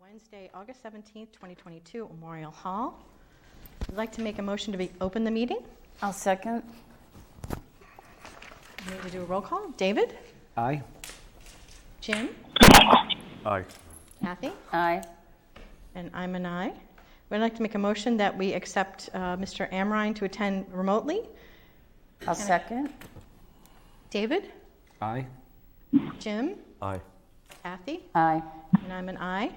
Wednesday, August 17th, 2022, Memorial Hall. I'd like to make a motion to be, open the meeting. I'll second. We Need to do a roll call. David? Aye. Jim? Aye. Kathy? Aye. And I'm an aye. We'd like to make a motion that we accept uh, Mr. Amrine to attend remotely. I'll second. David? Aye. Jim? Aye. Kathy? Aye. And I'm an aye.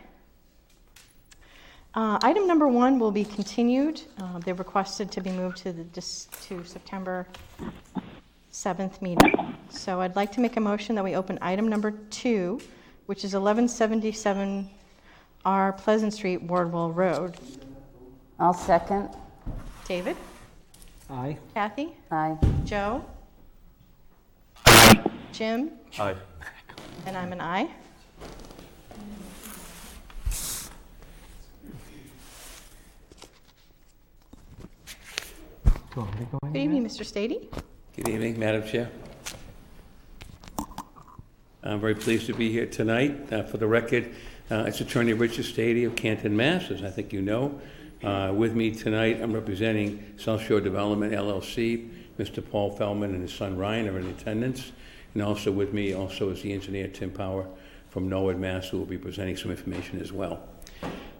Uh, Item number one will be continued. Uh, They've requested to be moved to the, dis- to September 7th meeting. So I'd like to make a motion that we open item number two, which is 1177 R Pleasant Street, Wardwell Road. I'll second. David? Aye. Kathy? Aye. Joe? Jim? Aye. And I'm an aye. Do you want me to go in Good evening, Mr. Stady. Good evening, Madam Chair. I'm very pleased to be here tonight. Uh, For the record, uh, it's Attorney Richard Stady of Canton, Mass., as I think you know. Uh, With me tonight, I'm representing South Shore Development LLC. Mr. Paul Feldman and his son Ryan are in attendance. And also with me also is the engineer Tim Power from Norwood, Mass., who will be presenting some information as well.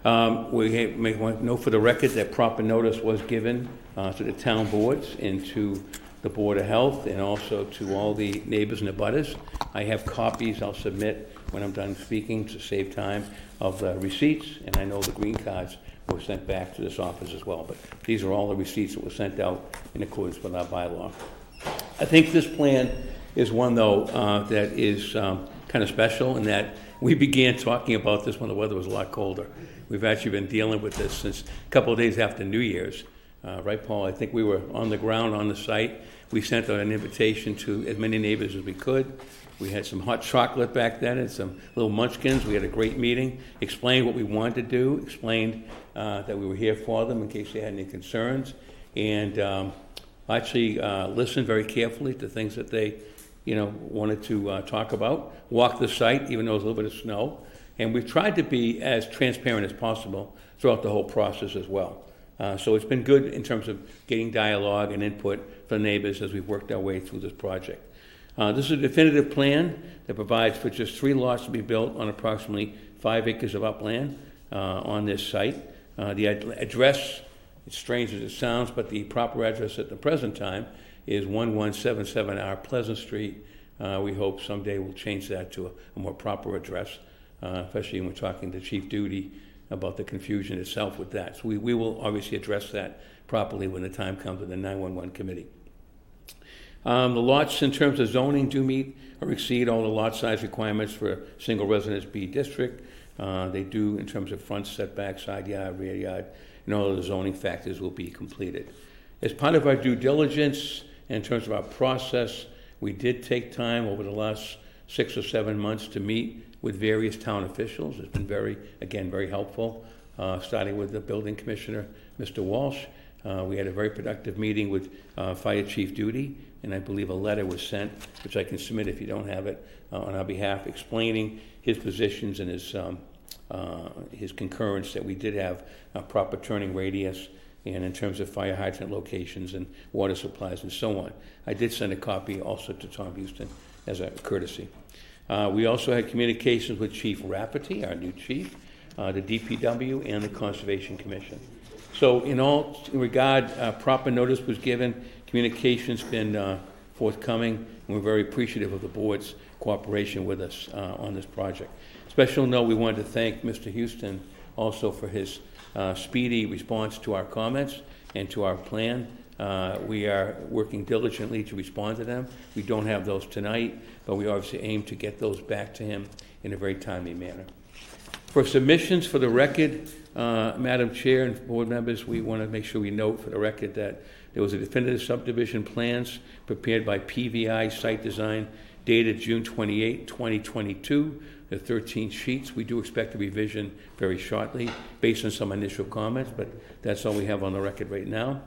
Um, We may want to know for the record that proper notice was given uh, to the town boards and to the Board of Health and also to all the neighbors and abutters. I have copies I'll submit when I'm done speaking to save time of the receipts, and I know the green cards were sent back to this office as well. But these are all the receipts that were sent out in accordance with our bylaw. I think this plan is one, though, uh, that is um, kind of special in that we began talking about this when the weather was a lot colder. We've actually been dealing with this since a couple of days after New Year's. Uh, Right, Paul? I think we were on the ground on the site. We sent out an invitation to as many neighbors as we could. We had some hot chocolate back then and some little munchkins. We had a great meeting, explained what we wanted to do, explained uh, that we were here for them in case they had any concerns, and um, actually uh, listened very carefully to things that they, you know, wanted to uh, talk about. Walked the site, even though it was a little bit of snow, and we've tried to be as transparent as possible throughout the whole process as well. Uh, so it's been good in terms of getting dialogue and input from neighbors as we've worked our way through this project. Uh, this is a definitive plan that provides for just three lots to be built on approximately five acres of upland uh, on this site. Uh, the ad- address, it's strange as it sounds, but the proper address at the present time is 1177R Pleasant Street. Uh, we hope someday we'll change that to a, a more proper address, uh, especially when we're talking to Chief Doody about the confusion itself with that. So we, we will obviously address that properly when the time comes with the 911 committee. Um, the lots, in terms of zoning, do meet or exceed all the lot size requirements for a single residence B district. Uh, they do, in terms of front setback, side yard, rear yard, and all of the zoning factors will be completed. As part of our due diligence, in terms of our process, we did take time over the last six or seven months to meet with various town officials. It's been very, again, very helpful, uh, starting with the building commissioner, Mr. Walsh. Uh, we had a very productive meeting with uh, Fire Chief Doody, and I believe a letter was sent, which I can submit if you don't have it, uh, on our behalf, explaining his positions and his, um, uh, his concurrence that we did have a proper turning radius and in terms of fire hydrant locations and water supplies and so on. I did send a copy also to Tom Houston as a courtesy. Uh, we also had communications with Chief Rafferty, our new chief, uh, the DPW, and the Conservation Commission. So, in all regard, uh, proper notice was given, communication's been uh, forthcoming, and we're very appreciative of the board's cooperation with us uh, on this project. Special note, we wanted to thank Mr. Houston also for his uh, speedy response to our comments and to our plan. We are working diligently to respond to them. We don't have those tonight, but we obviously aim to get those back to him in a very timely manner. For submissions for the record, uh, Madam Chair and board members, we want to make sure we note for the record that there was a definitive subdivision plans prepared by PVI Site Design dated June 28, 2022. The 13 sheets. We do expect a revision very shortly based on some initial comments, but that's all we have on the record right now.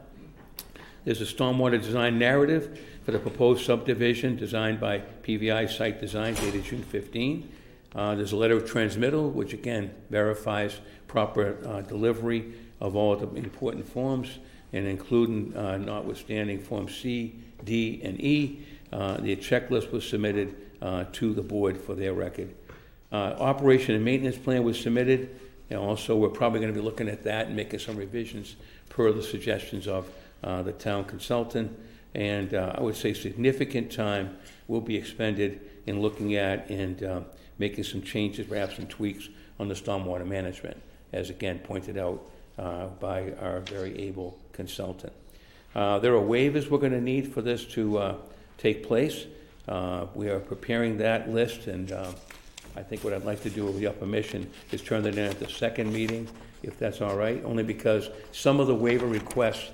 There's a stormwater design narrative for the proposed subdivision designed by PVI Site Design dated June 15. Uh, There's a letter of transmittal, which again verifies proper uh, delivery of all the important forms, and including uh, notwithstanding Form C, D, and E. Uh, The checklist was submitted uh, to the board for their record. Uh, Operation and maintenance plan was submitted, and also, we're probably going to be looking at that and making some revisions per the suggestions of uh, the town consultant. And uh, I would say significant time will be expended in looking at and uh, making some changes, perhaps some tweaks on the stormwater management, as again pointed out uh, by our very able consultant. Uh, There are waivers we're going to need for this to uh, take place. Uh, We are preparing that list, and uh, I think what I'd like to do with your permission is turn that in at the second meeting, if that's all right, only because some of the waiver requests,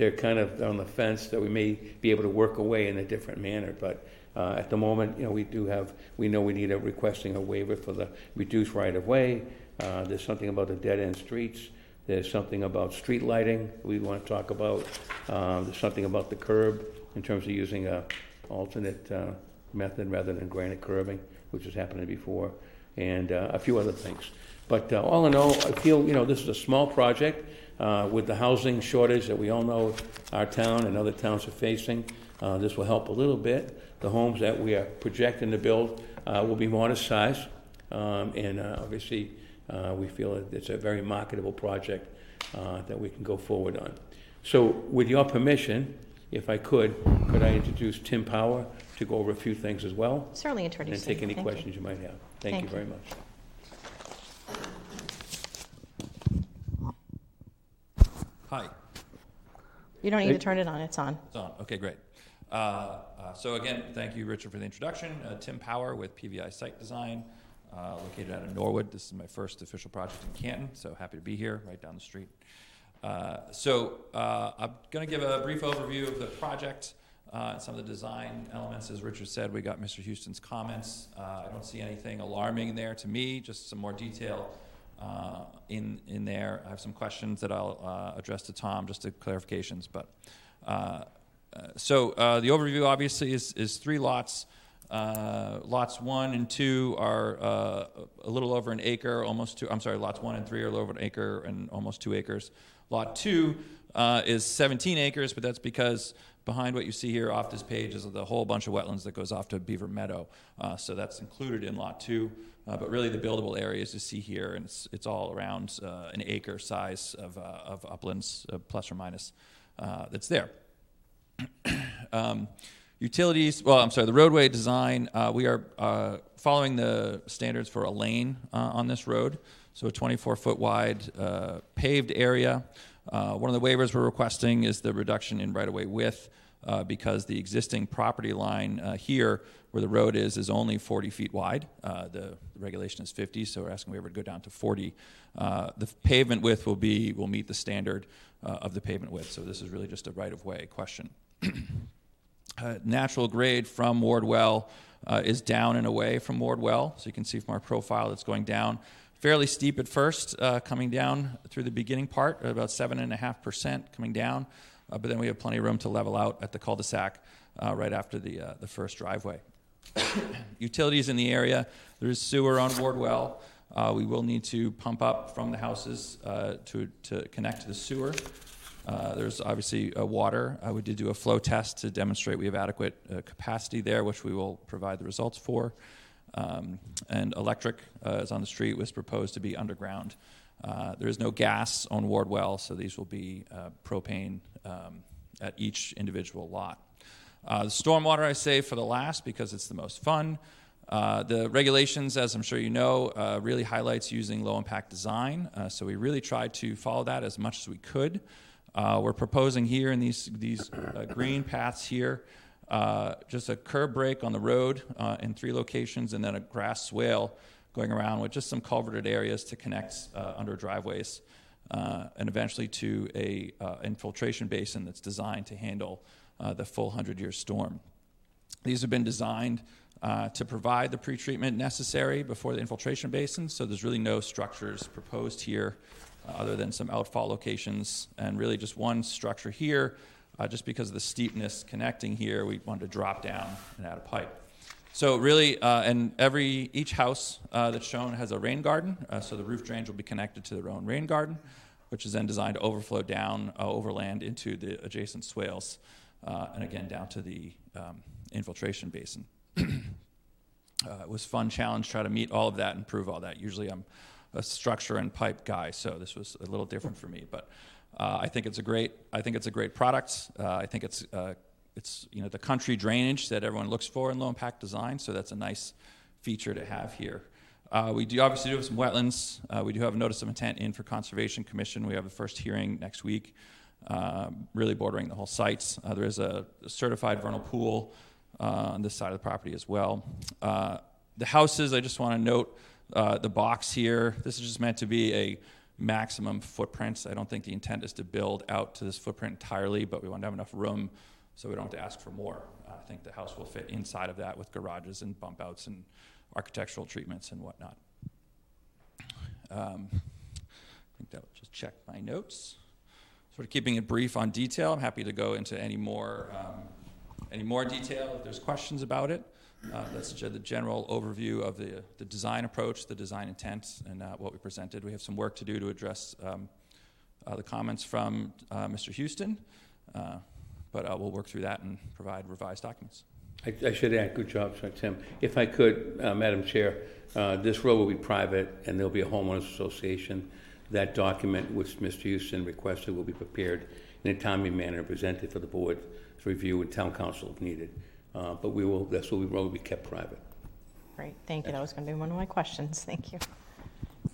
they're kind of on the fence that we may be able to work away in a different manner, but uh, at the moment, you know, we do have, we know we need a requesting a waiver for the reduced right-of-way. Uh, There's something about the dead-end streets. There's something about street lighting we want to talk about. Uh, There's something about the curb in terms of using a alternate uh, method rather than granite curbing, which has happened before, and uh, a few other things. But uh, all in all, I feel, you know, this is a small project uh, with the housing shortage that we all know our town and other towns are facing. Uh, This will help a little bit. The homes that we are projecting to build uh, will be modest size, um, and uh, obviously, uh, we feel that it's a very marketable project uh, that we can go forward on. So with your permission, if I could, could I introduce Tim Power to go over a few things as well? Certainly And introduce take him. any Thank you. questions you might have. Thank Thank you. very much. Hi, You don't need to turn it on, it's on. it's on. Okay, great. Uh, uh, so again, thank you, Richard, for the introduction. Uh, Tim Power with PVI Site Design, uh, located out of Norwood. This is my first official project in Canton, so happy to be here, right down the street. Uh, so uh, I'm going to give a brief overview of the project, uh, and some of the design elements. As Richard said, we got Mr. Houston's comments. Uh, I don't see anything alarming there to me, just some more detail uh, in in there. I have some questions that I'll uh, address to Tom, just to clarifications. But uh, uh, so uh, the overview obviously is is three lots. Uh, lots one and two are a little over an acre, almost two. I'm sorry, lots one and three are a little over an acre and almost two acres. Lot two is 17 acres, but that's because behind what you see here off this page is the whole bunch of wetlands that goes off to Beaver Meadow. So that's included in lot two. Uh, but really, the buildable areas you see here, and it's, it's all around uh, an acre size of, uh, of uplands, uh, plus or minus, uh, that's there. um, utilities, well, I'm sorry, the roadway design, uh, we are following the standards for a lane on this road. So a 24 foot wide paved area. One of the waivers we're requesting is the reduction in right of way width because the existing property line here where the road is is only 40 feet wide. Uh, the, regulation is 50, so we're asking waiver to go down to 40. Uh, the pavement width will be will meet the standard uh, of the pavement width. So this is really just a right of way question. uh, natural grade from Wardwell uh, is down and away from Wardwell. So you can see from our profile it's going down. Fairly steep at first, uh, coming down through the beginning part, about 7.5% coming down. But then we have plenty of room to level out at the cul-de-sac right after the, the first driveway. Utilities in the area, there is sewer on Wardwell. Uh, we will need to pump up from the houses uh, to, to connect to the sewer. Uh, there's obviously uh, water. Uh, we did do a flow test to demonstrate we have adequate uh, capacity there, which we will provide the results for. Um, and electric is on the street, was proposed to be underground. There is no gas on Wardwell, so these will be propane um, at each individual lot. Uh, the stormwater I save for the last because it's the most fun. Uh, the regulations, as I'm sure you know, uh, really highlights using low impact design. Uh, so we really tried to follow that as much as we could. Uh, we're proposing here in these these uh, green paths here, uh, just a curb break on the road in three locations, and then a grass swale going around with just some culverted areas to connect under driveways, and eventually to a infiltration basin that's designed to handle uh, the full hundred-year storm. These have been designed uh, to provide the pretreatment necessary before the infiltration basin, so there's really no structures proposed here uh, other than some outfall locations, and really just one structure here. Uh, just because of the steepness connecting here, we wanted to drop down and add a pipe. So really, uh, and every each house uh, that's shown has a rain garden. Uh, so the roof drains will be connected to their own rain garden, which is then designed to overflow down uh, overland into the adjacent swales, uh, and again down to the um, infiltration basin. Uh, it was fun challenge try to meet all of that and prove all that. Usually I'm a structure and pipe guy, so this was a little different for me. But uh, I think it's a great I think it's a great product. Uh, I think it's uh, it's you know the country drainage that everyone looks for in low impact design, so that's a nice feature to have here. Uh, we do obviously do have some wetlands. Uh, we do have a notice of intent in for Conservation Commission. We have the first hearing next week, um, really bordering the whole sites. Uh, there is a certified vernal pool uh, on this side of the property as well. Uh, the houses, I just want to note uh, the box here. This is just meant to be a maximum footprint. I don't think the intent is to build out to this footprint entirely, but we want to have enough room so we don't have to ask for more. I think the house will fit inside of that with garages and bump outs and architectural treatments and whatnot. Um, I think that would just check my notes. Sort of keeping it brief on detail. I'm happy to go into any more um, any more detail if there's questions about it. Uh, that's the general overview of the, the design approach, the design intent, and uh, what we presented. We have some work to do to address um, uh, the comments from uh, Mr. Houston, uh, but uh, we'll work through that and provide revised documents. I, I should add, good job, Sir Tim. If I could, Madam Chair, this road will be private, and there'll be a homeowners association. That document, which Mr. Houston requested, will be prepared in a timely manner and presented for the board to review and town council if needed. Uh, But we will, that's what we will be kept private. Great, thank you. That was going to be one of my questions. Thank you.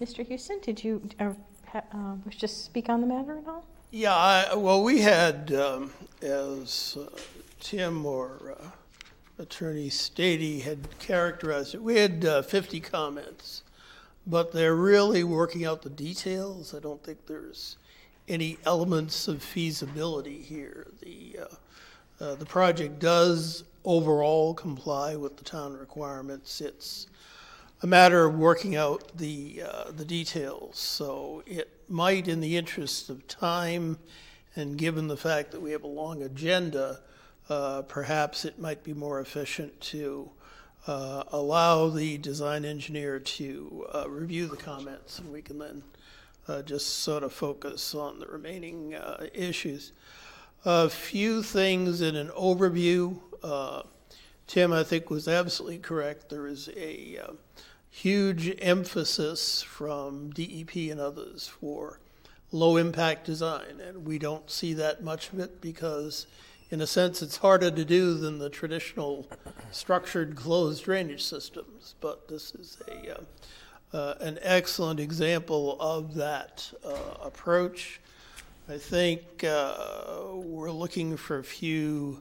Mr. Houston, did you uh, ha- uh, wish to speak on the matter at all? Yeah, I, well, we had, um, as uh, Tim or uh, Attorney Stady had characterized it, we had uh, 50 comments, but they're really working out the details. I don't think there's any elements of feasibility here. The uh, uh, the project does overall comply with the town requirements. It's a matter of working out the, uh, the details. So it might, in the interest of time, and given the fact that we have a long agenda, uh, perhaps it might be more efficient to uh, allow the design engineer to uh, review the comments, and we can then uh, just sort of focus on the remaining uh, issues. A few things in an overview. Uh, Tim, I think, was absolutely correct. There is a uh, huge emphasis from DEP and others for low impact design, and we don't see that much of it because, in a sense, it's harder to do than the traditional structured closed drainage systems. But this is a uh, uh, an excellent example of that uh, approach. I think uh, we're looking for a few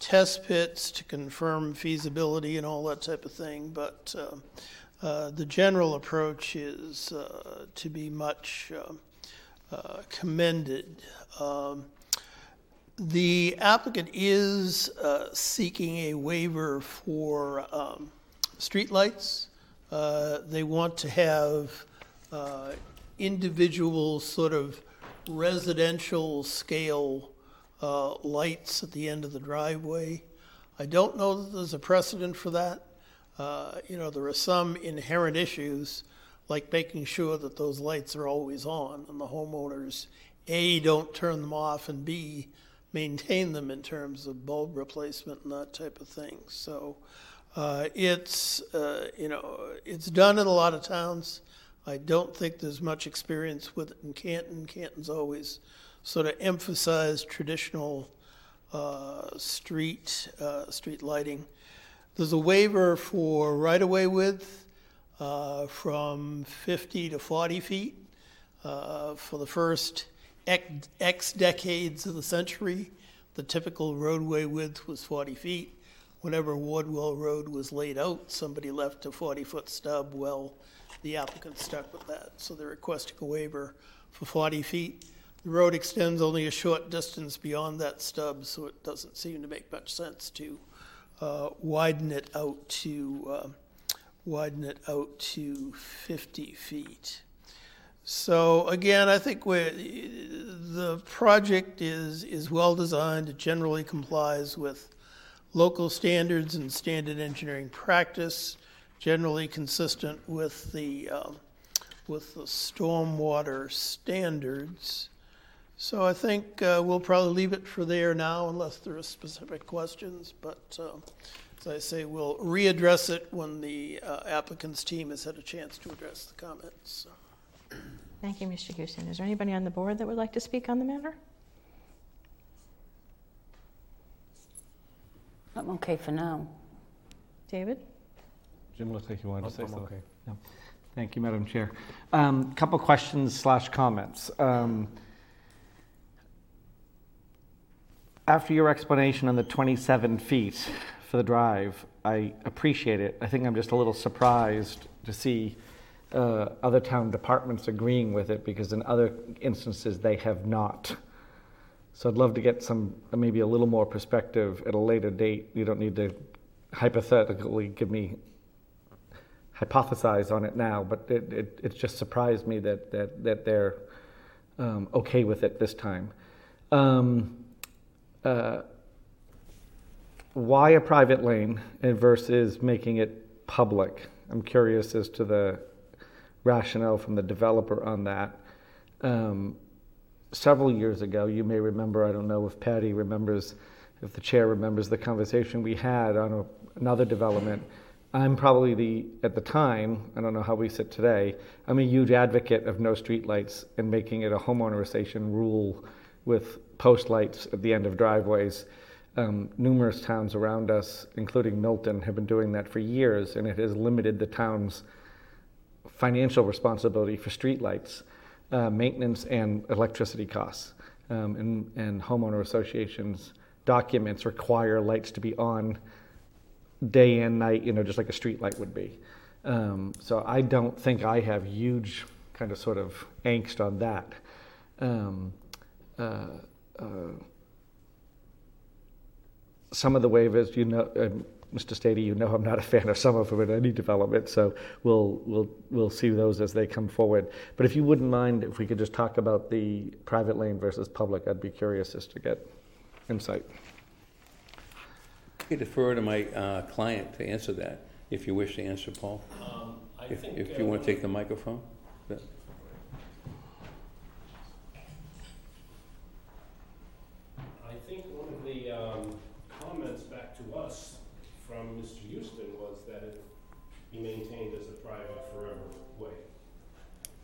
test pits to confirm feasibility and all that type of thing, but uh, uh, the general approach is uh, to be much commended. Um, the applicant is seeking a waiver for um, streetlights. they want to have individual sort of residential scale uh, lights at the end of the driveway. I don't know that there's a precedent for that. Uh, you know, there are some inherent issues like making sure that those lights are always on and the homeowners, A, don't turn them off, and B, maintain them in terms of bulb replacement and that type of thing. So uh, it's, uh, you know, it's done in a lot of towns. I don't think there's much experience with it in Canton. Canton's always sort of emphasized traditional uh, street uh, street lighting. There's a waiver for right-of-way width uh, from 50 to 40 feet uh, for the first X, decades of the century. The typical roadway width was 40 feet. Whenever Wardwell Road was laid out, somebody left a 40-foot stub. Well, the applicant stuck with that. So they're requesting a waiver for 40 feet. The road extends only a short distance beyond that stub, so it doesn't seem to make much sense to uh, widen it out to uh, widen it out to 50 feet. So again, I think the project is is well designed. It generally complies with local standards and standard engineering practice, generally consistent with the, um, with the stormwater standards. So I think uh, we'll probably leave it for there now unless there are specific questions. But uh, as I say, we'll readdress it when the uh, applicant's team has had a chance to address the comments. So. Thank you, Mr. Houston. Is there anybody on the board that would like to speak on the matter? I'm okay for now. David? Jim looked like you wanted to say I'm something. okay. No. Thank you, Madam Chair. Um, Couple questions slash comments. Um, After your explanation on the 27 feet for the drive, I appreciate it. I think I'm just a little surprised to see uh, other town departments agreeing with it because in other instances they have not. So I'd love to get some, maybe a little more perspective at a later date. You don't need to hypothetically give me hypothesize on it now, but it, it, it just surprised me that, that, that they're um, okay with it this time. Um, uh, why a private lane versus making it public? I'm curious as to the rationale from the developer on that. Um, several years ago, you may remember, I don't know if Patty remembers, if the chair remembers the conversation we had on a, another development. I'm probably the, at the time, I don't know how we sit today, I'm a huge advocate of no streetlights and making it a homeowner association rule with post lights at the end of driveways. Um, numerous towns around us, including Milton, have been doing that for years, and it has limited the town's financial responsibility for streetlights, uh, maintenance, and electricity costs. Um, and, and homeowner associations documents require lights to be on day and night, you know, just like a street light would be. Um, so I don't think I have huge kind of sort of angst on that. Um, uh, uh, some of the waivers, you know, uh, Mr. Stady, you know I'm not a fan of some of them in any development, so we'll, we'll, we'll see those as they come forward. But if you wouldn't mind, if we could just talk about the private lane versus public, I'd be curious as to get insight. I defer to my uh, client to answer that, if you wish to answer, Paul. I If think, if you uh, want to take the microphone. But- I think one of the um, comments back to us from Mr. Houston was that it be maintained as a private forever way.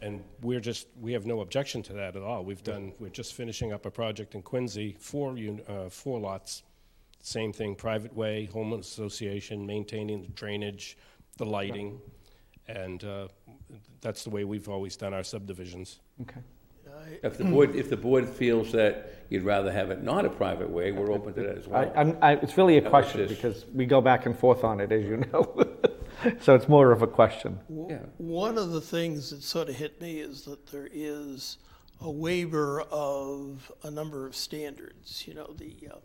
And we're just, we have no objection to that at all. We've done, we're just finishing up a project in Quincy, four, un- uh, four lots. Same thing, private way, homeowners association, maintaining the drainage, the lighting. And uh, that's the way we've always done our subdivisions. Okay. If the board, if the board feels that you'd rather have it not a private way, we're open to that as I, well. I'm, I, it's really a That was question just- because we go back and forth on it, as you know. so it's more of a question. Yeah. One of the things that sort of hit me is that there is a waiver of a number of standards. You know, the uh,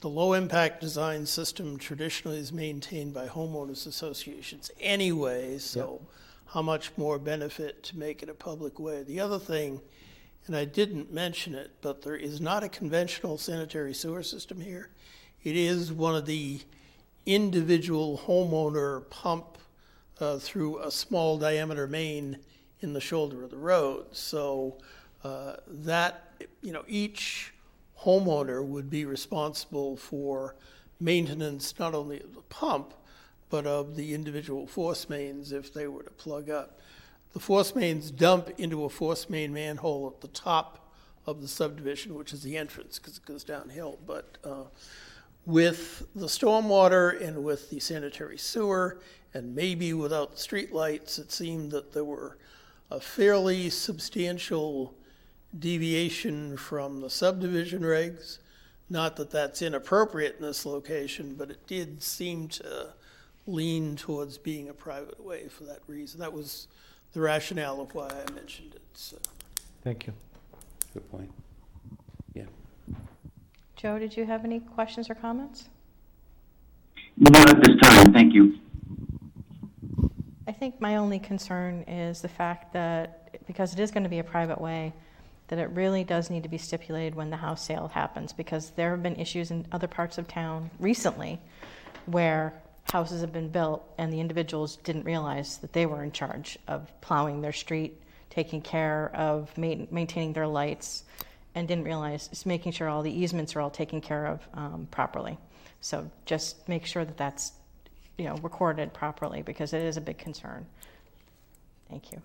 the low impact design system traditionally is maintained by homeowners associations anyway. So, how much more benefit to make it a public way? The other thing, and I didn't mention it, but there is not a conventional sanitary sewer system here. It is one of the individual homeowner pump uh, through a small diameter main in the shoulder of the road. So uh, that, you know, each homeowner would be responsible for maintenance not only of the pump, but of the individual force mains if they were to plug up. The force mains dump into a force main manhole at the top of the subdivision, which is the entrance because it goes downhill. But uh, with the stormwater and with the sanitary sewer, and maybe without streetlights, it seemed that there were a fairly substantial deviation from the subdivision regs. Not that that's inappropriate in this location, but it did seem to lean towards being a private way for that reason. That was the rationale of why I mentioned it. So. Thank you. Good point. Joe, did you have any questions or comments? Not at this time, thank you. I think my only concern is the fact that, because it is going to be a private way, that it really does need to be stipulated when the house sale happens, because there have been issues in other parts of town recently where houses have been built and the individuals didn't realize that they were in charge of plowing their street, taking care of ma- maintaining their lights, and didn't realize, it's making sure all the easements are all taken care of um, properly. So just make sure that that's, you know, recorded properly, because it is a big concern. Thank you.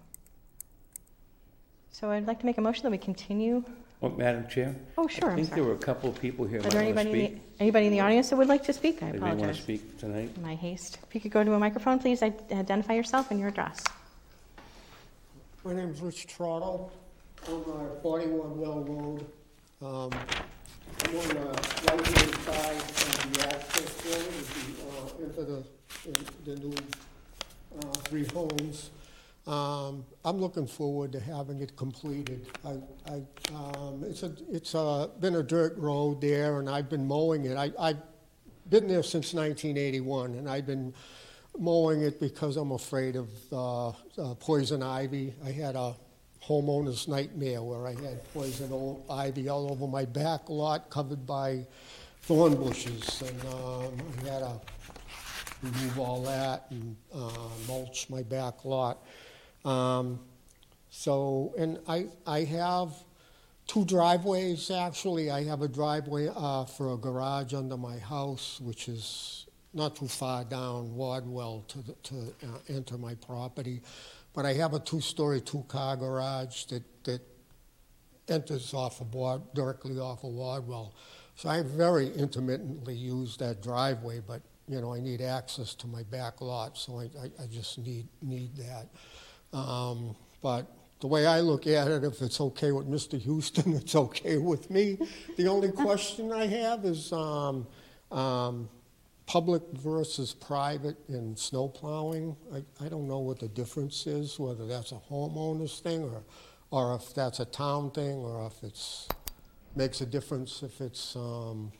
So I'd like to make a motion that we continue. Oh, Madam Chair? Oh, sure, I I'm think there were a couple of people here Are who there might want to anybody, in speak. the- anybody in the audience that would like to speak? I They may want to apologize. speak tonight. My haste. If you could go to a microphone, please id- identify yourself and your address. My name's Rich Trottle. On 41 Well Road. Um, on the right-hand side of the access road if you, uh, into the, in- the new uh, three homes. Um, I'm looking forward to having it completed. I, I, um, it's a, it's a, been a dirt road there, and I've been mowing it. I, I've been there since 1981, and I've been mowing it because I'm afraid of uh, uh, poison ivy. I had a homeowner's nightmare where I had poison ivy all over my back lot, covered by thorn bushes, and um, I had to remove all that and uh, mulch my back lot. Um, so, and I, I have two driveways, actually. I have a driveway uh, for a garage under my house, which is not too far down Wardwell to, to uh, enter my property. But I have a two-story, two-car garage that, that enters off of Ward, directly off of Wardwell. So I very intermittently use that driveway, but, you know, I need access to my back lot, so I, I, I just need, need that. Um, But the way I look at it, if it's okay with Mr. Houston, it's okay with me. The only question I have is, um, um, public versus private in snow plowing. I, I don't know what the difference is, whether that's a homeowner's thing or, or if that's a town thing, or if it's, makes a difference if it's, um,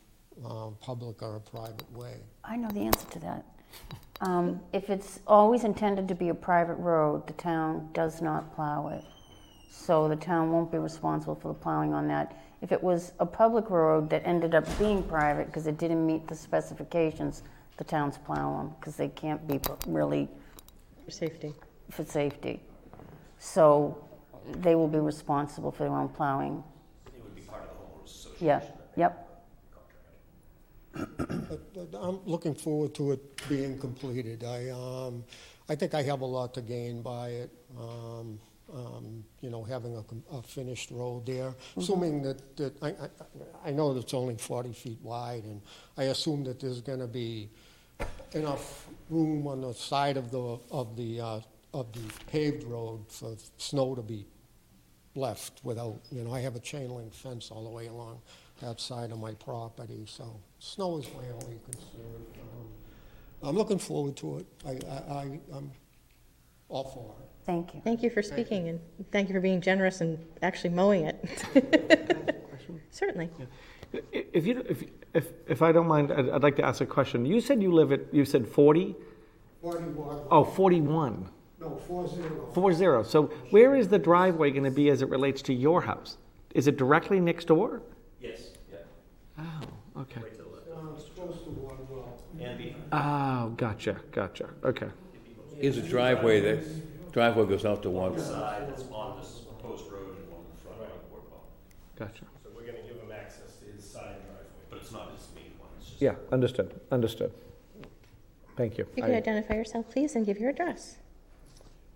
um, public or a private way. I know the answer to that. Um, If it's always intended to be a private road, the town does not plow it. So the town won't be responsible for the plowing on that. If it was a public road that ended up being private because it didn't meet the specifications, the towns plow them because they can't be really For safety. for safety. So they will be responsible for their own plowing. It would be part of the homeowners association. Yeah, yep. But but I'm looking forward to it being completed. I, um, I think I have a lot to gain by it, um, um, you know, having a, a finished road there. Assuming that, that, I, I, I know that it's only 40 feet wide, and I assume that there's gonna be enough room on the side of the, of the, uh, of the paved road for snow to be left without, you know, I have a chain link fence all the way along that side of my property, so snow is my only concern. Um, I'm looking forward to it. I, I, I- I'm all for. Thank you. Thank you for speaking, and thank you for being generous and actually mowing it. Certainly. I- If you, if, if, if I don't mind, I'd, I'd like to ask a question. You said you live at, you said 40? Forty-one, Oh, 41. no, four zero. 40. So where is the driveway going to be as it relates to your house? Is it directly next door? Yes, yeah, Oh, okay. right to the left. Uh, it's close to Wardwell. And behind. Oh, gotcha, gotcha. Okay. Here's a driveway that, driveway goes out to One one. side that's on this proposed road and one in front of the Wardwell. Gotcha. So we're gonna give him access to his side driveway. But it's not his main one, it's just. Yeah, understood, understood. Thank you. If you could I- identify yourself, please, and give your address.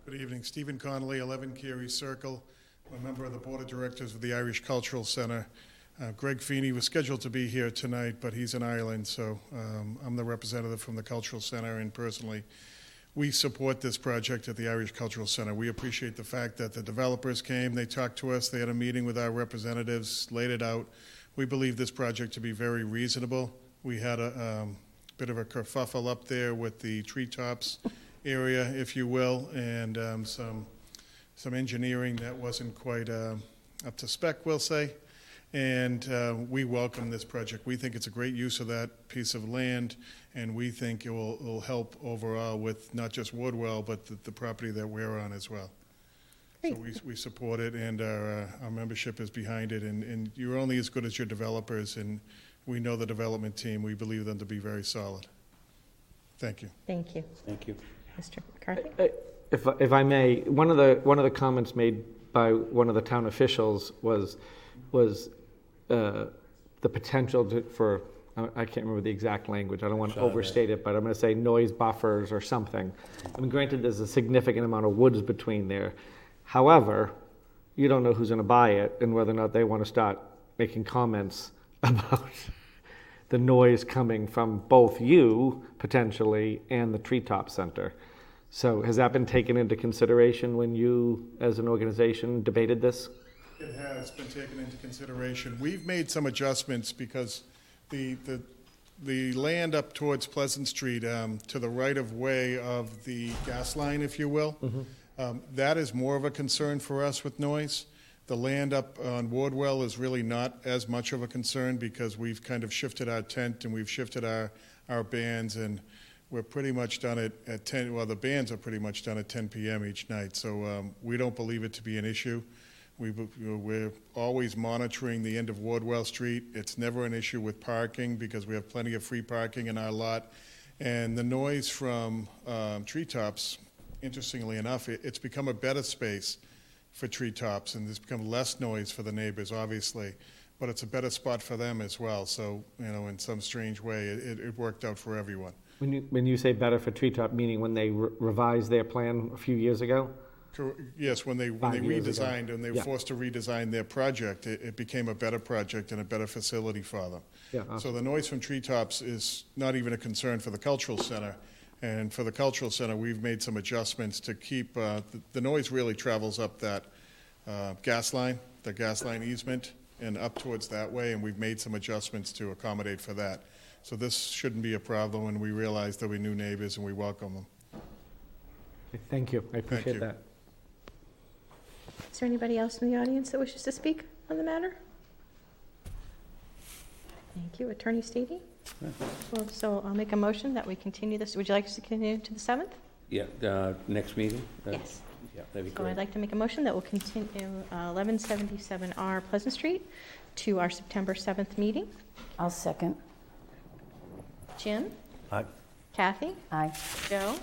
Good evening, Stephen Connolly, 11 Carey Circle. I'm a member of the Board of Directors of the Irish Cultural Center. Uh, Greg Feeney was scheduled to be here tonight, but he's in Ireland, so um, I'm the representative from the Cultural Center, and personally, we support this project at the Irish Cultural Center. We appreciate the fact that the developers came, they talked to us, they had a meeting with our representatives, laid it out. We believe this project to be very reasonable. We had a um, bit of a kerfuffle up there with the treetops area, if you will, and um, some some engineering that wasn't quite uh, up to spec, we'll say. And uh, we welcome this project. We think it's a great use of that piece of land, and we think it will, will help overall with not just Wardwell, but the, the property that we're on as well. So Great. we, we support it, and our, uh, our membership is behind it, and, and you're only as good as your developers, and we know the development team, we believe them to be very solid. Thank you. Thank you. Thank you. Mr. McCarthy? If, if I may, one of the, one of the comments made by one of the town officials was, was uh, the potential to, for, I I can't remember the exact language, I don't want to that. overstate it, but I'm going to say noise buffers or something. I mean, granted, there's a significant amount of woods between there. However, you don't know who's going to buy it and whether or not they want to start making comments about the noise coming from both you, potentially, and the Treetop Center. So has that been taken into consideration when you, as an organization, debated this? It has been taken into consideration. We've made some adjustments because the, the, the land up towards Pleasant Street, um, to the right-of-way of the gas line, if you will, um, that is more of a concern for us with noise. The land up on Wardwell is really not as much of a concern because we've kind of shifted our tent and we've shifted our, our bands and we're pretty much done it at 10, well, the bands are pretty much done at 10 PM each night. So um, we don't believe it to be an issue. We, we're always monitoring the end of Wardwell Street. It's never an issue with parking because we have plenty of free parking in our lot. And the noise from um, treetops, interestingly enough, it, it's become a better space for treetops, and there's become less noise for the neighbors, obviously, but it's a better spot for them as well. So, you know, in some strange way, it, it worked out for everyone. When you, when you say better for treetop, meaning when they re- revised their plan a few years ago? Cor- Yes, when they, when they Five years ago. redesigned and they were Yeah. forced to redesign their project, it, it became a better project and a better facility for them. Yeah, So the noise from treetops is not even a concern for the cultural center. And for the cultural center, we've made some adjustments to keep, uh, the, the noise really travels up that, uh, gas line, the gas line easement, and up towards that way, and we've made some adjustments to accommodate for that. So this shouldn't be a problem, and we realize there'll be new neighbors, and we welcome them. Thank you, I appreciate you. that. Is there anybody else in the audience that wishes to speak on the matter? Thank you. Attorney Stady? Well, so I'll make a motion that we continue this. Would you like us to continue to the 7th? Yeah, uh, next meeting? Uh, Yes. Yeah, that'd be So I'd great. like to make a motion that will continue uh, 1177R Pleasant Street to our September 7th meeting. I'll second. Jim? Aye. Kathy? Aye. Joe?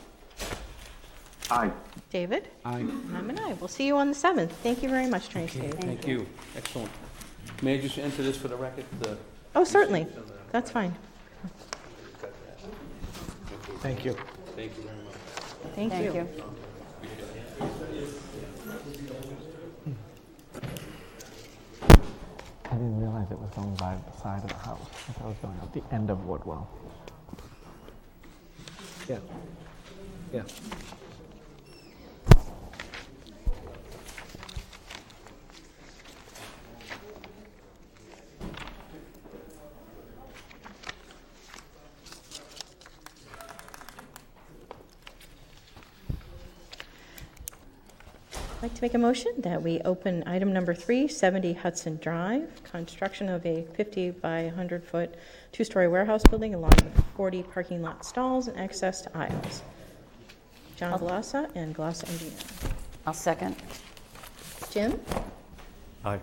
Aye. David? Aye. And I'm an aye. We'll see you on the 7th. Thank you very much, Attorney Stady. Thank you. Excellent. May I just enter this for the record? The- Oh, certainly. That's fine. Thank you. Thank you very much. Thank Thank you. you. I didn't realize it was going by the side of the house. I thought it was going out the end of Wardwell. Yeah. Yeah. To make a motion that we open item number three, 70 Hudson Drive, construction of a 50 by 100-foot two-story warehouse building along with 40 parking lot stalls and access to aisles. John Glossa and Glossa Engineering. I'll second. Jim? Aye.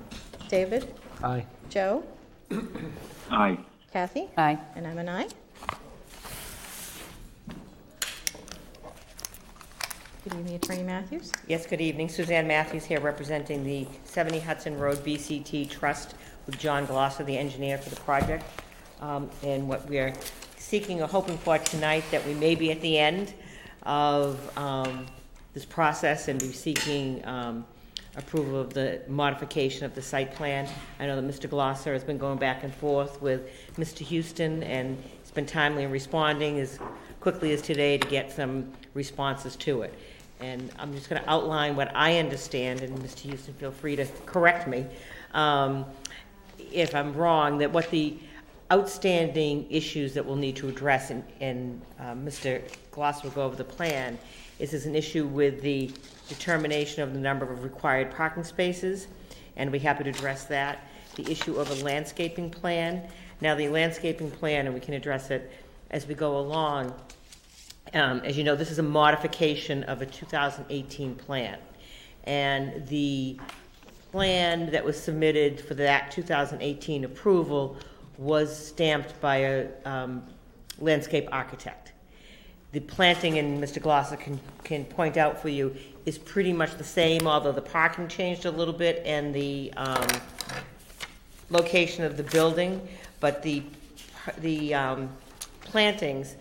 David? Aye. Joe? Aye. Kathy? Aye. And I'm an aye. Good evening, Attorney Matthews. Yes, good evening. Suzanne Matthews here representing the 70 Hudson Road BCT Trust with John Glossa, the engineer for the project. Um, And what we are seeking or hoping for tonight, that we may be at the end of um, this process and be seeking um, approval of the modification of the site plan. I know that Mr. Glossa has been going back and forth with Mr. Houston, and he's been timely in responding as quickly as today to get some responses to it. And I'm just going to outline what I understand, and Mr. Houston, feel free to correct me um, if I'm wrong, that what the outstanding issues that we'll need to address, and, uh, Mr. Gloss will go over the plan, is there's an issue with the determination of the number of required parking spaces, and we're happy to address that. The issue of a landscaping plan. Now, the landscaping plan, and we can address it as we go along, um, As you know, this is a modification of a 2018 plan. And the plan that was submitted for that 2018 approval was stamped by a um, landscape architect. The planting, and Mr. Glossa can, can point out for you, is pretty much the same, although the parking changed a little bit and the um, location of the building, but the, the um, plantings,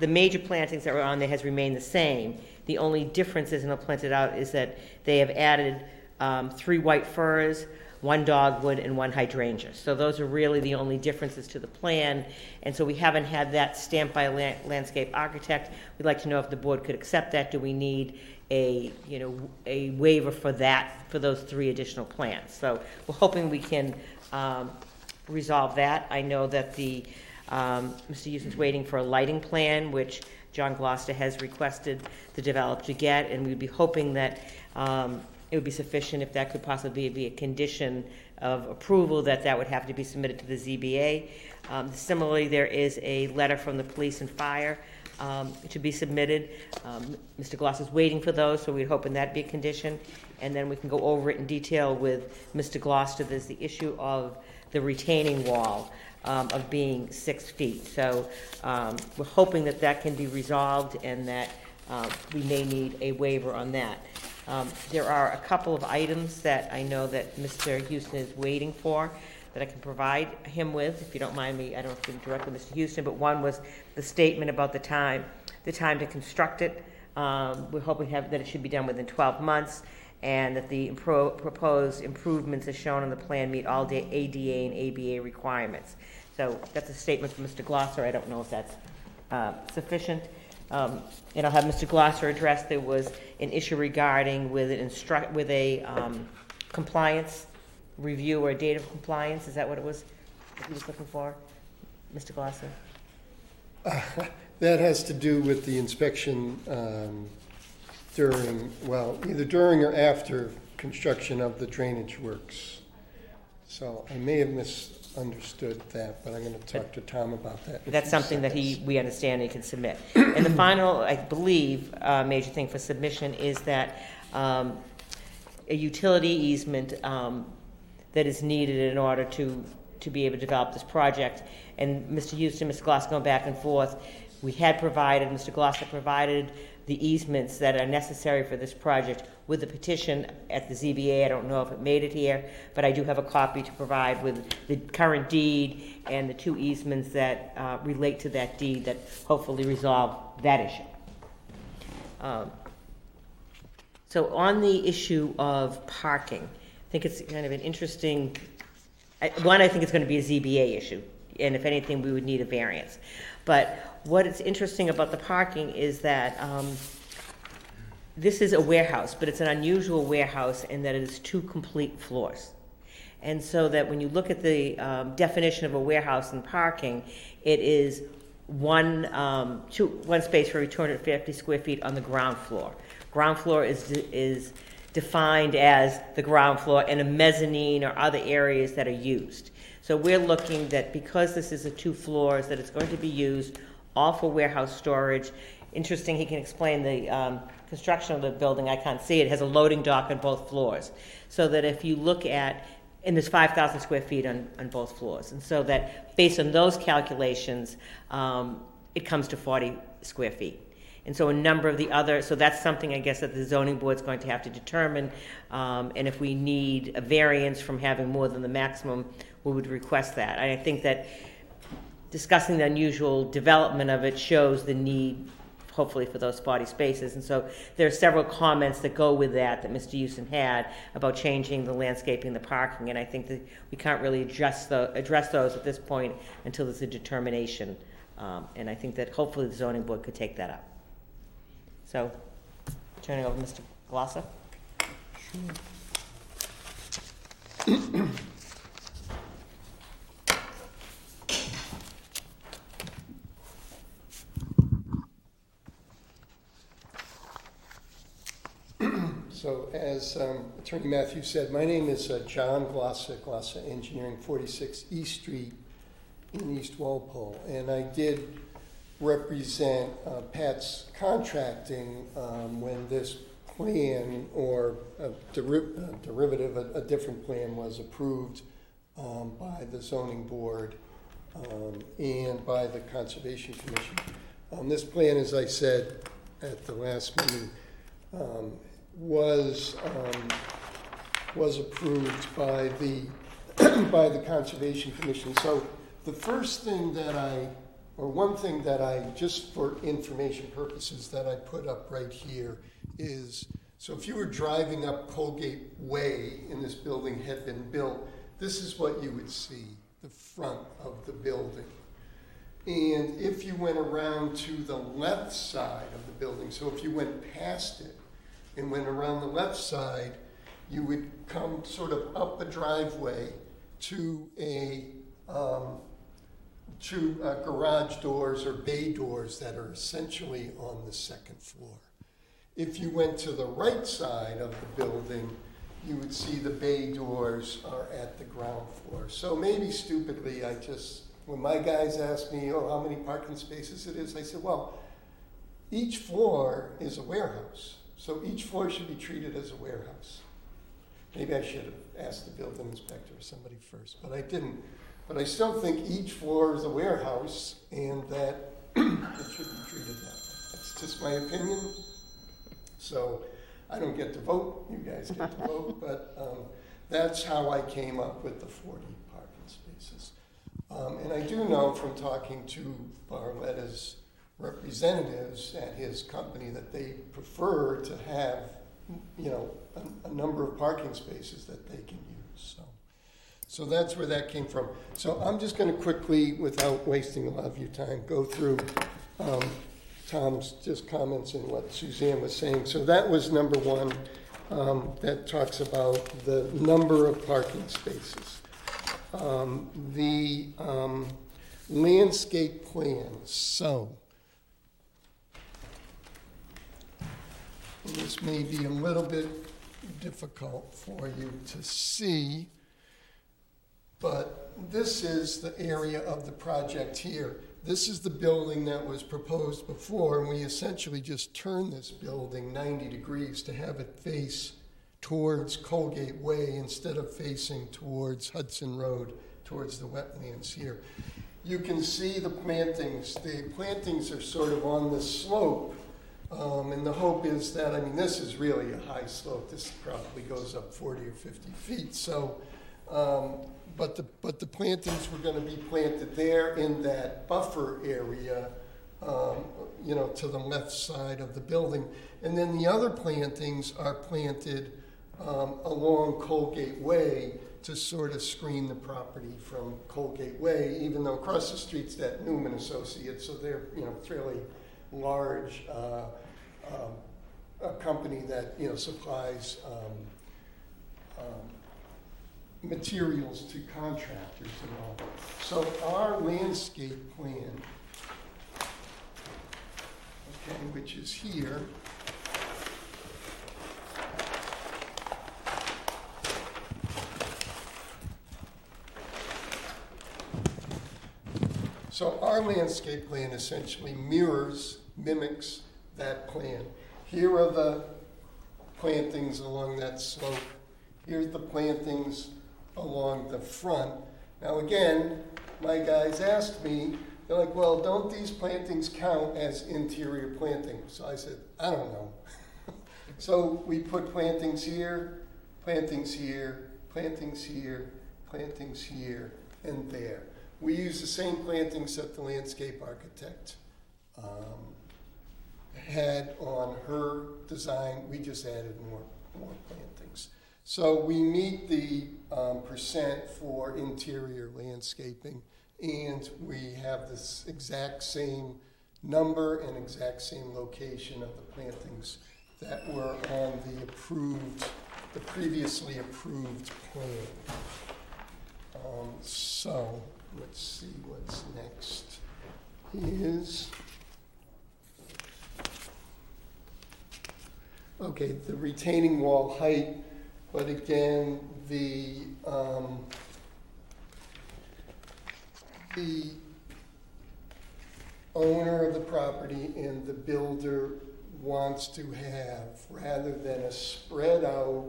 the major plantings that were on there has remained the same. The only difference, as I planted out, is that they have added um, three white firs, one dogwood, and one hydrangea. So those are really the only differences to the plan. And so we haven't had that stamped by a lan- landscape architect. We'd like to know if the board could accept that. Do we need a, you know, a waiver for that, for those three additional plants? So we're hoping we can um, resolve that. I know that the, um, Mr. Houston's waiting for a lighting plan, which John Glossa has requested the developer to get, and we'd be hoping that um, it would be sufficient if that could possibly be a condition of approval, that that would have to be submitted to the ZBA. Um, Similarly, there is a letter from the police and fire um, to be submitted. Um, Mr. Glossa is waiting for those, so we're hoping that'd be a condition. And then we can go over it in detail with Mr. Glossa. There's the issue of the retaining wall um, of being six feet. So um, we're hoping that that can be resolved and that uh, we may need a waiver on that. Um, There are a couple of items that I know that Mr. Houston is waiting for that I can provide him with, if you don't mind me, I don't know if it's directly Mr. Houston, but one was the statement about the time, the time to construct it. Um, We're hoping have, that it should be done within 12 months, and that the impro- proposed improvements as shown on the plan meet all da- ADA and ABA requirements. So that's a statement from Mr. Glossa, I don't know if that's uh, sufficient. Um, And I'll have Mr. Glossa address, there was an issue regarding with an instruct, with a um, compliance review or date of compliance, is that what it was, that he was looking for? Mr. Glossa? That has to do with the inspection um, during, well, either during or after construction of the drainage works. So I may have misunderstood that, but I'm going to talk to Tom about that. in a That's few something that he, seconds. we understand he can submit. And the final, I believe, uh, major thing for submission is that um, a utility easement um, that is needed in order to, to be able to develop this project. And Mr. Houston, Mr. Glossa going back and forth, we had provided, Mr. Glossa provided the easements that are necessary for this project with the petition at the ZBA. I don't know if it made it here, but I do have a copy to provide with the current deed and the two easements that uh, relate to that deed that hopefully resolve that issue. Um, So on the issue of parking, I think it's kind of an interesting, I- one, I think it's going to be a ZBA issue, and if anything, we would need a variance. But what is interesting about the parking is that um, this is a warehouse, but it's an unusual warehouse in that it is two complete floors. And so that when you look at the um, definition of a warehouse and parking, it is one, um, two, one space for every 250 square feet on the ground floor. Ground floor is, is defined as the ground floor and a mezzanine or other areas that are used. So we're looking that because this is a two floors, that it's going to be used all for warehouse storage. Interesting, he can explain the um, construction of the building, I can't see it, has a loading dock on both floors. So that if you look at, and there's 5,000 square feet on, on both floors. And so that, based on those calculations, um, it comes to 40 square feet. And so a number of the other, so that's something I guess that the zoning board's going to have to determine. Um, and if we need a variance from having more than the maximum, we would request that. I think that discussing the unusual development of it shows the need, hopefully, for those 40 spaces. And so there are several comments that go with that that Mr. Houston had about changing the landscaping, the parking, and I think that we can't really address, the, address those at this point until there's a determination. Um, and I think that hopefully the zoning board could take that up. So, turning over to Mr. Glossa. So as um, Attorney Matthews said, my name is uh, John Glossa, Glossa Engineering, 46 East Street in East Walpole. And I did represent uh, Pat's Contracting um, when this plan or a deri- a derivative, a, a different plan was approved um, by the zoning board um, and by the Conservation Commission. Um, This plan, as I said at the last meeting, um, was, um, was approved by the, by the Conservation Commission. So the first thing that I, or one thing that I, just for information purposes, that I put up right here is, so if you were driving up Colgate Way and this building had been built, this is what you would see, the front of the building. And if you went around to the left side of the building, so if you went past it and went around the left side, you would come sort of up a driveway to a, um, to uh, garage doors or bay doors that are essentially on the second floor. If you went to the right side of the building, you would see the bay doors are at the ground floor. So maybe stupidly, I just, when my guys asked me, oh, how many parking spaces it is, I said, well, each floor is a warehouse. So each floor should be treated as a warehouse. Maybe I should have asked the building inspector or somebody first, but I didn't. But I still think each floor is a warehouse and that it should be treated that way. That's just my opinion. So I don't get to vote, you guys get to vote, but um, that's how I came up with the 40 parking spaces. Um, and I do know from talking to Barletta's representatives at his company that they prefer to have, you know, a, a number of parking spaces that they can use. So, so that's where that came from. So I'm just going to quickly, without wasting a lot of your time, go through um, Tom's just comments and what Suzanne was saying. So that was number one. Um, that talks about the number of parking spaces. Um, the um, landscape plans. So, this may be a little bit difficult for you to see, but this is the area of the project here. This is the building that was proposed before, and we essentially just turned this building 90 degrees to have it face towards Colgate Way instead of facing towards Hudson Road, towards the wetlands here. You can see the plantings. The plantings are sort of on the slope, um, and the hope is that, I mean, this is really a high slope. This probably goes up 40 or 50 feet. So, um, but the, but the plantings were going to be planted there in that buffer area, um, you know, to the left side of the building. And then the other plantings are planted um, along Colgate Way to sort of screen the property from Colgate Way, even though across the street's that Newman Associates, so they're, you know, fairly large uh, um, a company that, you know, supplies um, um, materials to contractors and all. So our landscape plan, okay, which is here, So our landscape plan essentially mirrors, mimics that plan. Here are the plantings along that slope. Here's the plantings along the front. Now again, my guys asked me, they're like, well, don't these plantings count as interior plantings? So I said, I don't know. so we put plantings here, plantings here, plantings here, plantings here, and there. We use the same plantings that the landscape architect um, had on her design. We just added more, more plantings. So we meet the um, percent for interior landscaping, and we have this exact same number and exact same location of the plantings that were on the approved, the previously approved plan. Um, so let's see what's next is okay the retaining wall height but again the um, the owner of the property and the builder wants to have, rather than a spread out,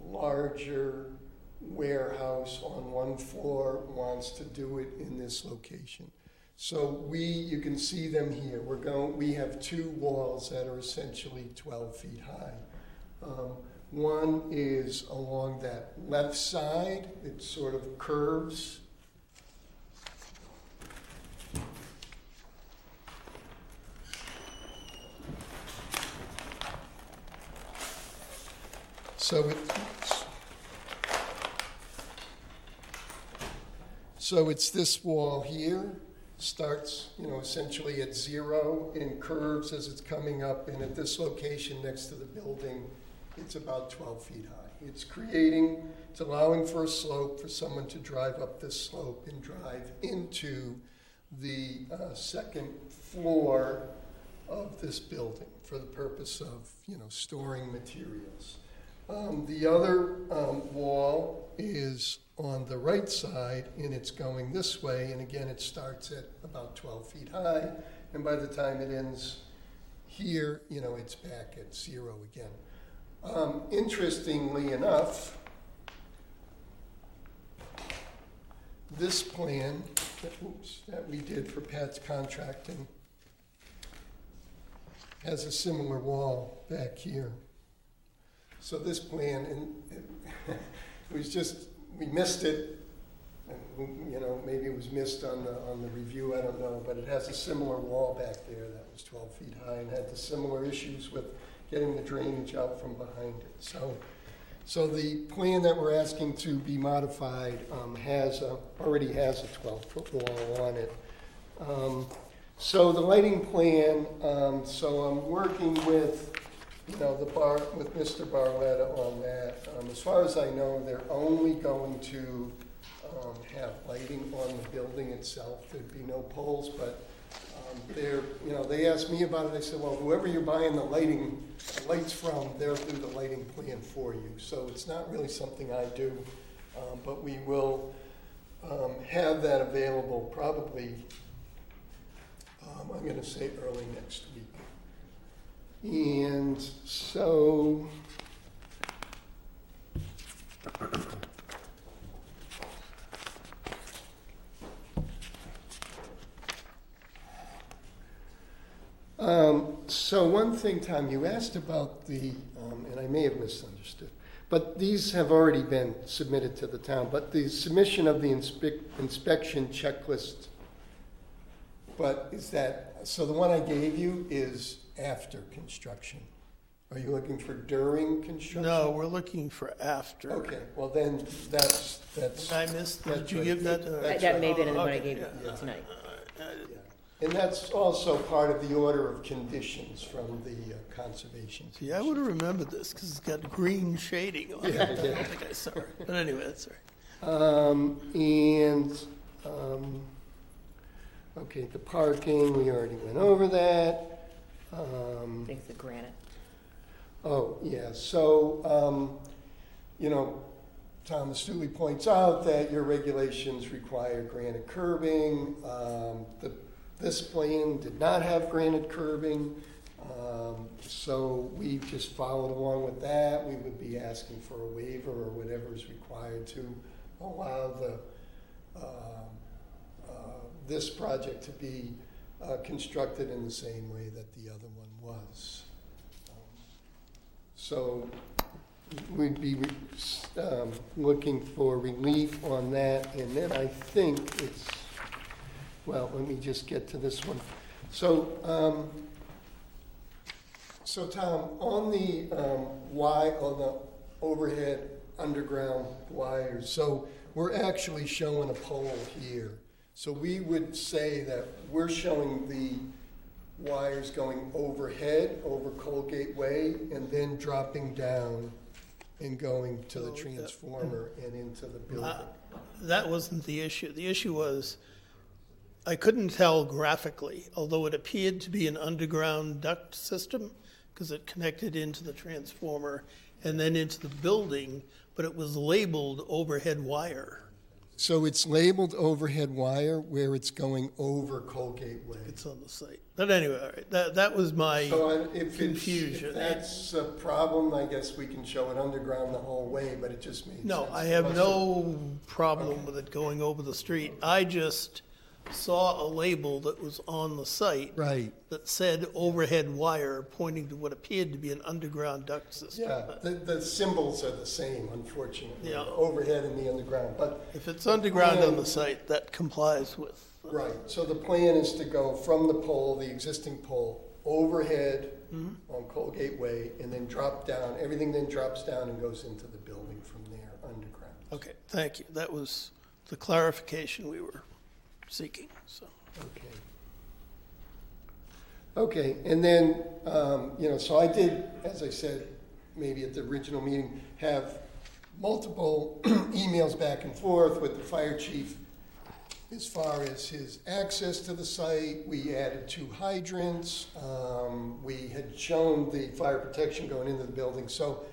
larger warehouse on one floor, wants to do it in this location. So we, you can see them here. We're going, we have two walls that are essentially 12 feet high. Um, one is along that left side, it sort of curves. So it, so it's this wall here, starts, you know, essentially at zero and curves as it's coming up, and at this location next to the building, it's about 12 feet high. It's creating, it's allowing for a slope for someone to drive up this slope and drive into the uh, second floor of this building for the purpose of, you know, storing materials. Um, the other um, wall is on the right side, and it's going this way, and again, it starts at about 12 feet high, and by the time it ends here, you know, it's back at zero again. Um, interestingly enough, this plan that, oops, that we did for Pat's contracting has a similar wall back here. So this plan, and it, was just, we missed it. You know, maybe it was missed on the, on the review, I don't know, but it has a similar wall back there that was 12 feet high and had the similar issues with getting the drainage out from behind it. So, so the plan that we're asking to be modified um, has a, already has a 12-foot wall on it. Um, so the lighting plan, um, so I'm working with, know, the bar, with Mr. Barletta on that. Um, as far as I know, they're only going to um, have lighting on the building itself. There'd be no poles, but um, they're, you know, they asked me about it. I said, well, whoever you're buying the lighting, lights from, they'll do the lighting plan for you. So it's not really something I do, um, but we will um, have that available probably, um, I'm going to say early next week. And so, um, so one thing, Tom, you asked about the, um, and I may have misunderstood, but these have already been submitted to the town, but the submission of the inspec- inspection checklist, but is that, so the one I gave you is after construction? Are you looking for during construction? No, we're looking for after. Okay, well then, that's, that's. Did I miss, did you give that? That's That right. may have been in the one I gave you tonight. And that's also part of the order of conditions from the uh, conservation. See, I would have remembered this because it's got green shading on it. Yeah, I yeah. don't think I saw it. But anyway, that's all right. Um, and, um, okay, the parking, we already went over that. I Um, think the granite. Oh, yeah, so, um, you know, Thomas Doody points out that your regulations require granite curbing. Um, the, this plan did not have granite curbing, um, so we just followed along with that. We would be asking for a waiver or whatever is required to allow the, um, uh, this project to be uh, constructed in the same way that the other one was. Um, So we'd be um, looking for relief on that, and then I think it's, well, let me just get to this one. So, um, so Tom, on the um, Y, on the overhead underground wires, so we're actually showing a pole here. So we would say that we're showing the wires going overhead over Colgate Way and then dropping down and going to the Oh, transformer and into the building. Uh, That wasn't the issue. The issue was, I couldn't tell graphically, although it appeared to be an underground duct system, because it connected into the transformer and then into the building, but it was labeled overhead wire. So it's labeled overhead wire where it's going over Colgate Way. It's on the site. But anyway, all right, that, that was my So I- if it's, confusion. if that's a problem, I guess we can show it underground the whole way, but it just sense. No, I have no problem with it going over the street. I just saw a label that was on the site Right, that said overhead wire pointing to what appeared to be an underground duct system. yeah, the, the symbols are the same, unfortunately. Yeah. the Overhead and the underground, but If it's underground on the site, that complies with. Right, so the plan is to go from the pole, the existing pole, overhead Mm-hmm. on Colgate Way, and then drop down, everything then drops down and goes into the building from there, underground. Okay, thank you. That was the clarification we were seeking, so. Okay. Okay, and then, um, you know, so I did, as I said, maybe at the original meeting, have multiple emails back and forth with the fire chief as far as his access to the site. We added two hydrants. Um, we had shown the fire protection going into the building. So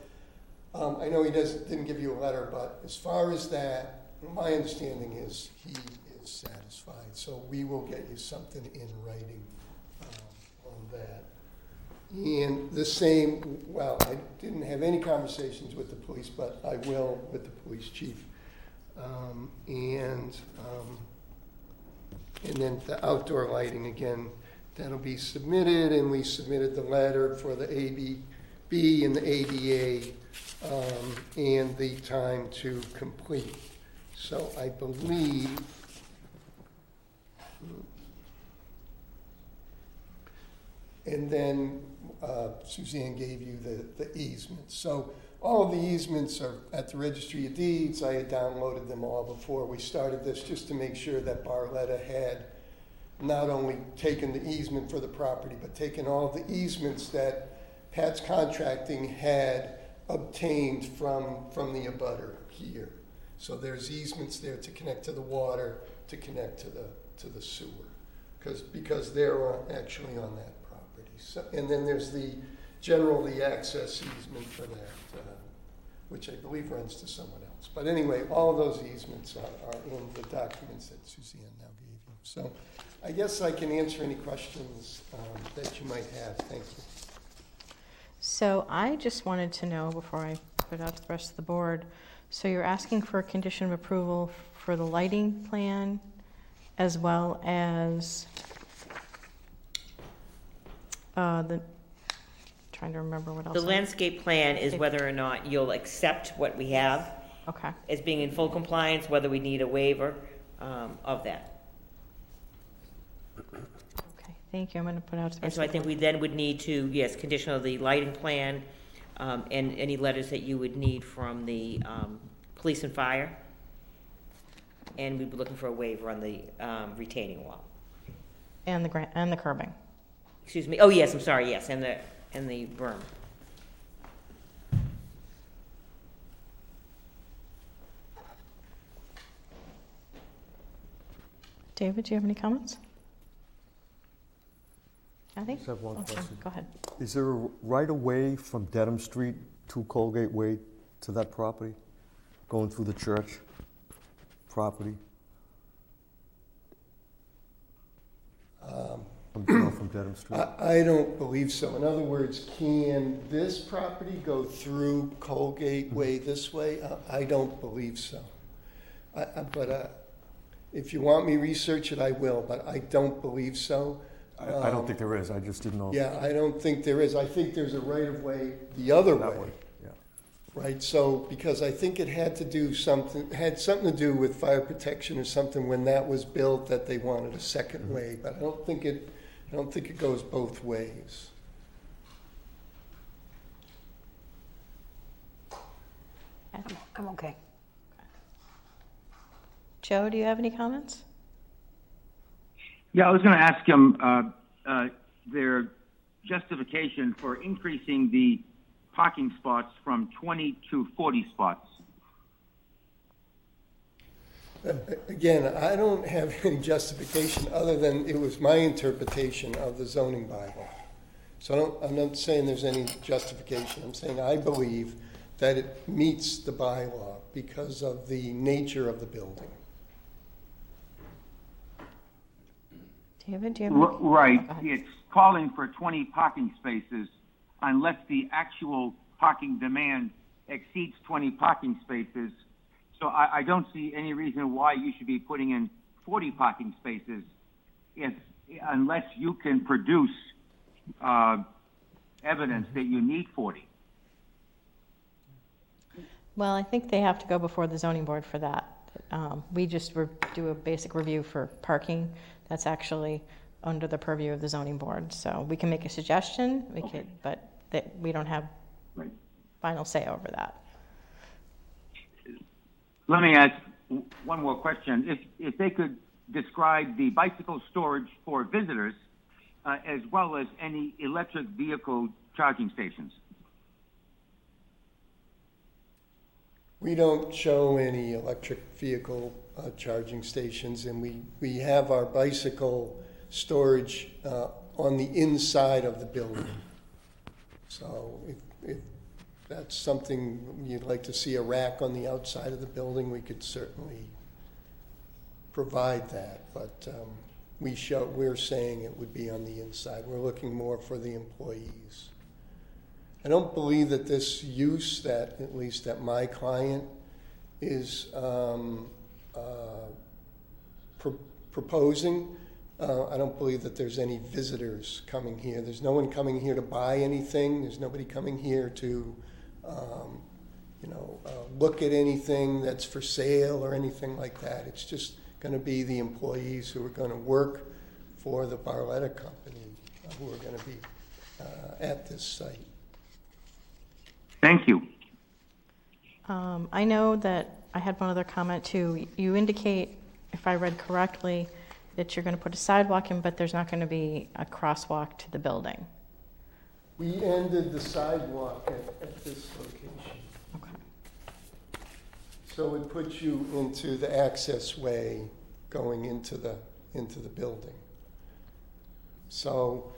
um, I know he doesn't, didn't give you a letter, but as far as that, my understanding is he is satisfied. So we will get you something in writing um, on that. And the same, well, I didn't have any conversations with the police, but I will with the police chief. Um, and, um, and then the outdoor lighting, again, that'll be submitted, and we submitted the letter for the AAB and the ADA, um, and the time to complete. So I believe, and then uh, Suzanne gave you the, the easements. So all of the easements are at the registry of deeds. I had downloaded them all before we started this, just to make sure that Barletta had not only taken the easement for the property, but taken all the easements that Pat's Contracting had obtained from, from the abutter here. So there's easements there to connect to the water, to connect to the, to the sewer, because, because they're actually on that. So, and then there's the, general, the access easement for that, uh, which I believe runs to someone else. But anyway, all of those easements are, are in the documents that Suzanne now gave you. So I guess I can answer any questions um, that you might have. Thank you. So I just wanted to know before I put out the rest of the board, so you're asking for a condition of approval for the lighting plan as well as uh, the, trying to remember what else. The I- landscape plan is whether or not you'll accept what we have Okay, as being in full compliance, whether we need a waiver um, of that. okay, thank you. I'm going to put out to the And rest so I of the think board. we then would need to, yes, condition of the lighting plan, um, and any letters that you would need from the, um, police and fire. And we'd be looking for a waiver on the, um, retaining wall. And the grant, and the curbing. Excuse me, oh, yes, I'm sorry, yes, and the, and the berm. David, do you have any comments? Kathy? just have one oh, Okay, question. Go ahead. Is there a right-of-way from Dedham Street to Colgate Way to that property, going through the church property? Um, From, from Dedham Street? I, I don't believe so. In other words, can this property go through Colgate Way this way? I, I don't believe so. I, I, but, uh, if you want me to research it, I will, but I don't believe so. I I don't Um, think there is, I just didn't know. Yeah, I don't think there is. I think there's a right-of-way the other That way. way, yeah. Right, so, because I think it had to do something, had something to do with fire protection or something when that was built, that they wanted a second way, but I don't think it, I don't think it goes both ways. Kathy? I'm okay. Joe, do you have any comments? Yeah, I was going to ask him uh, uh, their justification for increasing the parking spots from 20 to 40 spots. Again, I don't have any justification other than it was my interpretation of the zoning bylaw. So I don't, I'm not saying there's any justification. I'm saying I believe that it meets the bylaw because of the nature of the building. David, do you have? Right, it's calling for 20 parking spaces unless the actual parking demand exceeds 20 parking spaces, so I, I don't see any reason why you should be putting in 40 parking spaces if, unless you can produce, uh, evidence that you need 40. Well, I think they have to go before the zoning board for that. Um, We just re- do a basic review for parking. That's actually under the purview of the zoning board. So we can make a suggestion, we could, but that, we don't have Right. final say over that. Let me ask one more question. If, if they could describe the bicycle storage for visitors, uh, as well as any electric vehicle charging stations. We don't show any electric vehicle uh, charging stations, and we, we have our bicycle storage uh, on the inside of the building. So if, if that's something you'd like to see a rack on the outside of the building, we could certainly provide that. But um, we show, we're saying it would be on the inside. We're looking more for the employees. I don't believe that this use that, at least that my client is um, uh, pro- proposing, uh, I don't believe that there's any visitors coming here. There's no one coming here to buy anything. There's nobody coming here to, um, you know, uh, look at anything that's for sale or anything like that. It's just going to be the employees who are going to work for the Barletta Company uh, who are going to be uh, at this site. Thank you. Um, I know that, I had one other comment too. You indicate, if I read correctly, that you're going to put a sidewalk in, but there's not going to be a crosswalk to the building. We ended the sidewalk at, at this location. Okay. So it puts you into the access way going into the, into the building. So,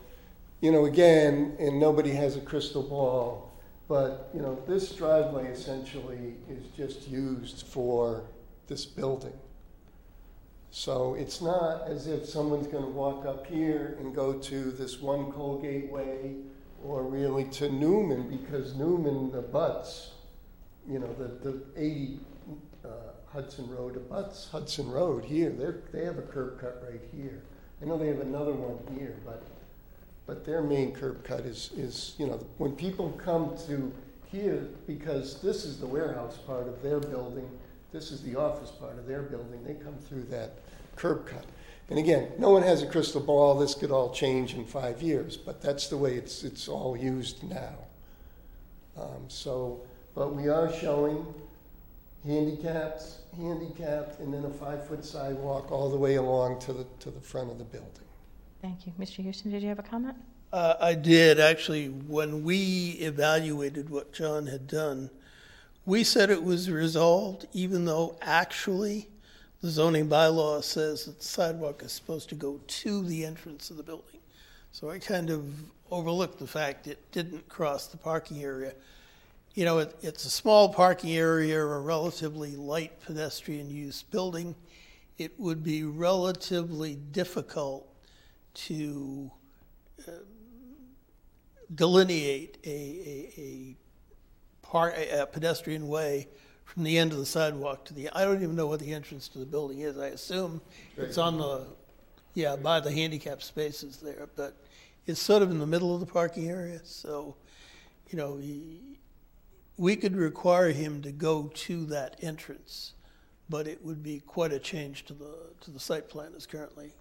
you know, again, and nobody has a crystal ball, but, you know, this driveway essentially is just used for this building. So it's not as if someone's gonna walk up here and go to this one Colgate Way or really to Newman, because Newman abuts, you know, the, the eighty uh, Hudson Road abuts Hudson Road here. They're, they have a curb cut right here. I know they have another one here, but, but their main curb cut is, is, you know, when people come to here, because this is the warehouse part of their building, this is the office part of their building, they come through that curb cut. And again, no one has a crystal ball, this could all change in five years, but that's the way it's, it's all used now. Um, so, but we are showing handicapped, handicapped, and then a five-foot sidewalk all the way along to the, to the front of the building. Thank you. Mr. Houston, did you have a comment? Uh, I did, actually, when we evaluated what John had done, we said it was resolved, even though actually the zoning bylaw says that the sidewalk is supposed to go to the entrance of the building. So I kind of overlooked the fact it didn't cross the parking area. You know, it, it's a small parking area, a relatively light pedestrian use building. It would be relatively difficult to uh, delineate a, a, a, par, a, a pedestrian way from the end of the sidewalk to the. I don't even know what the entrance to the building is. I assume it's on the, yeah, by the handicap spaces there, but it's sort of in the middle of the parking area. So, you know, he, we could require him to go to that entrance, but it would be quite a change to the to the site plan as currently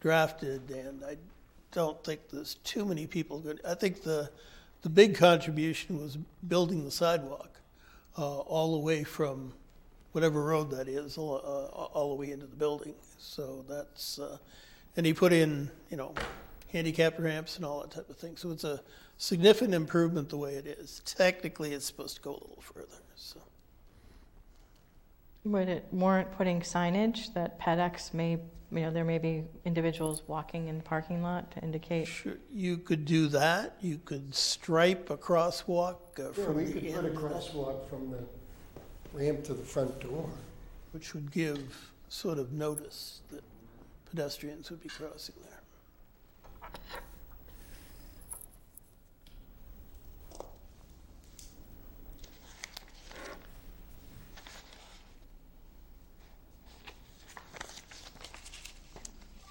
drafted, and I don't think there's too many people going, I think the the big contribution was building the sidewalk uh, all the way from whatever road that is, all, uh, all the way into the building. So that's uh, and he put in you know handicap ramps and all that type of thing. So it's a significant improvement the way it is. Technically, it's supposed to go a little further. So. Would it warrant putting signage that FedEx may, you know, there may be individuals walking in the parking lot to indicate? Sure, you could do that. You could stripe a crosswalk uh, Yeah, from we the could end, put a crosswalk from the ramp to the front door. which would give sort of notice that pedestrians would be crossing there.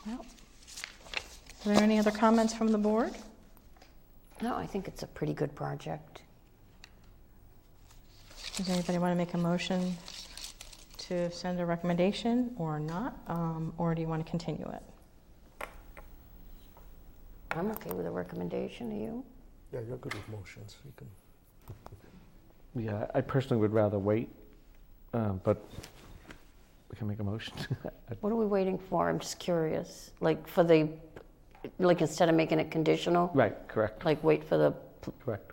Well, Are there any other comments from the board? No, I think it's a pretty good project. Does anybody want to make a motion to send a recommendation or not? Um, Or do you want to continue it? I'm okay with a recommendation, are you? Yeah, you're good with motions. You can. Yeah, I personally would rather wait, um, but we can make a motion. What are we waiting for? I'm just curious. Like for the, like instead of making it conditional? Right, correct, Like wait for the, correct.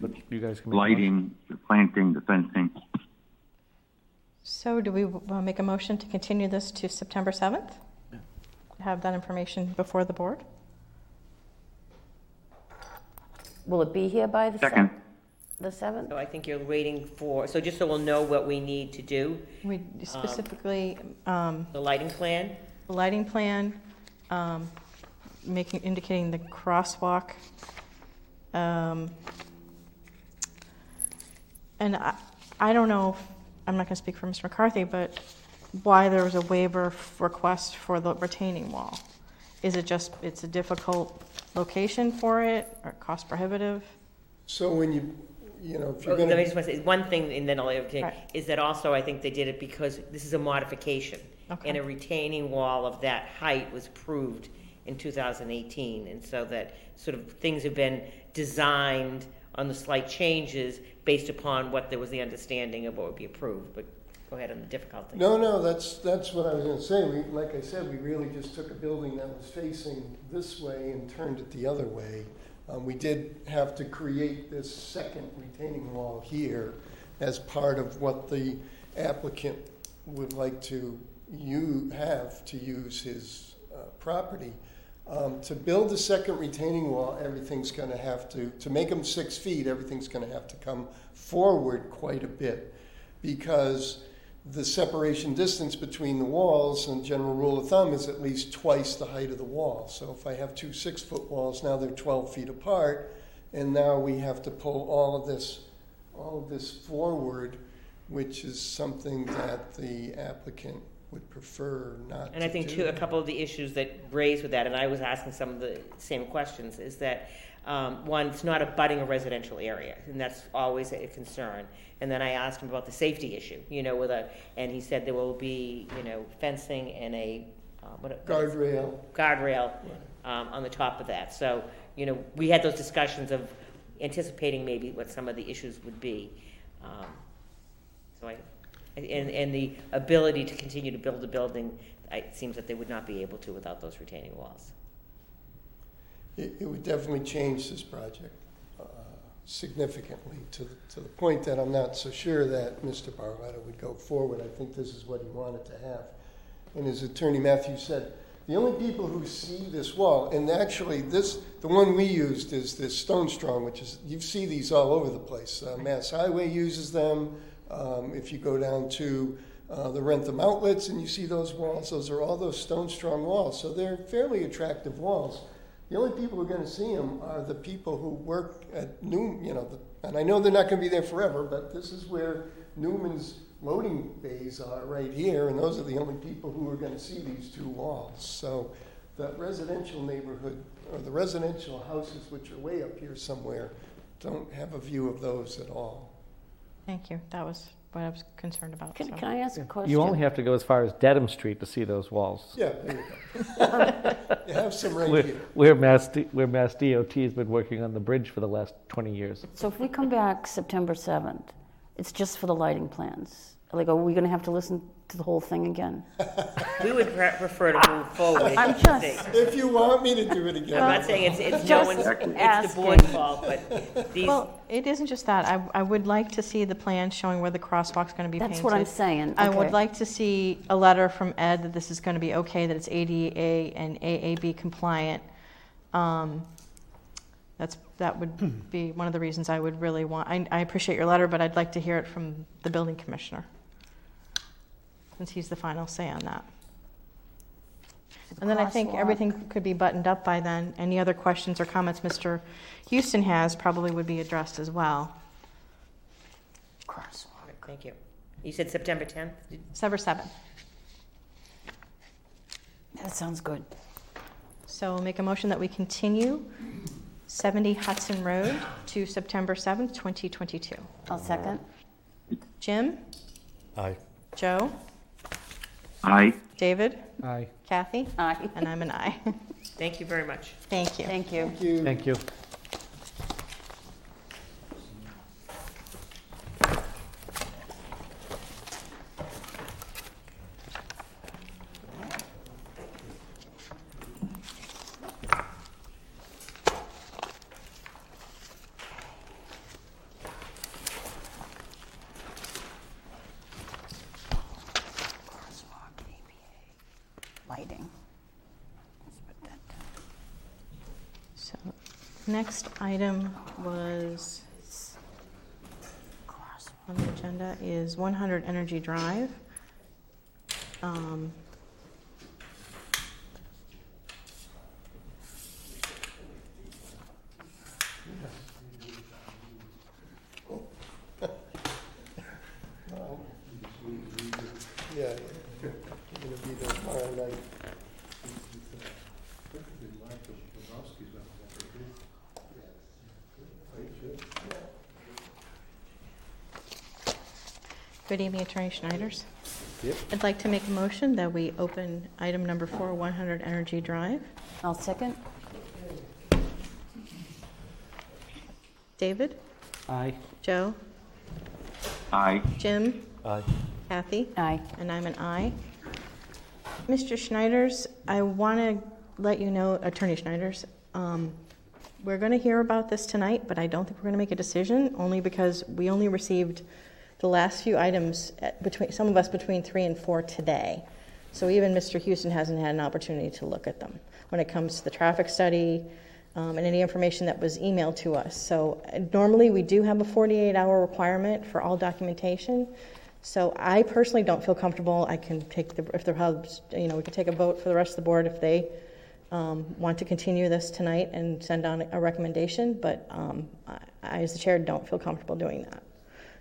But you guys can make a motion. Lighting, the planting, the fencing. So do we want to make a motion to continue this to September 7th? Have that information before the board? will it be here by the Second. 7th? The 7th? So I think you're waiting for, so just so we'll know what we need to do, We specifically, um, the lighting plan, the lighting plan, um, making, indicating the crosswalk. um, And I, I don't know, I'm not going to speak for Mr. McCarthy, but why there was a waiver f- request for the retaining wall? Is it just, it's a difficult location for it, or cost prohibitive? So when you, you know, if you're Let me gonna, just want to say, one thing, and then I'll, okay, Right. is that also, I think they did it because this is a modification. Okay. And a retaining wall of that height was approved in 2018, and so that sort of things have been designed on the slight changes based upon what there was the understanding of what would be approved, but go ahead on the difficulty. no, no, that's, that's what I was gonna say. We, like I said, we really just took a building that was facing this way and turned it the other way. Um, we did have to create this second retaining wall here as part of what the applicant would like to you have to use his uh, property. Um, to build the second retaining wall, everything's going to have to, to make them six feet, everything's going to have to come forward quite a bit because the separation distance between the walls and general rule of thumb is at least twice the height of the wall. So if I have two six foot walls, now they're 12 feet apart, and now we have to pull all of this, all of this forward, which is something that the applicant would prefer not to And I think do. too, a couple of the issues that raised with that, and I was asking some of the same questions, is that, um, one, it's not abutting a residential area, and that's always a concern. And then I asked him about the safety issue, you know, with a, and he said there will be, you know, fencing and a, uh, what? Guardrail. Guardrail, um, on the top of that. So, you know, we had those discussions of anticipating maybe what some of the issues would be. Um, So I, and, and the ability to continue to build a building, it seems that they would not be able to without those retaining walls. It, it would definitely change this project uh, significantly to, the- to the point that I'm not so sure that Mr. Barletta would go forward. I think this is what he wanted to have. And as Attorney Matthews said, the only people who see this wall, and actually this, the one we used is this Stone Strong, which is, you see these all over the place. Uh, Mass Highway uses them. Um, if you go down to uh, the Wrentham outlets and you see those walls, those are all those Stone Strong walls. So they're fairly attractive walls. The only people who are going to see them are the people who work at Newman, you know, the, and I know they're not going to be there forever, but this is where Newman's loading bays are right here, and those are the only people who are going to see these two walls. So the residential neighborhood, or the residential houses which are way up here somewhere, don't have a view of those at all. Thank you, that was what I was concerned about. Can, so. can I ask a question? You only have to go as far as Dedham Street to see those walls. Yeah, there you go. You have some right Where, here. where Mass, D- where Mass DOT has been working on the bridge for the last 20 years. So if we come back September 7th, it's just for the lighting plans? Like, are we going to have to listen to the whole thing again? We would pre- prefer to move forward. I'm you just- say. If you want me to do it again. I'm not saying it's, it's no Just one's, it's the asking. board's fault, but these, Well, it isn't just that. I, I would like to see the plan showing where the crosswalk's going to be painted. That's what I'm saying. I would Okay. like to see a letter from Ed that this is going to be okay, that it's ADA and AAB compliant. Um, That's, that would be one of the reasons I would really want, I, I appreciate your letter, but I'd like to hear it from the building commissioner, since he's the final say on that. And then I think everything could be buttoned up by then. Any other questions or comments Mr. Houston has probably would be addressed as well. Crosswalk. Thank you. You said September 10th? Did- September 7th. That sounds good. So we'll make a motion that we continue 70 Hudson Road to September 7th, 2022. I'll second. Jim? Aye. Joe? Aye. David? Aye. Kathy? Aye. And I'm an aye. Thank you very much. Thank you. Thank you. Thank you. Thank you. Crosswalk, APA, lighting. Let's put that down. So, next item was on the agenda is 100 Energy Drive. Um, Yeah, yeah. Gonna be there tomorrow night. Good evening, Attorney Schneiders. Yep. I'd like to make a motion that we open item number four, 100 Energy Drive. I'll second. David? Aye. Joe? Aye. Jim? Aye. Kathy? Aye. And I'm an aye. Mr. Schneiders, I want to let you know, Attorney Schneiders, um, we're going to hear about this tonight, but I don't think we're going to make a decision, only because we only received the last few items, at- between, some of us between three and four today. So even Mr. Houston hasn't had an opportunity to look at them when it comes to the traffic study um, and any information that was emailed to us. So uh, normally, we do have a 48-hour requirement for all documentation. So I personally don't feel comfortable. I can take the, if the hubs, you know, we could take a vote for the rest of the board if they um, want to continue this tonight and send on a recommendation, but um, I, I, as the chair, don't feel comfortable doing that.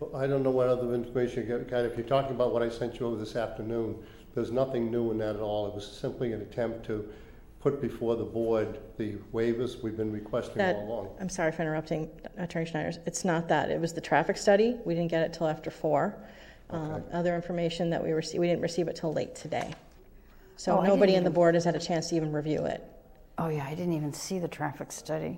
Well, I don't know what other information you got. If you're talking about what I sent you over this afternoon, there's nothing new in that at all. It was simply an attempt to put before the board the waivers we've been requesting That, all along. I'm sorry for interrupting, Attorney Schneider. It's not that. It was the traffic study. We didn't get it till after four. Um, Other information that we received, we didn't receive it till late today. So Oh, I nobody didn't in the even- board has had a chance to even review it. Oh, yeah, I didn't even see the traffic study.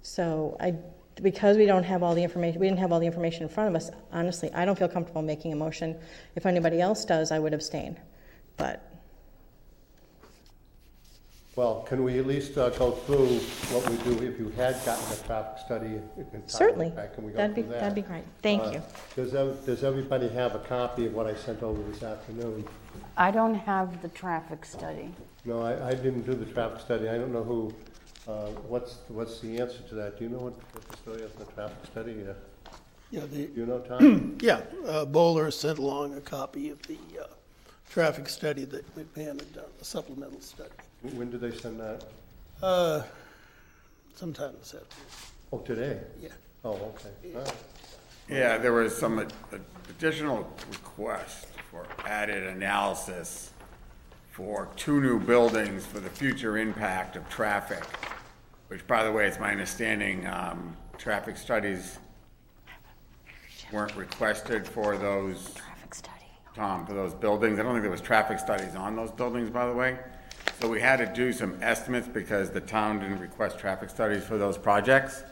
So I, because we don't have all the information, we didn't have all the information in front of us, honestly, I don't feel comfortable making a motion. If anybody else does, I would abstain. But Well, can we at least uh, go through what we do if you had gotten the traffic study? entirely certainly, back? Can we go that'd be, through that? that'd be great. Thank Uh, you. Does, ev- does everybody have a copy of what I sent over this afternoon? I don't have the traffic study. No, I, I didn't do the traffic study. I don't know who, uh, what's, what's the answer to that? Do you know what, what the story is on the traffic study? Uh, Yeah, the, Do you know, Tom? yeah, uh, Bohler sent along a copy of the uh, traffic study that McMahon had done, the supplemental study. When did they send that? Uh, Sometime this afternoon. Oh, today? Yeah. Oh, okay. All right. Yeah, there was some additional request for added analysis for two new buildings for the future impact of traffic, which, by the way, it's my understanding, um, traffic studies weren't requested for those, Traffic study. Tom, for those buildings. I don't think there was traffic studies on those buildings, by the way. So we had to do some estimates because the town didn't request traffic studies for those projects.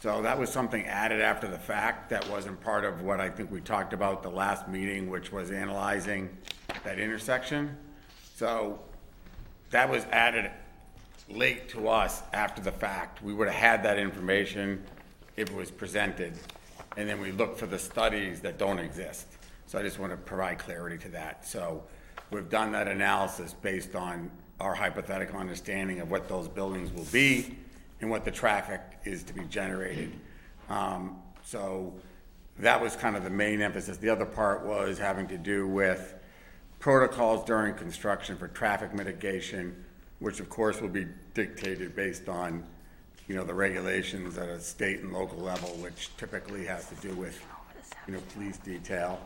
So that was something added after the fact that wasn't part of what I think we talked about the last meeting, which was analyzing that intersection. So that was added late to us after the fact. We would have had that information if it was presented, and then we look for the studies that don't exist. So I just want to provide clarity to that. So we've done that analysis based on our hypothetical understanding of what those buildings will be and what the traffic is to be generated. Um, So that was kind of the main emphasis. The other part was having to do with protocols during construction for traffic mitigation, which of course will be dictated based on, you know, the regulations at a state and local level, which typically has to do with, you know, police detail.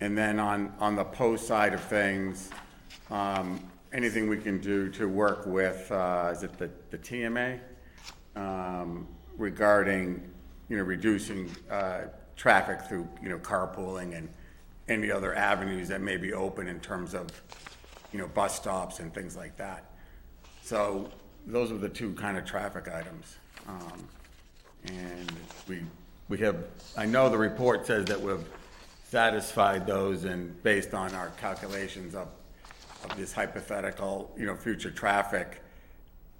And then on, on the post side of things, um, anything we can do to work with, uh, is it the, the TMA? Um, regarding, you know, reducing, uh, traffic through, you know, carpooling and any other avenues that may be open in terms of, you know, bus stops and things like that. So those are the two kind of traffic items. Um, and we, we have, I know the report says that we've satisfied those and based on our calculations of, of this hypothetical, you know, future traffic,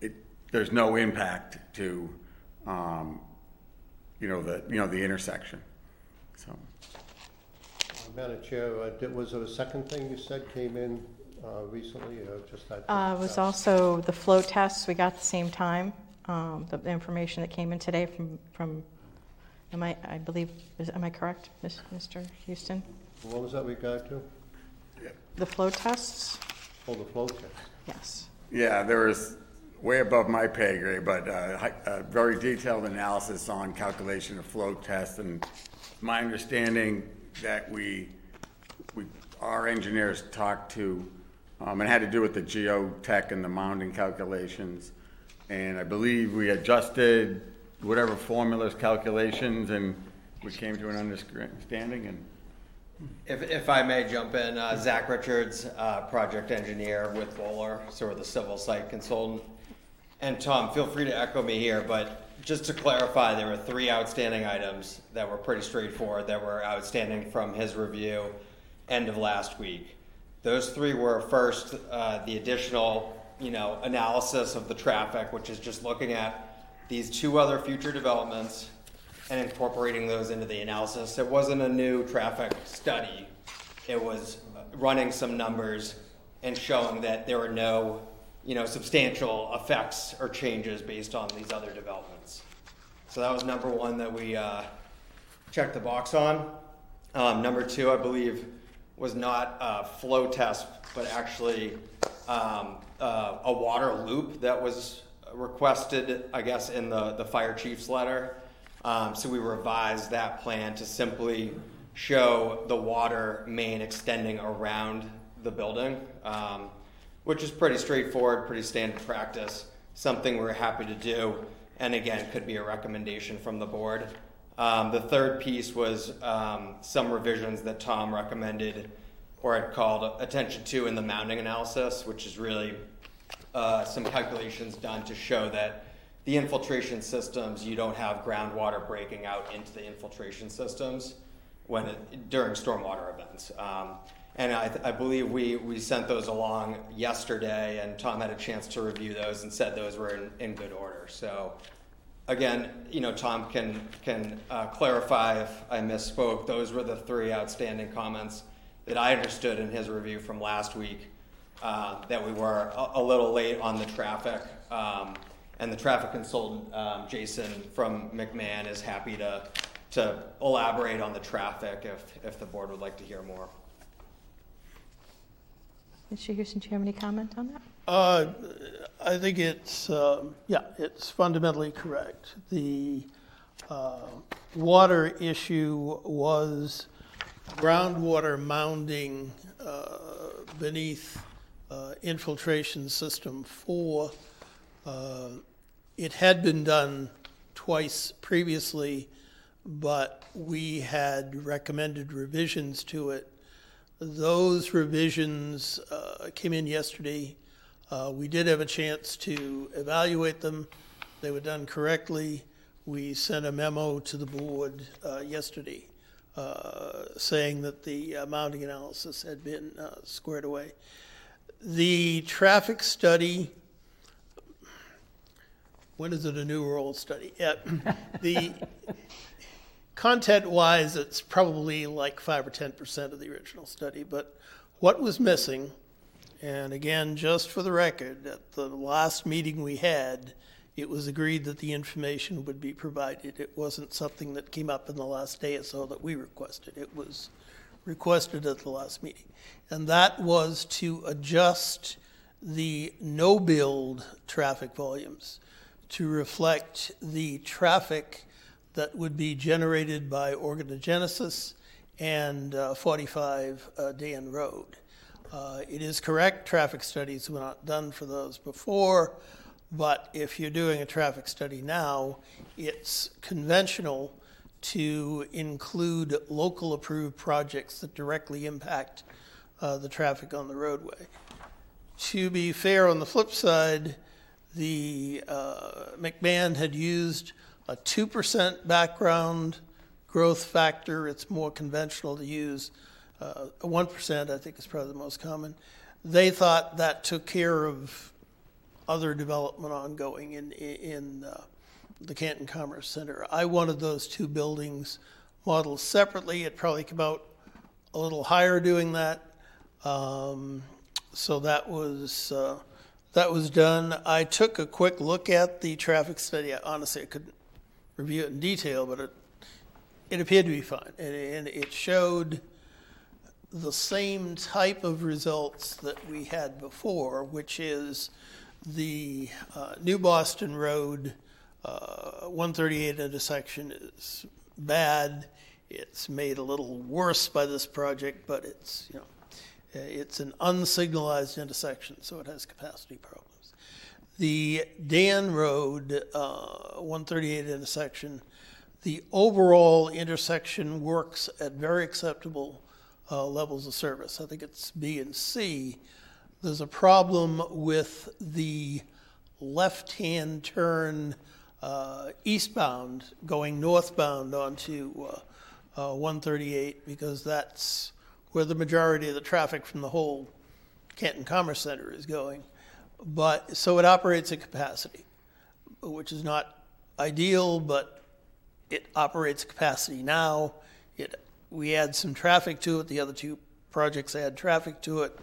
it, there's no impact to, um, you know, the, you know, the intersection, so. Madam Chair, uh, did- was there a second thing you said came in uh, recently, or just that? Uh, it was also the flow tests we got at the same time, um, the the information that came in today from, from, am I, I believe, is- am I correct, Miss- Mr. Houston? What was that regard to? The flow tests? Oh, the flow test. Yes. Yeah, there was way above my pay grade, but uh, hi- a very detailed analysis on calculation of flow tests. And my understanding that we, we, our engineers talked to, um, and had to do with the geotech and the mounding calculations. And I believe we adjusted whatever formulas, calculations, and we came to an understanding and If, if I may jump in, uh, Zach Richards, uh, project engineer with Bohler, sort of the civil site consultant. And Tom, feel free to echo me here, but just to clarify, there were three outstanding items that were pretty straightforward that were outstanding from his review end of last week. Those three were first, uh, the additional, you know, analysis of the traffic, which is just looking at these two other future developments and incorporating those into the analysis. It wasn't a new traffic study. It was running some numbers and showing that there were no, you know, substantial effects or changes based on these other developments. So that was number one that we uh, checked the box on. Um, number two, I believe, was not a flow test, but actually um, uh, a water loop that was requested, I guess, in the, the fire chief's letter. Um, so we revised that plan to simply show the water main extending around the building, um, which is pretty straightforward, pretty standard practice, something we're happy to do, and again, could be a recommendation from the board. Um, the third piece was um, some revisions that Tom recommended or had called attention to in the mounding analysis, which is really uh, some calculations done to show that the infiltration systems, you don't have groundwater breaking out into the infiltration systems when it, during stormwater events. Um, and I, I believe we, we sent those along yesterday, and Tom had a chance to review those and said those were in, in good order. So, again, you know, Tom can can uh, clarify if I misspoke. Those were the three outstanding comments that I understood in his review from last week. Uh, that we were a, a, little late on the traffic. Um, and the traffic consultant, um, Jason from McMahon, is happy to, to elaborate on the traffic if, if the board would like to hear more. Mr. Houston, do you have any comment on that? Uh, I think it's, um, yeah, it's fundamentally correct. The uh, water issue was groundwater mounding uh, beneath uh, infiltration system four. Uh, it had been done twice previously, but we had recommended revisions to it. Those revisions uh, came in yesterday. Uh, we did have a chance to evaluate them. They were done correctly. We sent a memo to the board uh, yesterday uh, saying that the mounding analysis had been uh, squared away. The traffic study when is it a new or old study? Yeah, the content-wise, it's probably like five or ten percent of the original study. But what was missing, and again, just for the record, at the last meeting we had, it was agreed that the information would be provided. It wasn't something that came up in the last day or so that we requested. It was requested at the last meeting. And that was to adjust the no-build traffic volumes to reflect the traffic that would be generated by Organogenesis and uh, 45 uh, Dan Road. Uh, It is correct, traffic studies were not done for those before, but if you're doing a traffic study now, it's conventional to include local approved projects that directly impact uh, the traffic on the roadway. To be fair, on the flip side, the uh, McMahon had used a 2% background growth factor. It's more conventional to use uh, a 1%, I think is probably the most common. They thought that took care of other development ongoing in, in uh, the Canton Commerce Center. I wanted those two buildings modeled separately. It probably came out a little higher doing that. Um, so that was uh, that was done. I took a quick look at the traffic study. Honestly, I couldn't review it in detail, but it it appeared to be fine, and, and it showed the same type of results that we had before, which is the uh, New Boston Road uh, 138 intersection is bad. It's made a little worse by this project, but it's you know it's an unsignalized intersection, so it has capacity problems. The Dan Road uh, 138 intersection, the overall intersection works at very acceptable uh, levels of service. I think it's B and C. There's a problem with the left-hand turn uh, eastbound going northbound onto uh, uh, 138 because that's where the majority of the traffic from the whole Canton Commerce Center is going. But so it operates at capacity, which is not ideal, but it operates capacity now. It we add some traffic to it. The other two projects add traffic to it.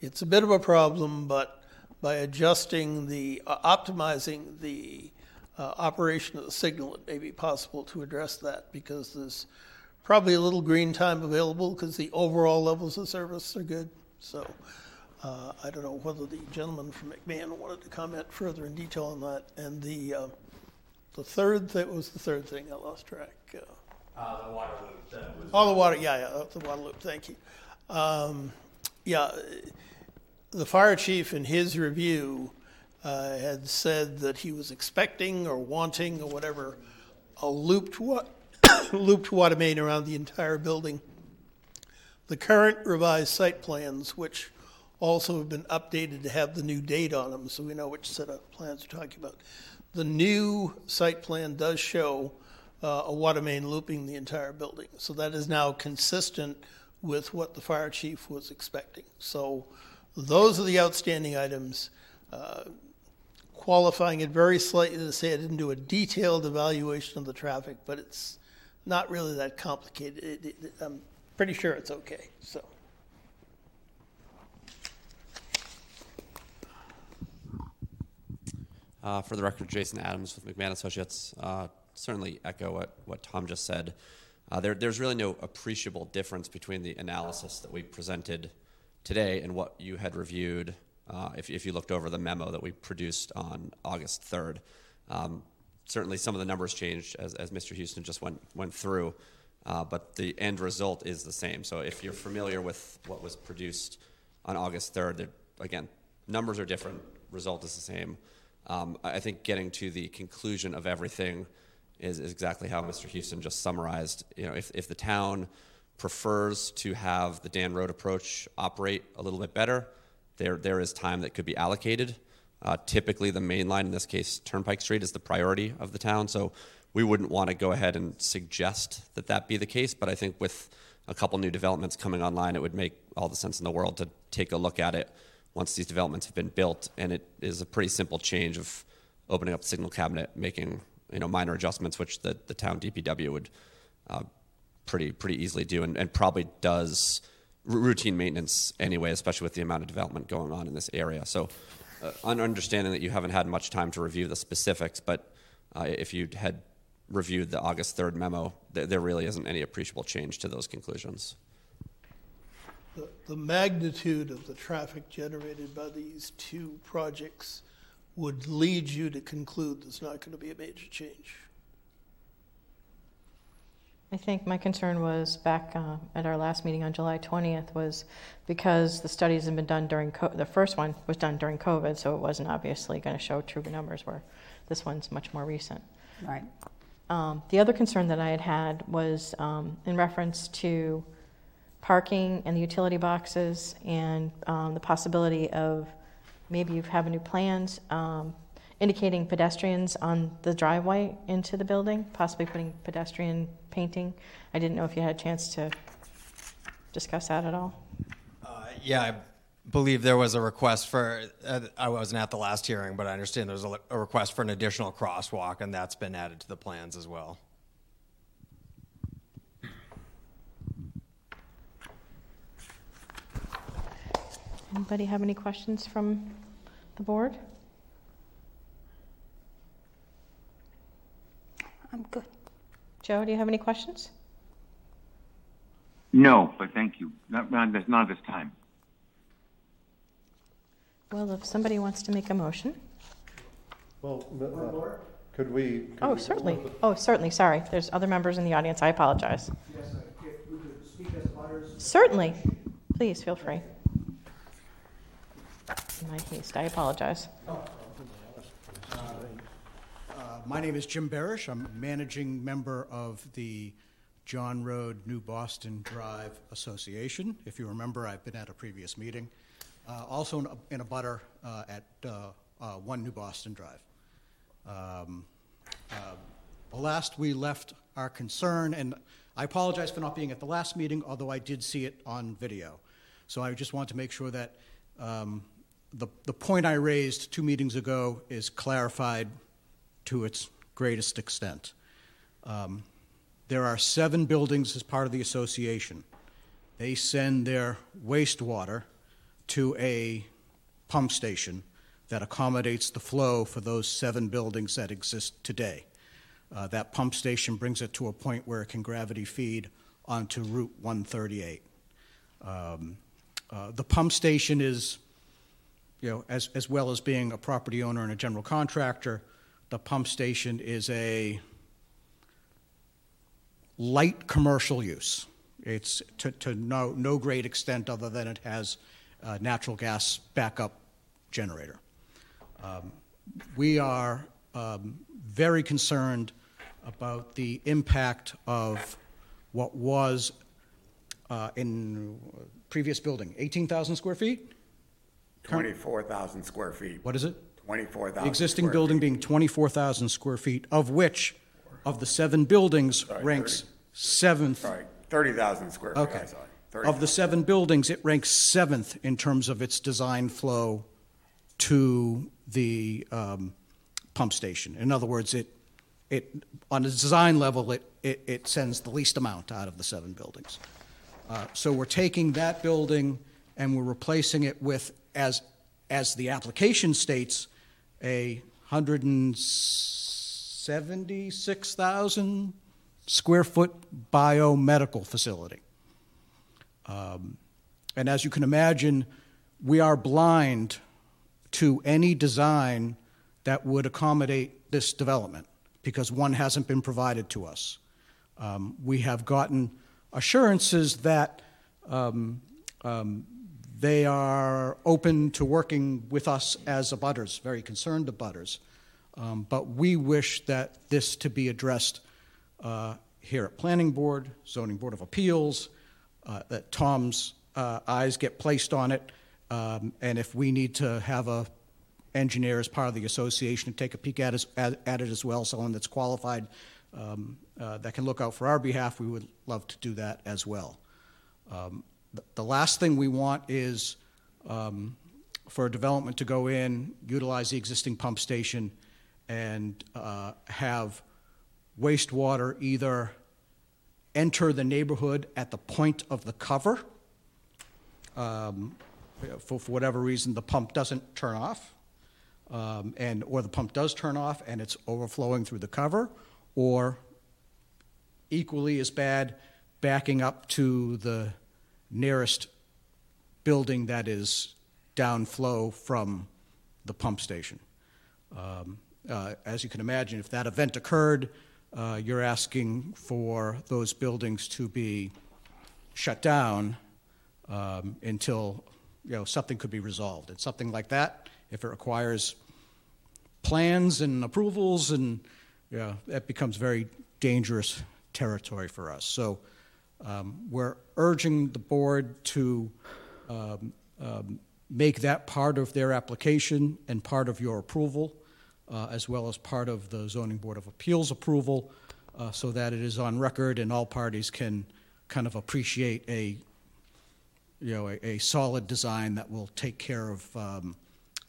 It's a bit of a problem, but by adjusting the uh, optimizing the uh, operation of the signal, it may be possible to address that because there's probably a little green time available because the overall levels of service are good. So uh, I don't know whether the gentleman from McMahon wanted to comment further in detail on that. And the uh, the third thing was the third thing I lost track. Uh, Uh, the water loop that was. Oh, the water, yeah, yeah, the water loop, thank you. Um, yeah, the fire chief in his review uh, had said that he was expecting or wanting or whatever a looped wa- looped water main around the entire building. The current revised site plans, which also have been updated to have the new date on them, so we know which set of plans we're talking about. The new site plan does show uh, a water main looping the entire building, so that is now consistent with what the fire chief was expecting. So those are the outstanding items. Uh, qualifying it very slightly to say I didn't do a detailed evaluation of the traffic, but it's not really that complicated. It, it, I'm pretty sure it's okay, so. Uh, for the record, Jason Adams with McMahon Associates. Uh, certainly echo what, what Tom just said. Uh, there, there's really no appreciable difference between the analysis that we presented today and what you had reviewed uh, if, if you looked over the memo that we produced on August 3rd. Um, certainly some of the numbers changed as, as Mr. Houston just went, went through, uh, but the end result is the same. So if you're familiar with what was produced on August 3rd, again, numbers are different, result is the same. Um, I think getting to the conclusion of everything is, is exactly how Mr. Houston just summarized. You know, if, if the town prefers to have the Dan Road approach operate a little bit better, there, there is time that could be allocated. Uh, typically, the main line, in this case, Turnpike Street, is the priority of the town. So we wouldn't want to go ahead and suggest that that be the case. But I think with a couple new developments coming online, it would make all the sense in the world to take a look at it once these developments have been built. And it is a pretty simple change of opening up the signal cabinet, making you know minor adjustments, which the, the town DPW would uh, pretty pretty easily do, and, and probably does r- routine maintenance anyway, especially with the amount of development going on in this area. So, uh, understanding that you haven't had much time to review the specifics, but uh, if you had reviewed the August third memo, th- there really isn't any appreciable change to those conclusions. The, the magnitude of the traffic generated by these two projects would lead you to conclude there's not going to be a major change. I think my concern was back uh, at our last meeting on July 20th was because the studies had been done during, co- the first one was done during COVID, so it wasn't obviously going to show true numbers, where this one's much more recent. Right. Um, the other concern that I had had was um, in reference to parking and the utility boxes and um, the possibility of maybe you have new plans um, indicating pedestrians on the driveway into the building, possibly putting pedestrian painting. I didn't know if you had a chance to discuss that at all. Uh, yeah, I believe there was a request for, uh, I wasn't at the last hearing, but I understand there was a, a request for an additional crosswalk, and that's been added to the plans as well. Anybody have any questions from the board? I'm good. Joe, do you have any questions? No, but thank you. Not, not, this, not this time. Well, if somebody wants to make a motion. Well, uh, could we? could Oh, we- certainly. Oh, certainly, sorry. There's other members in the audience. I apologize. Yes, if we could speak as butters, Certainly. Please, feel free. My haste, I apologize. Uh, My name is Jim Barish. I'm managing member of the John Road New Boston Drive Association. If you remember, I've been at a previous meeting. Uh, Also in a- in a butter uh, at uh, uh, 1 New Boston Drive. Um, uh, The last we left our concern, and I apologize for not being at the last meeting, although I did see it on video. So I just want to make sure that um, the, the point I raised two meetings ago is clarified to its greatest extent. Um, there are seven buildings as part of the association. They send their wastewater to a pump station that accommodates the flow for those seven buildings that exist today. Uh, that pump station brings it to a point where it can gravity feed onto Route 138. Um, uh, the pump station is, you know, as, as well as being a property owner and a general contractor, the pump station is a light commercial use. It's to, to no, no great extent other than it has a natural gas backup generator. Um, we are um, very concerned about the impact of what was uh, in previous building, 18,000 square feet? Twenty-four thousand square feet. What is it? Twenty-four thousand. The existing building being 24,000 square feet, of which, of the seven buildings, ranks seventh. Sorry, thirty thousand square feet, Okay. I saw. Of the seven buildings, it ranks seventh in terms of its design flow to the um, pump station. In other words, it, it, on a design level, it, it, it sends the least amount out of the seven buildings. Uh, So we're taking that building and we're replacing it with, as, as the application states, a 176,000 square foot biomedical facility. Um, And as you can imagine, we are blind to any design that would accommodate this development because one hasn't been provided to us. Um, we have gotten assurances that um, um, they are open to working with us as abutters, very concerned abutters. Um, but we wish that this to be addressed uh, here at Planning Board, Zoning Board of Appeals, uh, that Tom's uh, eyes get placed on it, um, and if we need to have a engineer as part of the association to take a peek at, at, at it as well, someone that's qualified um, uh, that can look out for our behalf, we would love to do that as well. Um, the, last thing we want is um, for a development to go in, utilize the existing pump station, and uh, have wastewater either enter the neighborhood at the point of the cover. Um, for, for whatever reason, the pump doesn't turn off, um, and or the pump does turn off and it's overflowing through the cover, or equally as bad, backing up to the nearest building that is downflow from the pump station. Um, uh, as you can imagine, if that event occurred, uh, you're asking for those buildings to be shut down um, until you know something could be resolved. And something like that, if it requires plans and approvals, and yeah, that becomes very dangerous territory for us. So um, we're urging the board to um, um, make that part of their application and part of your approval, uh, as well as part of the zoning board of appeals approval, uh, so that it is on record and all parties can kind of appreciate a you know a, a solid design that will take care of um,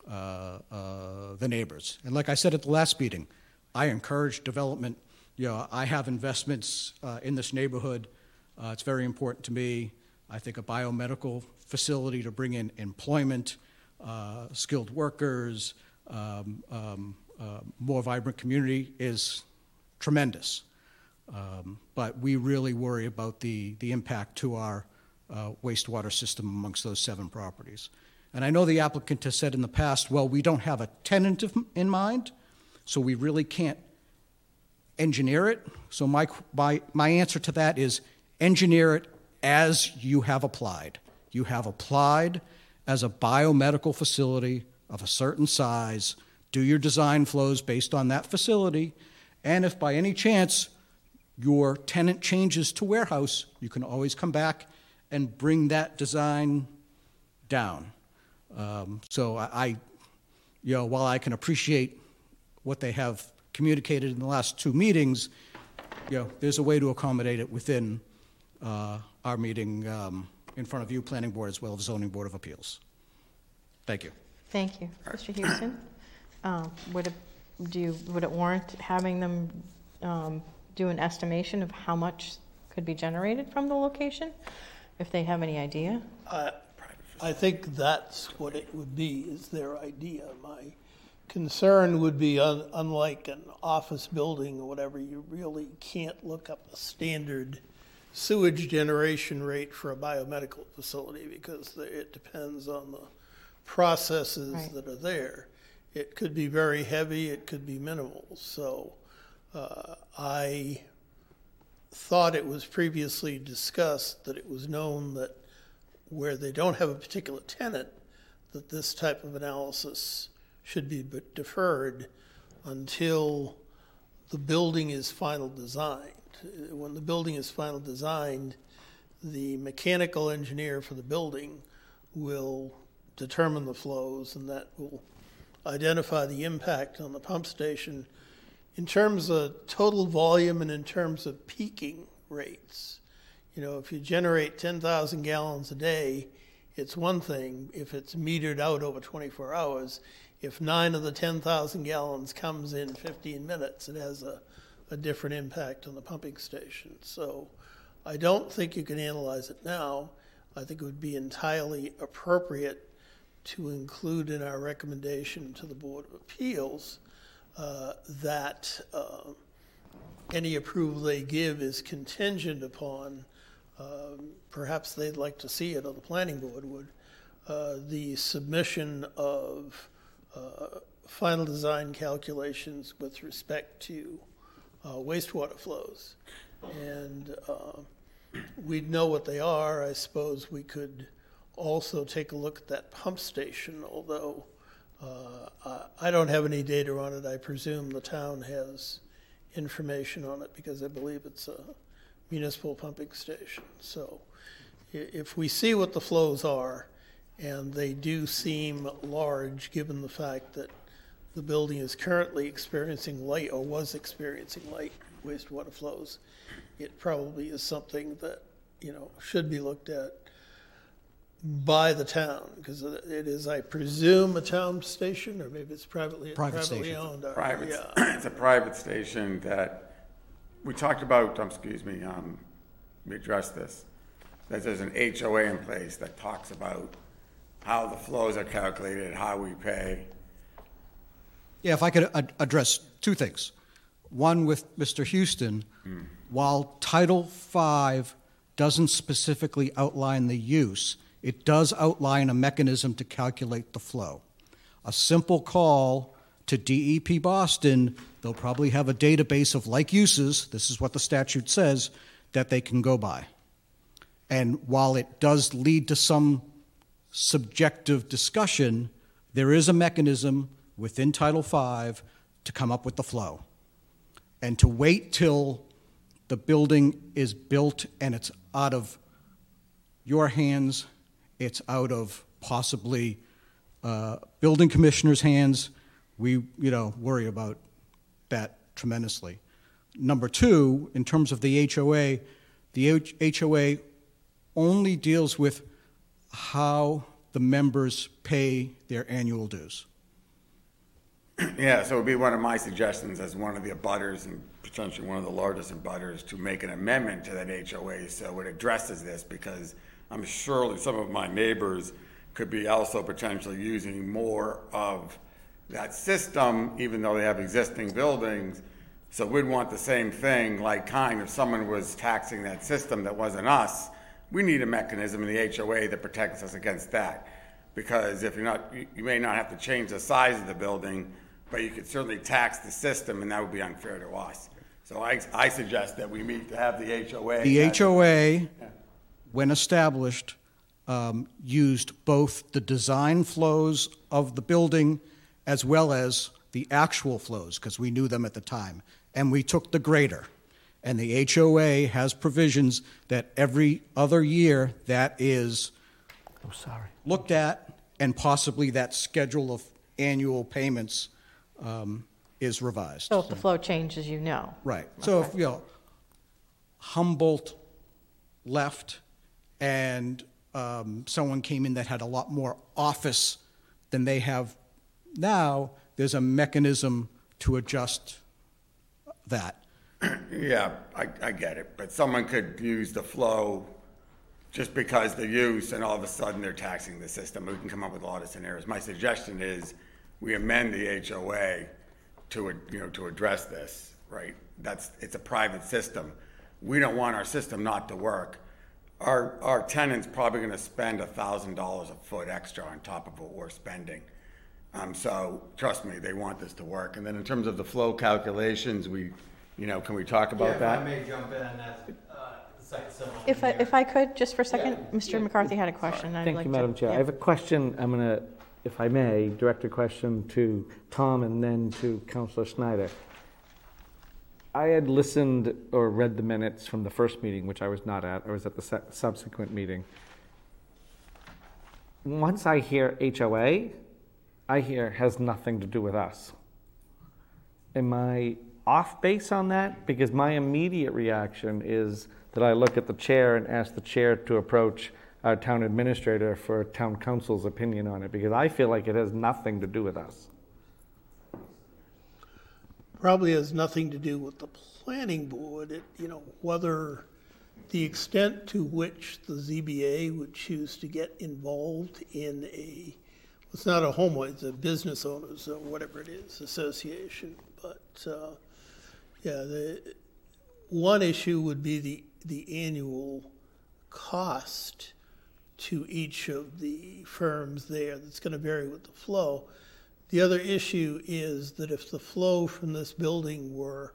uh, uh, the neighbors. And like I said at the last meeting, I encourage development. You know, I have investments uh, in this neighborhood. Uh, it's very important to me. I think a biomedical facility to bring in employment, uh, skilled workers, um, um, uh, more vibrant community is tremendous. Um, but we really worry about the, the impact to our uh, wastewater system amongst those seven properties. And I know the applicant has said in the past, well, we don't have a tenant in mind, so we really can't engineer it. So my, my, my answer to that is engineer it as you have applied. You have applied as a biomedical facility of a certain size. Do your design flows based on that facility. And if by any chance your tenant changes to warehouse, you can always come back and bring that design down. Um, so I, I, you know, while I can appreciate what they have communicated in the last two meetings, you know, there's a way to accommodate it within uh, our meeting um, in front of you, Planning Board, as well as Zoning Board of Appeals. Thank you. Thank you. Mr. Houston, uh, would it, do you, would it warrant having them um, do an estimation of how much could be generated from the location, if they have any idea? I, I think that's what it would be, is their idea. My concern would be, un, unlike an office building or whatever, you really can't look up a standard sewage generation rate for a biomedical facility because it depends on the processes Right. that are there. It could be very heavy, it could be minimal. So uh, I thought it was previously discussed that it was known that where they don't have a particular tenant, that this type of analysis should be deferred until the building is final designed. When the building is final designed, the mechanical engineer for the building will determine the flows and that will identify the impact on the pump station in terms of total volume and in terms of peaking rates. You know, if you generate 10,000 gallons a day, it's one thing if it's metered out over 24 hours. If nine of the 10,000 gallons comes in 15 minutes, it has a, a different impact on the pumping station. So I don't think you can analyze it now. I think it would be entirely appropriate to include in our recommendation to the Board of Appeals uh, that uh, any approval they give is contingent upon, um, perhaps they'd like to see it, or the planning board would, uh, the submission of uh, final design calculations with respect to wastewater flows. And uh, we'd know what they are. I suppose we could also take a look at that pump station, although uh, I don't have any data on it. I presume the town has information on it because I believe it's a municipal pumping station. So if we see what the flows are, and they do seem large, given the fact that the building is currently experiencing light, or was experiencing light wastewater flows, it probably is something that, you know, should be looked at by the town, because it is, I presume, a town station, or maybe it's privately, Private privately station. owned. or- Private, yeah. it's a private station that, we talked about, um, excuse me, um, we addressed this, that there's an HOA in place that talks about how the flows are calculated, how we pay. Yeah, if I could ad- address two things. One with Mr. Houston, hmm. while Title V doesn't specifically outline the use, it does outline a mechanism to calculate the flow. A simple call to DEP Boston, they'll probably have a database of like uses, this is what the statute says, that they can go by. And while it does lead to some subjective discussion, there is a mechanism within Title V to come up with the flow. And to wait till the building is built and it's out of your hands, it's out of possibly uh, building commissioner's hands, we you know worry about that tremendously. Number two, in terms of the HOA, the H- HOA only deals with how the members pay their annual dues. Yeah, so it would be one of my suggestions as one of the abutters and potentially one of the largest abutters to make an amendment to that HOA so it addresses this because I'm surely some of my neighbors could be also potentially using more of that system, even though they have existing buildings. So we'd want the same thing, like kind, if someone was taxing that system that wasn't us, we need a mechanism in the HOA that protects us against that. Because if you're not, you may not have to change the size of the building, but you could certainly tax the system, and that would be unfair to us. So I, I suggest that we meet to have the HOA. The HOA, when established, um, used both the design flows of the building as well as the actual flows, because we knew them at the time. And we took the greater. And the HOA has provisions that every other year that is Oh, sorry. looked at, and possibly that schedule of annual payments um, is revised. So if the flow changes, you know. Right. So if, you know, Humboldt left and um, someone came in that had a lot more office than they have now, there's a mechanism to adjust that. Yeah, I, I get it, but someone could use the flow just because the use, and all of a sudden they're taxing the system. We can come up with a lot of scenarios. My suggestion is we amend the HOA to, you know, to address this, right? That's, it's a private system. We don't want our system not to work. Our, our tenant's probably gonna spend a thousand dollars a foot extra on top of what we're spending. Um, so, trust me, they want this to work. And then in terms of the flow calculations, we, you know, can we talk about that? Yeah, if I may jump in as uh, site civil If I, engineer. if I could, just for a second, Mr. McCarthy had a question. I'd Thank like you, to- Madam Chair. I yeah. have a question, I'm going to, if I may, direct a question to Tom and then to Councilor Snyder. I had listened or read the minutes from the first meeting, which I was not at, I was at the se- subsequent meeting. Once I hear HOA, I hear has nothing to do with us. Am I off base on that? Because my immediate reaction is that I look at the chair and ask the chair to approach our town administrator for town counsel's opinion on it, because I feel like it has nothing to do with us. probably has nothing to do with the planning board, it, you know, whether the extent to which the ZBA would choose to get involved in a, it's not a homeowner, it's a business owners, or whatever it is, association, but, uh, yeah, the, one issue would be the, the annual cost to each of the firms there, that's gonna vary with the flow. The other issue is that if the flow from this building were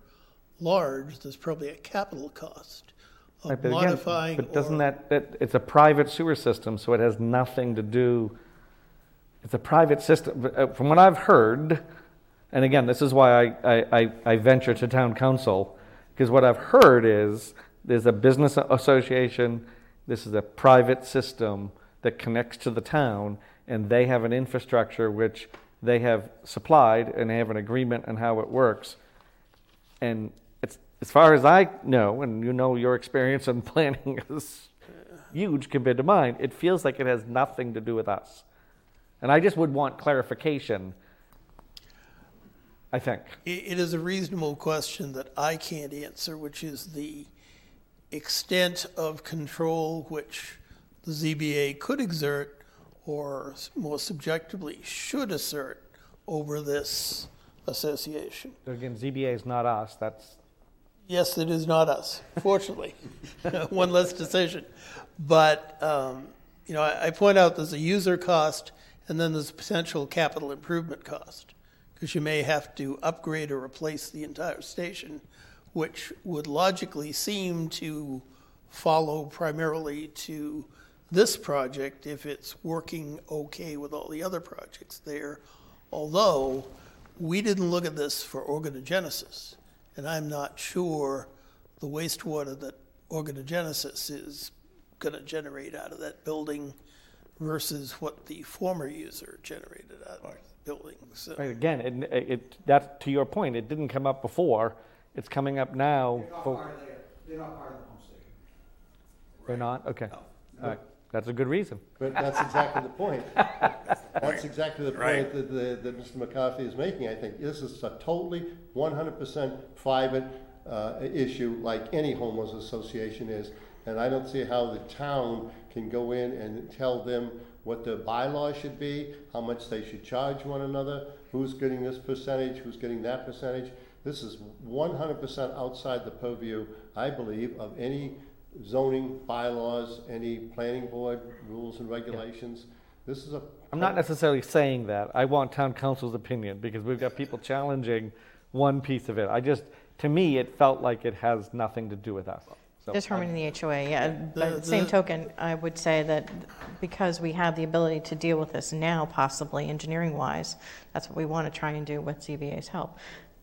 large, there's probably a capital cost Right, of but again, modifying But doesn't that, that, it's a private sewer system, so it has nothing to do, it's a private system. Uh, From what I've heard, and again, this is why I, I, I- I venture to town counsel, because what I've heard is, there's a business association, this is a private system that connects to the town, and they have an infrastructure which they have supplied, and have an agreement on how it works. And as far as I know, and you know your experience in planning is huge compared to mine, it feels like it has nothing to do with us. And I just would want clarification, I think. It is a reasonable question that I can't answer, which is the extent of control which the ZBA could exert or more subjectively should assert over this association. But again, ZBA is not us, that's, Yes, it is not us, fortunately. One less decision. But um, you know, I, I point out there's a user cost and then there's a potential capital improvement cost. Because you may have to upgrade or replace the entire station, which would logically seem to follow primarily to this project if it's working okay with all the other projects there. Although we didn't look at this for Organogenesis, and I'm not sure the wastewater that Organogenesis is going to generate out of that building versus what the former user generated out of the building. So. Right, again, it, it, that's to your point, it didn't come up before, it's coming up now. for- They're not part of the pump station. They're not, okay. All right, that's a good reason. But that's exactly the point. That's exactly the Right. point that, the- that Mr. McCarthy is making, I think. This is a totally one hundred percent private, uh, issue like any homeowners association is. And I don't see how the town can go in and tell them what the bylaws should be, how much they should charge one another, who's getting this percentage, who's getting that percentage. This is one hundred percent outside the purview, I believe, of any zoning bylaws, any planning board rules and regulations. This is a. I'm not necessarily saying that. I want town counsel's opinion because we've got people challenging one piece of it. I just, to me, it felt like it has nothing to do with us. So Determining the HOA, yeah. But The- at the same the- token, I would say that because we have the ability to deal with this now, possibly engineering-wise, that's what we want to try and do with ZBA's help.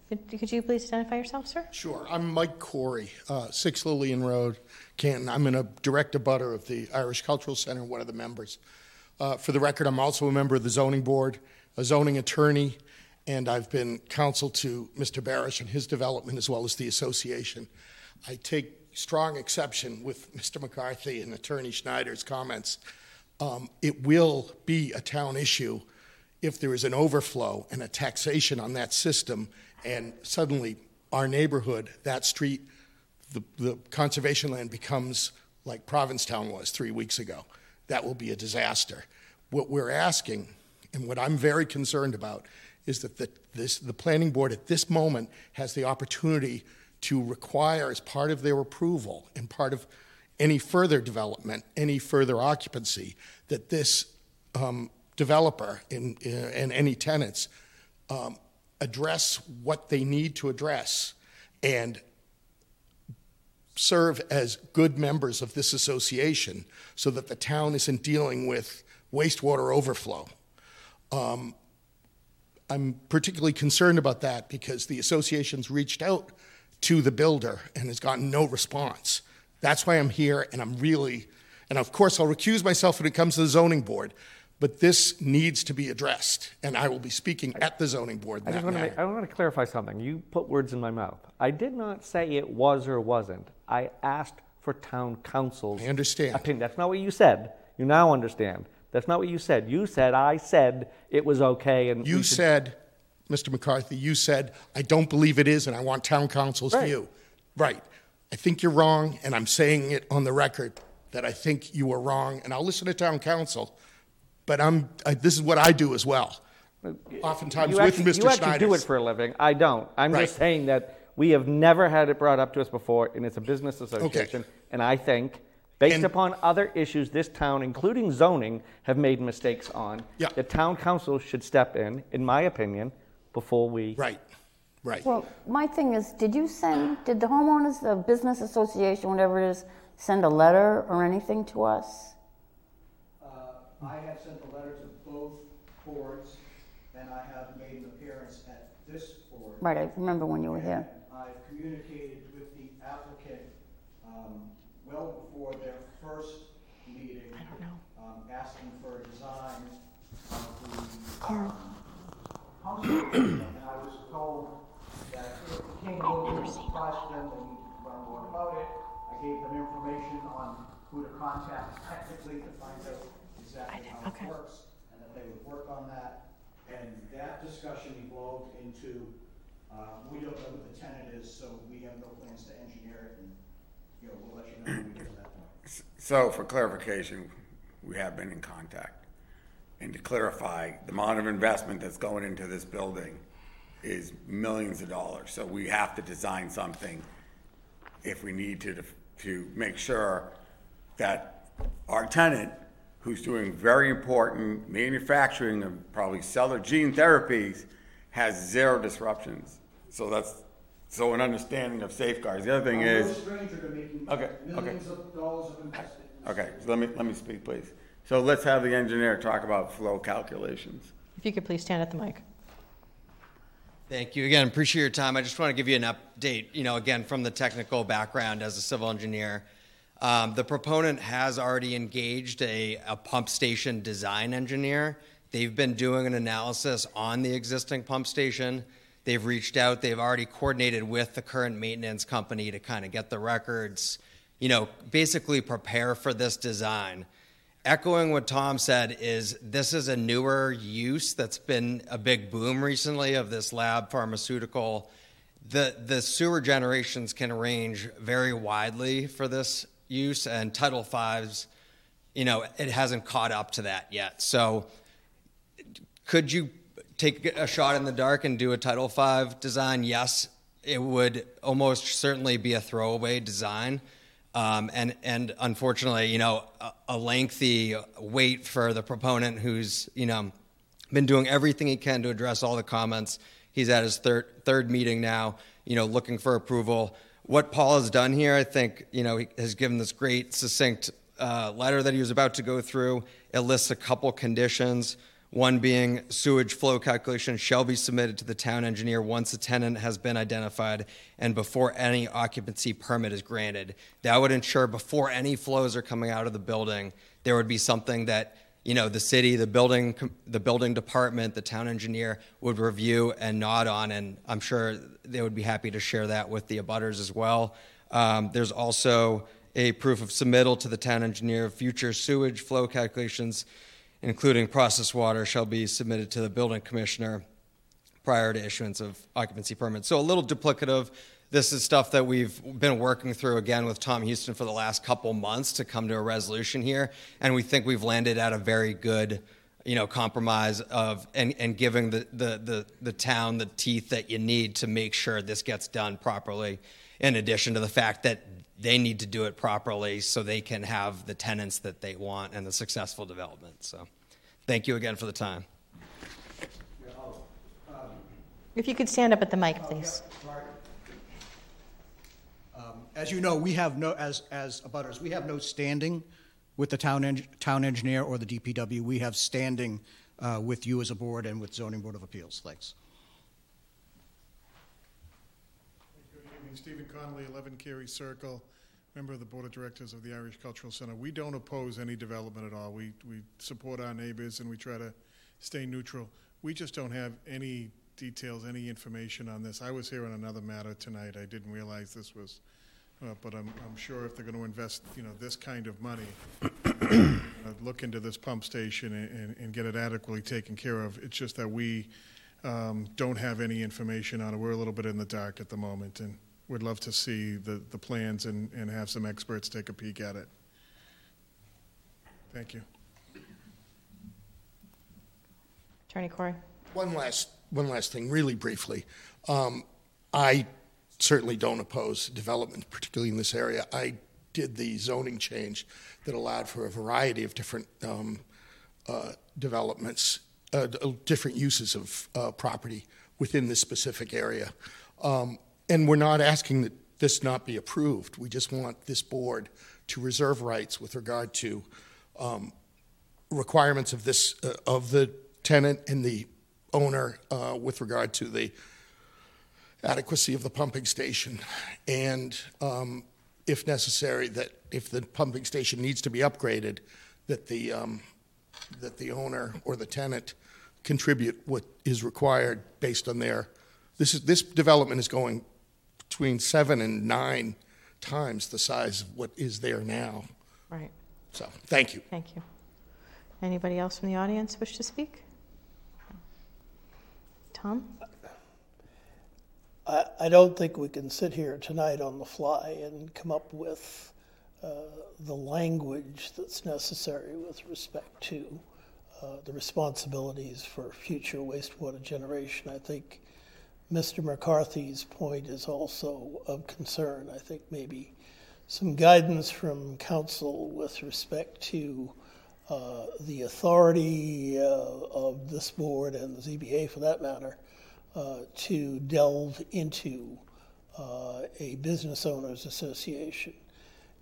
Could could you please identify yourself, sir? Sure. I'm Mike Corey, uh, 6 Lillian Road, Canton. I'm in a direct abutter of the Irish Cultural Center, one of the members. Uh, For the record, I'm also a member of the zoning board, a zoning attorney, and I've been counsel to Mr. Barish and his development as well as the association. I take strong exception with Mr. McCarthy and Attorney Schneider's comments. Um, It will be a town issue if there is an overflow and a taxation on that system, and suddenly our neighborhood, that street, the, the conservation land becomes like Provincetown was three weeks ago. That will be a disaster. What we're asking, and what I'm very concerned about, is that the, this, the planning board at this moment has the opportunity to require, as part of their approval and part of any further development, any further occupancy, that this um, developer in, and any tenants um, address what they need to address and serve as good members of this association so that the town isn't dealing with wastewater overflow. Um, I'm particularly concerned about that because the association's reached out to the builder and has gotten no response. That's why I'm here, and I'm really, and of course, I'll recuse myself when it comes to the zoning board, but this needs to be addressed, and I will be speaking at the zoning board I just want to make, I want to clarify something. You put words in my mouth. I did not say it was or wasn't. I asked for town counsel's I understand. opinion. That's not what you said. You now understand. That's not what you said. You said I said it was okay and You we should- said, Mr. McCarthy, you said, I don't believe it is, and I want town counsel's Right. view. Right. I think you're wrong, and I'm saying it on the record that I think you are wrong, and I'll listen to town counsel, but I'm, I, this is what I do as well. Oftentimes you with actually, Mr. You actually Schneider. do it for a living. I don't. I'm Right. just saying that we have never had it brought up to us before, and it's a business association. And I think, based And- upon other issues this town, including zoning, have made mistakes on, Yeah. the town counsel should step in, in my opinion, before we. Right. Right. Well, my thing is, did you send, did the homeowners, the business association, whatever it is, send a letter or anything to us? I have sent a letter to both boards, and I have made an appearance at this board. Right, I remember when you were here. And I've communicated with the applicant um, well before their first meeting. I don't know. Asking for a design of the um, house. And I was told that if it came over to request them, they need to learn more about it. I gave them information on who to contact technically to find out exactly how it works, and that they would work on that. And that discussion evolved into, uh, we don't know who the tenant is, so we have no plans to engineer it, and, you know, we'll let you know when we get to that point. So for clarification, we have been in contact. And to clarify, the amount of investment that's going into this building is millions of dollars. So we have to design something if we need to, to make sure that our tenant, who's doing very important manufacturing of probably cellular gene therapies, has zero disruptions. So that's, so an understanding of safeguards. The other thing I'm is. no stranger to Okay, okay. of dollars of investment. Okay, so let me, let me speak, please. So let's have the engineer talk about flow calculations. If you could please stand at the mic. Thank you. Again, appreciate your time. I just want to give you an update, you know, again, from the technical background as a civil engineer. Um, the proponent has already engaged a, a pump station design engineer. They've been doing an analysis on the existing pump station. They've reached out, they've already coordinated with the current maintenance company to kind of get the records, you know, basically prepare for this design echoing what Tom said is this is a newer use that's been a big boom recently of this lab pharmaceutical. The the sewer generations can range very widely for this use and Title V's, you know, it hasn't caught up to that yet. So could you take a shot in the dark and do a Title V design? Yes, it would almost certainly be a throwaway design. Um, and and unfortunately, you know, a, a, lengthy wait for the proponent who's you know been doing everything he can to address all the comments. He's at his third third meeting now, you know, looking for approval. What Paul has done here, I think, you know, he has given this great succinct uh, letter that he was about to go through. It lists a couple conditions. One being sewage flow calculation shall be submitted to the town engineer once a tenant has been identified and before any occupancy permit is granted. That would ensure before any flows are coming out of the building, there would be something that you know the city, the building, the building department, the town engineer would review and nod on, and I'm sure they would be happy to share that with the abutters as well. Um, there's also a proof of submittal to the town engineer of future sewage flow calculations including processed water, shall be submitted to the building commissioner prior to issuance of occupancy permits. So a little duplicative. This is stuff that we've been working through again with Tom Houston for the last couple months to come to a resolution here, and we think we've landed at a very good, you know, compromise of and, and giving the, the, the, the town the teeth that you need to make sure this gets done properly. In addition to the fact that they need to do it properly so they can have the tenants that they want and the successful development. So, thank you again for the time. If you could stand up at the mic, please. Um, as you know, we have no, as, as abutters, we have no standing with the town, town engineer or the DPW. We have standing uh, with you as a board and with Zoning Board of Appeals. Thanks. Good evening, Stephen Connolly, 11 Carey Circle, member of the Board of Directors of the Irish Cultural Center. We don't oppose any development at all. We, we support our neighbors and we try to stay neutral. We just don't have any details, any information on this. I was here on another matter tonight. I didn't realize this was, uh, but I'm, I'm sure if they're going to invest, you know, this kind of money, uh, look into this pump station and, and, and get it adequately taken care of. It's just that we um, don't have any information on it. We're a little bit in the dark at the moment, and we'd love to see the, the plans and, and have some experts take a peek at it. Thank you. Attorney Corey. One last, one last thing, really briefly. Um, I certainly don't oppose development, particularly in this area. I did the zoning change that allowed for a variety of different um, uh, developments, uh, different uses of uh, property within this specific area. Um, and we're not asking that this not be approved. We just want this board to reserve rights with regard to um, requirements of this uh, of the tenant and the owner uh, with regard to the adequacy of the pumping station, and um, if necessary, that if the pumping station needs to be upgraded, that the um, that the owner or the tenant contribute what is required based on their. This is this development is going between seven and nine times the size of what is there now. Right. So, thank you. Thank you. Anybody else from the audience wish to speak? Tom? I, I don't think we can sit here tonight on the fly and come up with uh, the language that's necessary with respect to uh, the responsibilities for future wastewater generation. I think Mr. McCarthy's point is also of concern. I think maybe some guidance from counsel with respect to uh, the authority uh, of this board and the ZBA for that matter to delve into uh, a business owners association.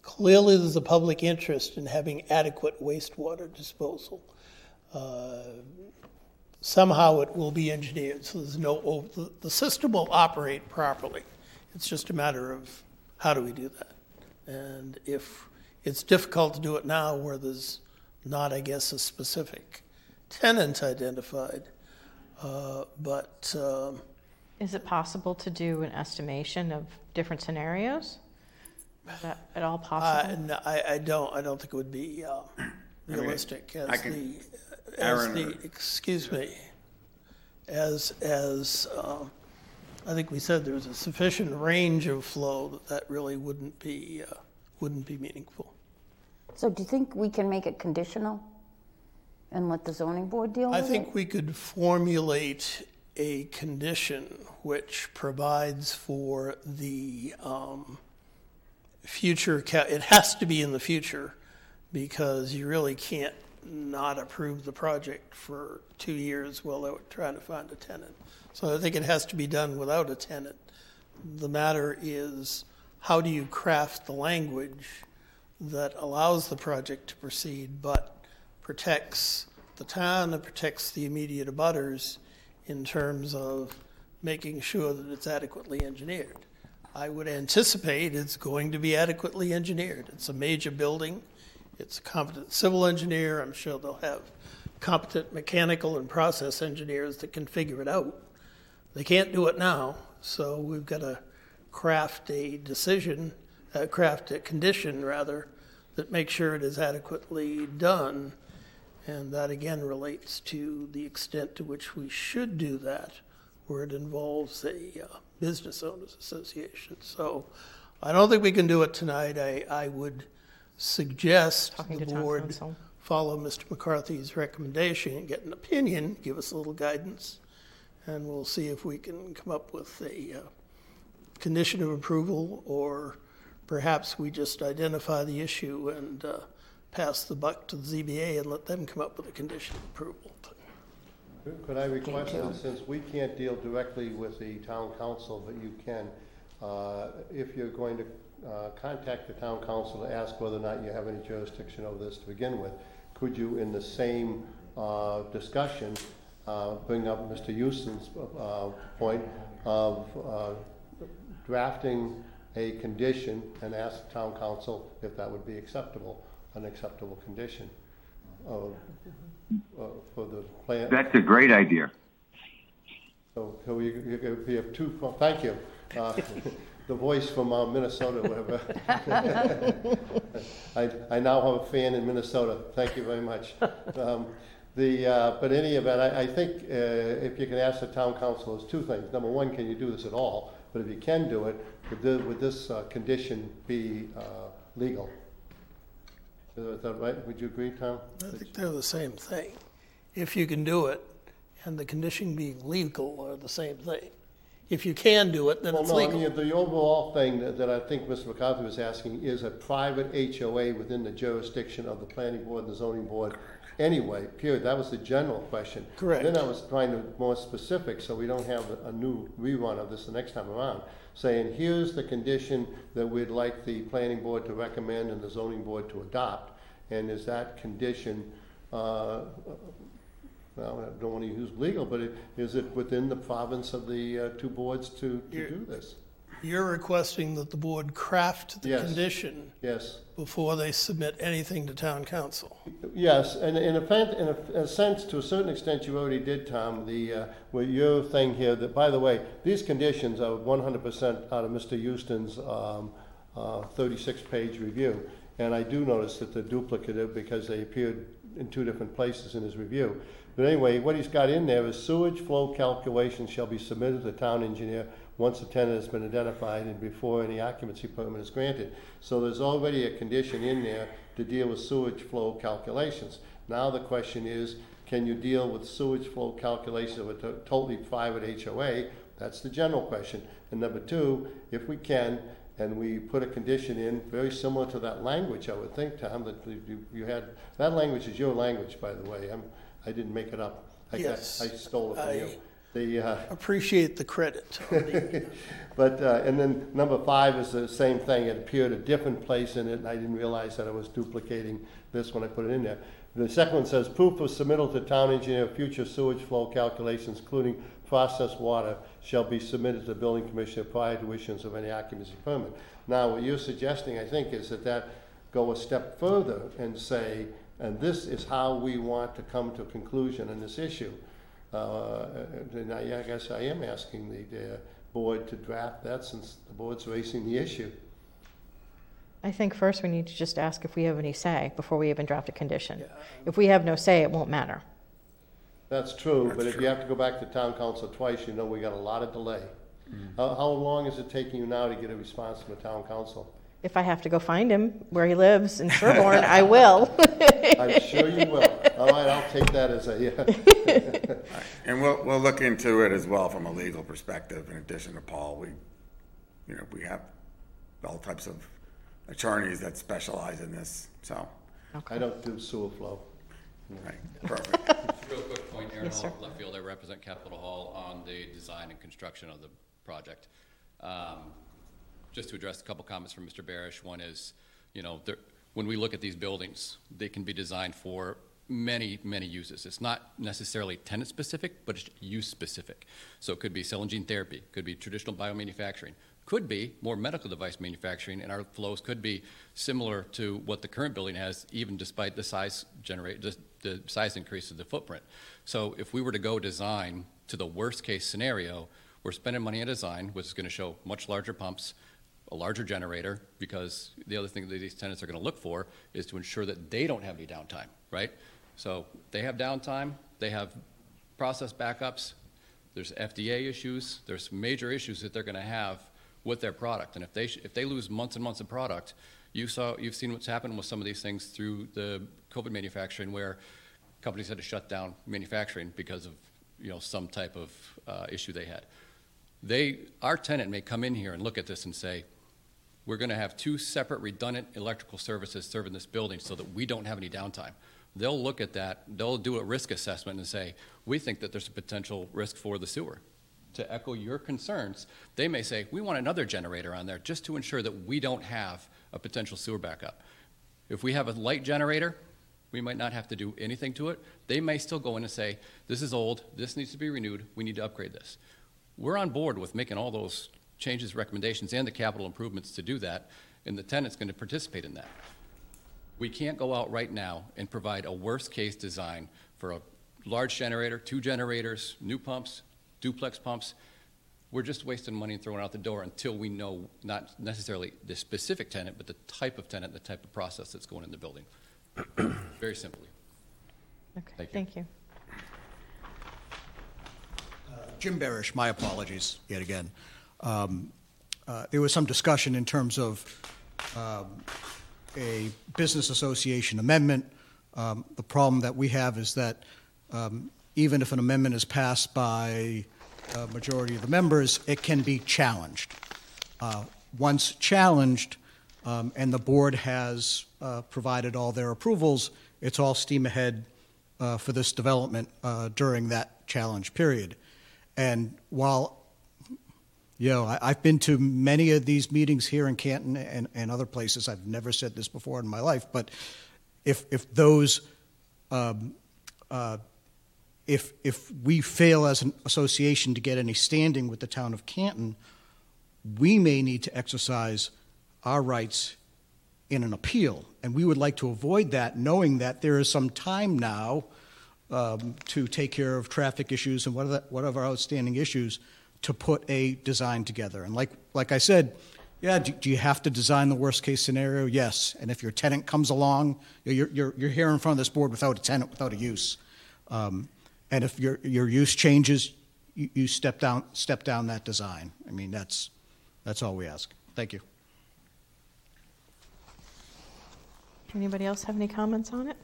Clearly, there's a public interest in having adequate wastewater disposal. Uh, somehow it will be engineered so there's no, the system will operate properly. It's just a matter of how do we do that? And if it's difficult to do it now where there's not, I guess, a specific tenant identified, uh, but um, Is it possible to do an estimation of different scenarios? Is that at all I, possible? no, I, I don't, I don't think it would be uh, realistic I as can- the, as Aaron the, or- excuse me, as, as, um, I think we said there was a sufficient range of flow that that really wouldn't be, uh, wouldn't be meaningful. So do you think we can make it conditional and let the zoning board deal with I it? think we could formulate a condition which provides for the um, future, ca- it has to be in the future because you really can't not approve the project for two years while they're trying to find a tenant. So I think it has to be done without a tenant. The matter is, how do you craft the language that allows the project to proceed but protects the town and protects the immediate abutters in terms of making sure that it's adequately engineered. I would anticipate it's going to be adequately engineered. It's a major building. It's a competent civil engineer. I'm sure they'll have competent mechanical and process engineers that can figure it out. They can't do it now, so we've got to craft a decision, uh, craft a condition rather, that makes sure it is adequately done. And that again relates to the extent to which we should do that, where it involves a uh, business owners association. So I don't think we can do it tonight. I, I would suggest Talking the to town board counsel. follow Mr. McCarthy's recommendation and get an opinion, give us a little guidance, and we'll see if we can come up with a uh, condition of approval, or perhaps we just identify the issue and uh, pass the buck to the ZBA and let them come up with a condition of approval. Could I request that since we can't deal directly with the town counsel, but you can, uh, if you're going to uh, contact the town counsel to ask whether or not you have any jurisdiction over this to begin with, could you, in the same uh, discussion, uh, bring up Mr. Houston's uh, point of uh, drafting a condition and ask the town counsel if that would be acceptable, an acceptable condition uh, uh, for the plan? That's a great idea. So, so we, we have two, well, thank you. Uh, The voice from uh, Minnesota, whatever. I, I now have a fan in Minnesota. Thank you very much. Um, The, uh, but in any event, I, I think uh, if you can ask the town counsel, there's two things. Number one, can you do this at all? But if you can do it, would the- would this uh, condition be uh, legal? Is that right? Would you agree, Tom? I think they're the same thing. If you can do it, and the condition being legal are the same thing. If you can do it, then Well, it's no, I legal. mean, the overall thing that, that I think Mr. McCarthy was asking is a private HOA within the jurisdiction of the planning board and the zoning board anyway, period. That was the general question. Correct. Then I was trying to be more specific, so we don't have a, a new rerun of this the next time around, saying, here's the condition that we'd like the planning board to recommend and the zoning board to adopt. And is that condition, uh, well, I don't want to use legal, but it, is it within the province of the uh, two boards to, to do this? You're requesting that the board craft the Yes. condition Yes. Before they submit anything to town counsel. Yes, and in a, in a, a sense, to a certain extent, you already did, Tom, the, uh, with your thing here, that, by the way, these conditions are one hundred percent out of Mr. Houston's, um, uh, thirty-six page review. And I do notice that they're duplicative because they appeared in two different places in his review. But anyway, what he's got in there is sewage flow calculations shall be submitted to the town engineer once a tenant has been identified and before any occupancy permit is granted. So there's already a condition in there to deal with sewage flow calculations. Now the question is, can you deal with sewage flow calculations of a to- totally private HOA? That's the general question. And number two, if we can, and we put a condition in very similar to that language, I would think, Tom, that you, you had, that language is your language, by the way. I'm, I didn't make it up. I, Yes, I stole it from I you. The, uh, Appreciate the credit. but, uh, and then number five is the same thing. It appeared a different place in it, and I didn't realize that I was duplicating this when I put it in there. The second one says, proof of submittal to town engineer of future sewage flow calculations, including processed water, shall be submitted to the building commissioner prior to issuance of any occupancy permit. Now, what you're suggesting, I think, is that that go a step further and say, and this is how we want to come to a conclusion in this issue. Uh, and I, I guess I am asking the, the board to draft that since the board's raising the issue. I think first we need to just ask if we have any say before we even draft a condition. If we have no say, it won't matter. That's true, but if you have to go back to town counsel twice, you know we got a lot of delay. How, how long is it taking you now to get a response from the town counsel? If I have to go find him where he lives in Sherborn, I will. I'm sure you will. All right, I'll take that as a, yeah. And we'll, we'll look into it as well from a legal perspective, in addition to Paul, we, you know, we have all types of attorneys that specialize in this, so. I don't do sewer flow. Right, perfect. Real quick point, Aaron Yes, sir. Hall, left field, I represent Capitol Hall on the design and construction of the project. Um, Just to address a couple comments from Mr. Barish, one is, you know, there, when we look at these buildings, they can be designed for many, many uses. It's not necessarily tenant-specific, but it's use-specific. So it could be cell and gene therapy, could be traditional biomanufacturing, could be more medical device manufacturing, and our flows could be similar to what the current building has, even despite the size generate, the, the size increase of the footprint. So if we were to go design to the worst-case scenario, we're spending money on design, which is going to show much larger pumps, a larger generator, because the other thing that these tenants are going to look for is to ensure that they don't have any downtime, right? So they have downtime, they have process backups, there's FDA issues, there's major issues that they're going to have with their product. And if they, sh- if they lose months and months of product, you saw, you've seen what's happened with some of these things through the COVID manufacturing where companies had to shut down manufacturing because of, you know, some type of uh, issue they had. They, our tenant may come in here and look at this and say, we're going to have two separate redundant electrical services serving this building so that we don't have any downtime. They'll look at that, they'll do a risk assessment and say, we think that there's a potential risk for the sewer. To echo your concerns, they may say, we want another generator on there just to ensure that we don't have a potential sewer backup. If we have a light generator, we might not have to do anything to it. They may still go in and say, this is old, this needs to be renewed, we need to upgrade this. We're on board with making all those changes, recommendations, and the capital improvements to do that, and the tenant's going to participate in that. We can't go out right now and provide a worst-case design for a large generator, two generators, new pumps, duplex pumps. We're just wasting money and throwing it out the door until we know not necessarily the specific tenant, but the type of tenant, the type of process that's going in the building. Very simply. Okay, Thank you. thank you. Uh, Jim Barish, my apologies yet again. Um, uh, There was some discussion in terms of um, a business association amendment. Um, The problem that we have is that um, even if an amendment is passed by a majority of the members, it can be challenged. Uh, Once challenged, um, and the board has uh, provided all their approvals, it's all steam ahead uh, for this development uh, during that challenge period. And while, know, I, I've been to many of these meetings here in Canton and, and other places, I've never said this before in my life, but if, if those, um, uh, if, if we fail as an association to get any standing with the town of Canton, we may need to exercise our rights in an appeal. And we would like to avoid that, knowing that there is some time now um, to take care of traffic issues and whatever, whatever outstanding issues to put a design together. And like, like I said, yeah, do, do you have to design the worst case scenario? Yes. And if your tenant comes along, you're, you're, you're here in front of this board without a tenant, without a use. Um, and if your, your use changes, you, you step down, step down that design. I mean, that's, that's all we ask. Thank you. Anybody else have any comments on it?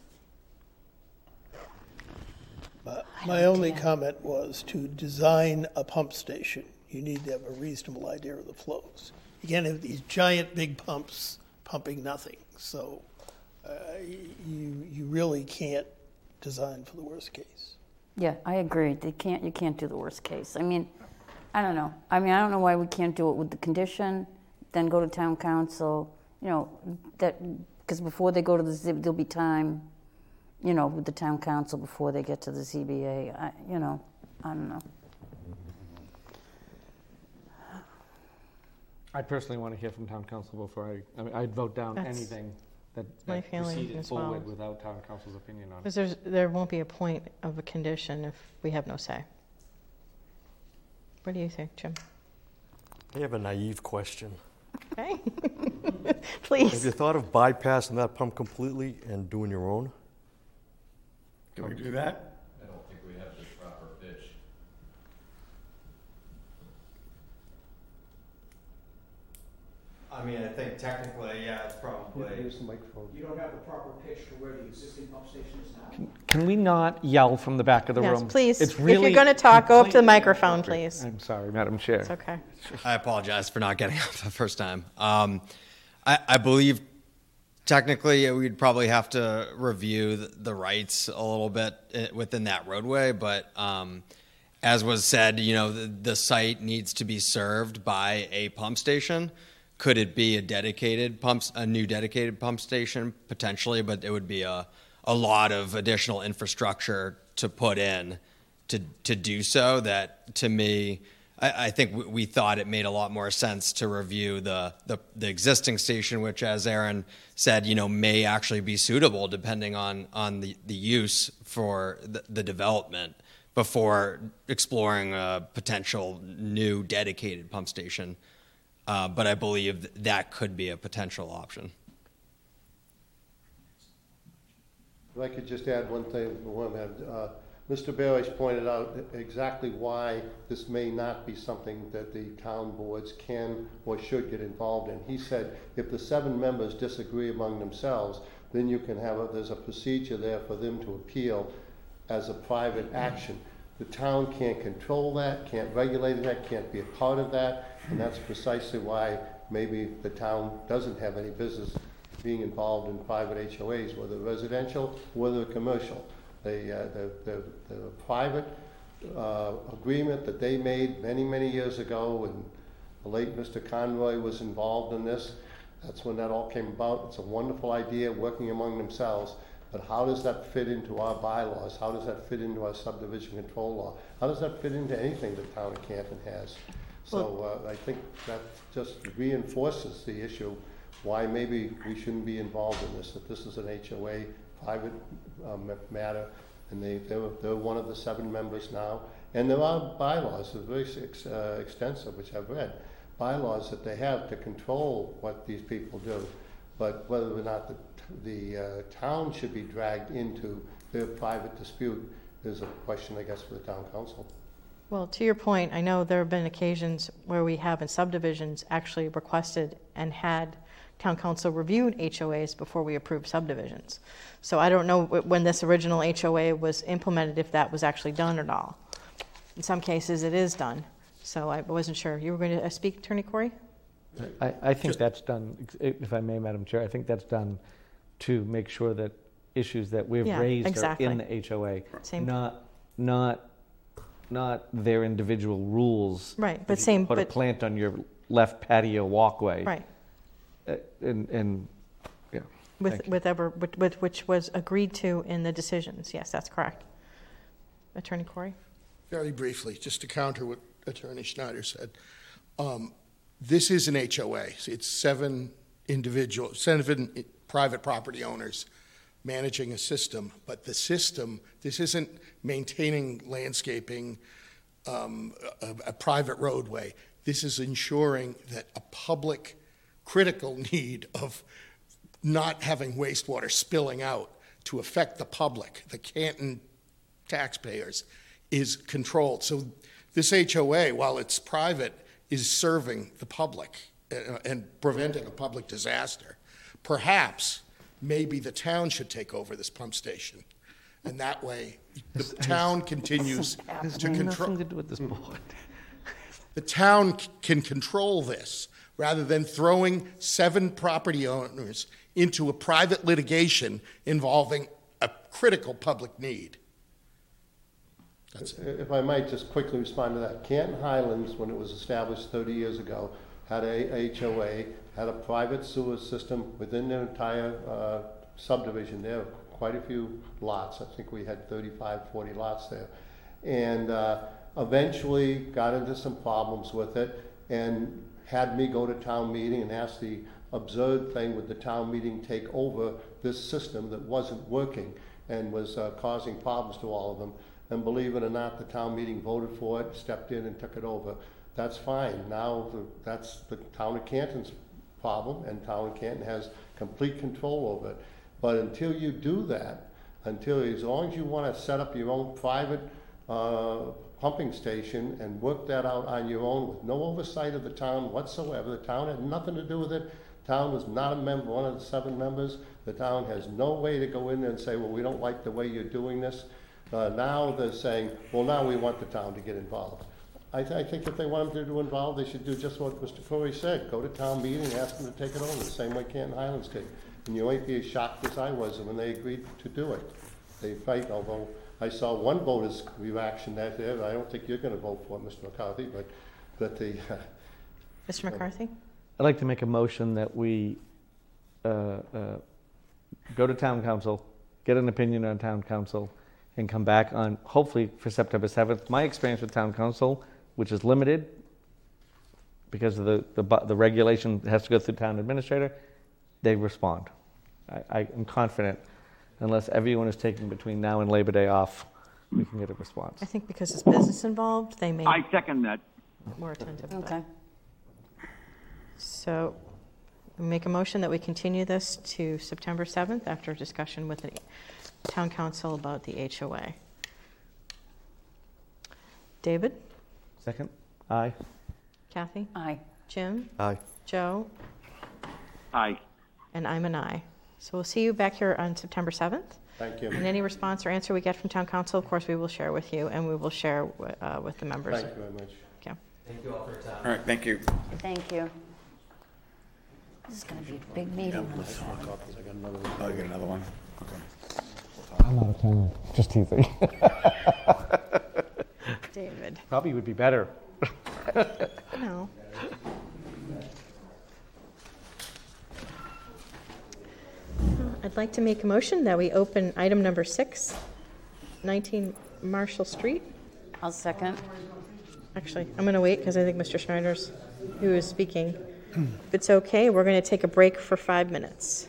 My- My only comment was to design a pump station, you need to have a reasonable idea of the flows. you can't have these giant big pumps pumping nothing. So uh, you, you really can't design for the worst case. Yeah, I agree. They can't, you can't do the worst case. I mean, I don't know. I mean, I don't know why we can't do it with the condition, then go to town counsel, you know, that, because before they go to the, Z- there'll be time, you know, with the town counsel before they get to the ZBA. I, you know, I don't know. I personally want to hear from town counsel before I, I mean, I'd vote down That's anything that, my that feeling proceeded as well. forward without town counsel's opinion on it. Because there's, there won't be a point of a condition if we have no say. What do you think, Jim? I have a naive question. Okay. Please have Please. you thought of bypassing that pump completely and doing your own? Can we do that? I don't think we have the proper pitch. I mean, I think technically, yeah, it's probably. the microphone. You don't have the proper pitch to where the existing pump station is now? Can we not yell from the back of the Yes, room? please. It's If you're gonna talk, go up to the completely microphone, inappropriate. please. I'm sorry, Madam Chair. It's okay. I apologize for not getting up the first time. Um, I, I believe technically we'd probably have to review the, rights a little bit uh, within that roadway, but um, as was said, you know, the, the site needs to be served by a pump station. Could it be a dedicated pumps, a new dedicated pump station potentially? But it would be a, a lot of additional infrastructure to put in to to do so. That to me, I, I think we, thought it made a lot more sense to review the, the the existing station, which, as Aaron said, you know, may actually be suitable depending on on the, the use for the, the development before exploring a potential new dedicated pump station. Uh, but I believe that could be a potential option. If I could just add one thing, one. Uh, Mr. Barish pointed out exactly why this may not be something that the town boards can or should get involved in. He said, if the seven members disagree among themselves, then you can have, a there's a procedure there for them to appeal as a private action. The town can't control that, can't regulate that, can't be a part of that, and that's precisely why maybe the town doesn't have any business being involved in private HOAs, whether residential, whether commercial. The, uh, the, the, the private uh, agreement that they made many, many years ago, and the late Mr. Conroy was involved in this, that's when that all came about. It's a wonderful idea, working among themselves. But how does that fit into our bylaws? How does that fit into our subdivision control law? How does that fit into anything the town of Canton has? So uh, I think that just reinforces the issue why maybe we shouldn't be involved in this, that this is an HOA private um, matter, and they, they're, they're one of the seven members now. And there are bylaws, they're very ex- uh, extensive, which I've read, bylaws that they have to control what these people do. But whether or not the, the uh, town should be dragged into their private dispute is a question, I guess, for the town counsel. Well, to your point, I know there have been occasions where we have in subdivisions actually requested and had town counsel reviewed HOAs before we approved subdivisions. So I don't know wh- when this original HOA was implemented, if that was actually done at all. In some cases, it is done, so I wasn't sure. You were going to uh, speak, Attorney Corey? I, I think that's done, if I may, Madam Chair, I think that's done to make sure that issues that we've Yeah, raised are in the HOA. Same. Not, not, not their individual rules. Right, that but you same- Put a but- plant on your left patio walkway. Right. Uh, And, and, yeah. With, thank with ever, with, with, which was agreed to in the decisions. Yes, that's correct. Attorney Corey? Very briefly, just to counter what Attorney Schneider said. Um, This is an HOA. It's seven individual, seven private property owners managing a system, but the system, this isn't maintaining landscaping, um, a, a private roadway. This is ensuring that a public critical need of not having wastewater spilling out to affect the public, the Canton taxpayers, is controlled. So this HOA, while it's private, is serving the public and preventing a public disaster. Perhaps, maybe the town should take over this pump station. And that way, the town continues to control. nothing to do with this board. The town c- can control this rather than throwing seven property owners into a private litigation involving a critical public need. If I might just quickly respond to that. Canton Highlands, when it was established 30 years ago, had a HOA, had a private sewer system within their entire uh, subdivision. There quite a few lots. I think we had 35, 40 lots there. And uh, eventually got into some problems with it and had me go to town meeting and ask the absurd thing would the town meeting take over this system that wasn't working and was uh, causing problems to all of them. And believe it or not, the town meeting voted for it, stepped in and took it over. That's fine. Now the, that's the town of Canton's problem, and town of Canton has complete control over it. But until you do that, until as long as you want to set up your own private uh, pumping station and work that out on your own with no oversight of the town whatsoever, the town had nothing to do with it. Town was not a member, one of the seven members. The town has no way to go in there and say, well, we don't like the way you're doing this. Uh, now they're saying, well, now we want the town to get involved. I, th- I think if they want them to do involved, they should do just what Mr. Corey said. Go to town meeting, ask them to take it over, the same way Canton Highlands did. And you might be as shocked as I was when they agreed to do it. They fight, although I saw one voter's reaction that day. I don't think you're going to vote for it, Mr. McCarthy, but, but the. Mr. McCarthy? I'd like to make a motion that we uh, uh, go to town counsel, get an opinion on town counsel, and come back on, hopefully for September 7th. My experience with town counsel, which is limited because of the, the, bu- the regulation has to go through town administrator, they respond. I, I am confident, unless everyone is taking between now and Labor Day off, we can get a response. I think because it's business involved, they may I second that. more attentive. but- Okay. So we make a motion that we continue this to September 7th after discussion with the town counsel about the HOA. David? Second? Aye. Kathy? Aye. Jim? Aye. Joe? Aye. And I'm an aye. So we'll see you back here on September 7th. Thank you. And any response or answer we get from town counsel, of course, we will share with you, and we will share uh, with the members. Thank you very much. Okay. Thank you all for your time. All right, thank you. Thank you. This is going to be a big meeting. Oh, you got another one? Okay. I'm out of town. Just teasing. David. Probably would be better. No. I'd like to make a motion that we open item number six, 19 Marshall Street. I'll second. Actually, I'm going to wait because I think Mr. Schneider's, who is speaking. If it's okay, we're going to take a break for five minutes.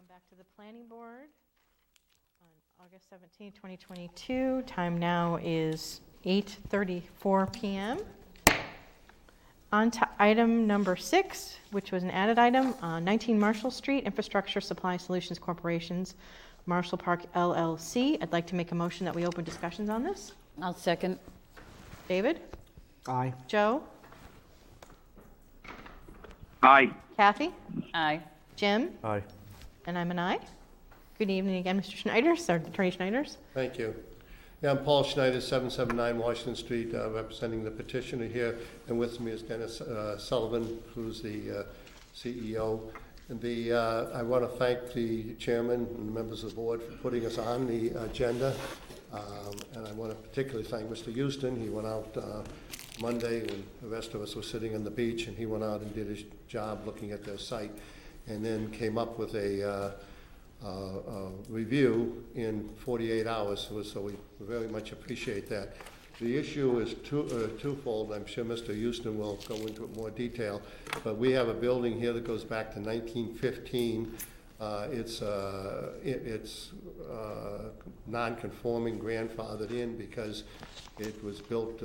Come back to the planning board on August 17, 2022. Time now is 8:34 PM. On to item number six, which was an added item, uh, 19 Marshall Street, Infrastructure Supply Solutions Corporation's Marshall Park LLC. I'd like to make a motion that we open discussions on this. I'll second. David? Aye. Joe? Aye. Kathy? Aye. Jim? Aye. And I'm an aye. Good evening again, Mr. Schneiders, or Attorney Schneiders. Thank you. Yeah, I'm Paul Schneider, 779 Washington Street, uh, representing the petitioner here, and with me is Dennis uh, Sullivan, who's the uh, CEO. And the, uh, I want to thank the chairman and the members of the board for putting us on the agenda. Um, And I want to particularly thank Mr. Houston. He went out uh, Monday when the rest of us were sitting on the beach, and he went out and did his job looking at their site, and then came up with a uh, uh, uh, review in 48 hours, so- we very much appreciate that. The issue is two- uh, twofold, I'm sure Mr. Houston will go into it more detail, but we have a building here that goes back to 1915. Uh, It's, uh, it- it's non-conforming grandfathered in because it was built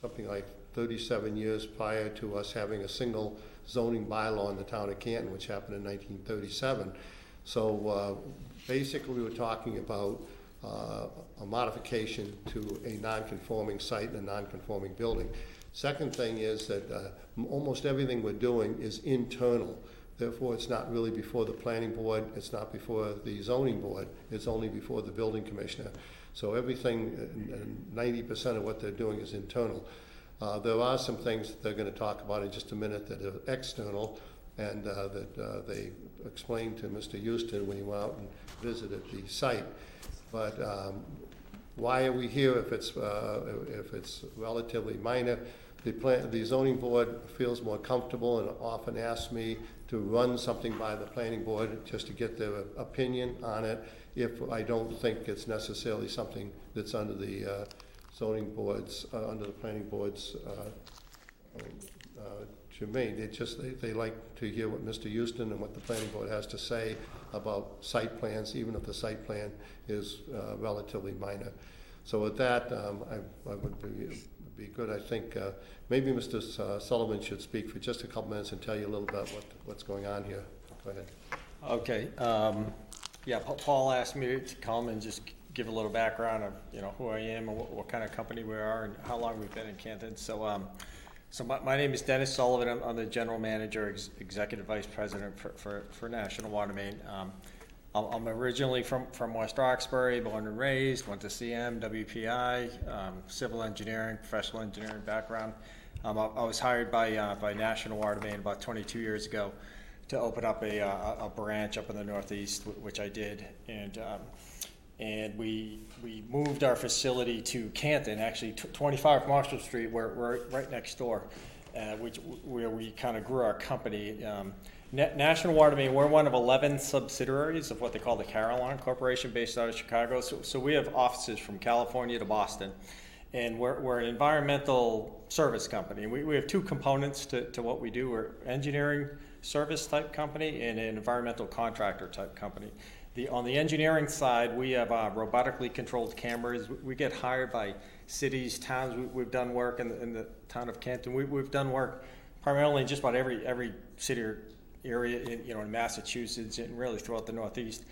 something like 37 years prior to us having a single zoning bylaw in the town of Canton, which happened in 1937. So uh, basically, we were talking about uh, a modification to a non-conforming site and a non-conforming building. Second thing is that uh, almost everything we're doing is internal. Therefore, it's not really before the planning board, it's not before the zoning board, it's only before the building commissioner. So everything, ninety percent of what they're doing is internal. Uh, There are some things that they're going to talk about in just a minute that are external, and uh, that uh, they explained to Mr. Houston when he went out and visited the site. But um, why are we here if it's, uh, if it's relatively minor? The plan, the zoning board feels more comfortable and often asks me to run something by the planning board just to get their opinion on it if I don't think it's necessarily something that's under the uh, zoning boards, uh, under the planning board's uh, uh, germane. They just, they, they like to hear what Mr. Houston and what the planning board has to say about site plans, even if the site plan is uh, relatively minor. So with that, um, I, I would be, be good, I think, uh, maybe Mr. S- uh, Sullivan should speak for just a couple minutes and tell you a little about what, what's going on here. Go ahead. Okay, um, yeah, Pa- Paul asked me to come and just give a little background of, you know, who I am and what, what kind of company we are and how long we've been in Canton. So, um, so my, my name is Dennis Sullivan. I'm, I'm the general manager, ex- executive vice president for, for, for National Water Main. Um, I'm, originally from, from West Roxbury, born and raised, went to CM, WPI, um, civil engineering, professional engineering background. Um, I, I was hired by, uh, by National Water Main about 22 years ago to open up a, uh, a branch up in the Northeast, which I did. And, um, and we, we moved our facility to Canton, actually tw- 25 Marshall Street, where we're right next door, uh, which, where we kind of grew our company. Um, Na- National Water Main, we're one of 11 subsidiaries of what they call the Carylon Corporation based out of Chicago. So, so we have offices from California to Boston. And we're, we're an environmental service company. We, we have two components to, to what we do. We're engineering service type company and an environmental contractor type company. The, on the engineering side, we have uh, robotically controlled cameras. We, get hired by cities, towns. We, we've done work in the, in the town of Canton. We, we've done work primarily in just about every every city or area, in, you know, in Massachusetts and really throughout the Northeast.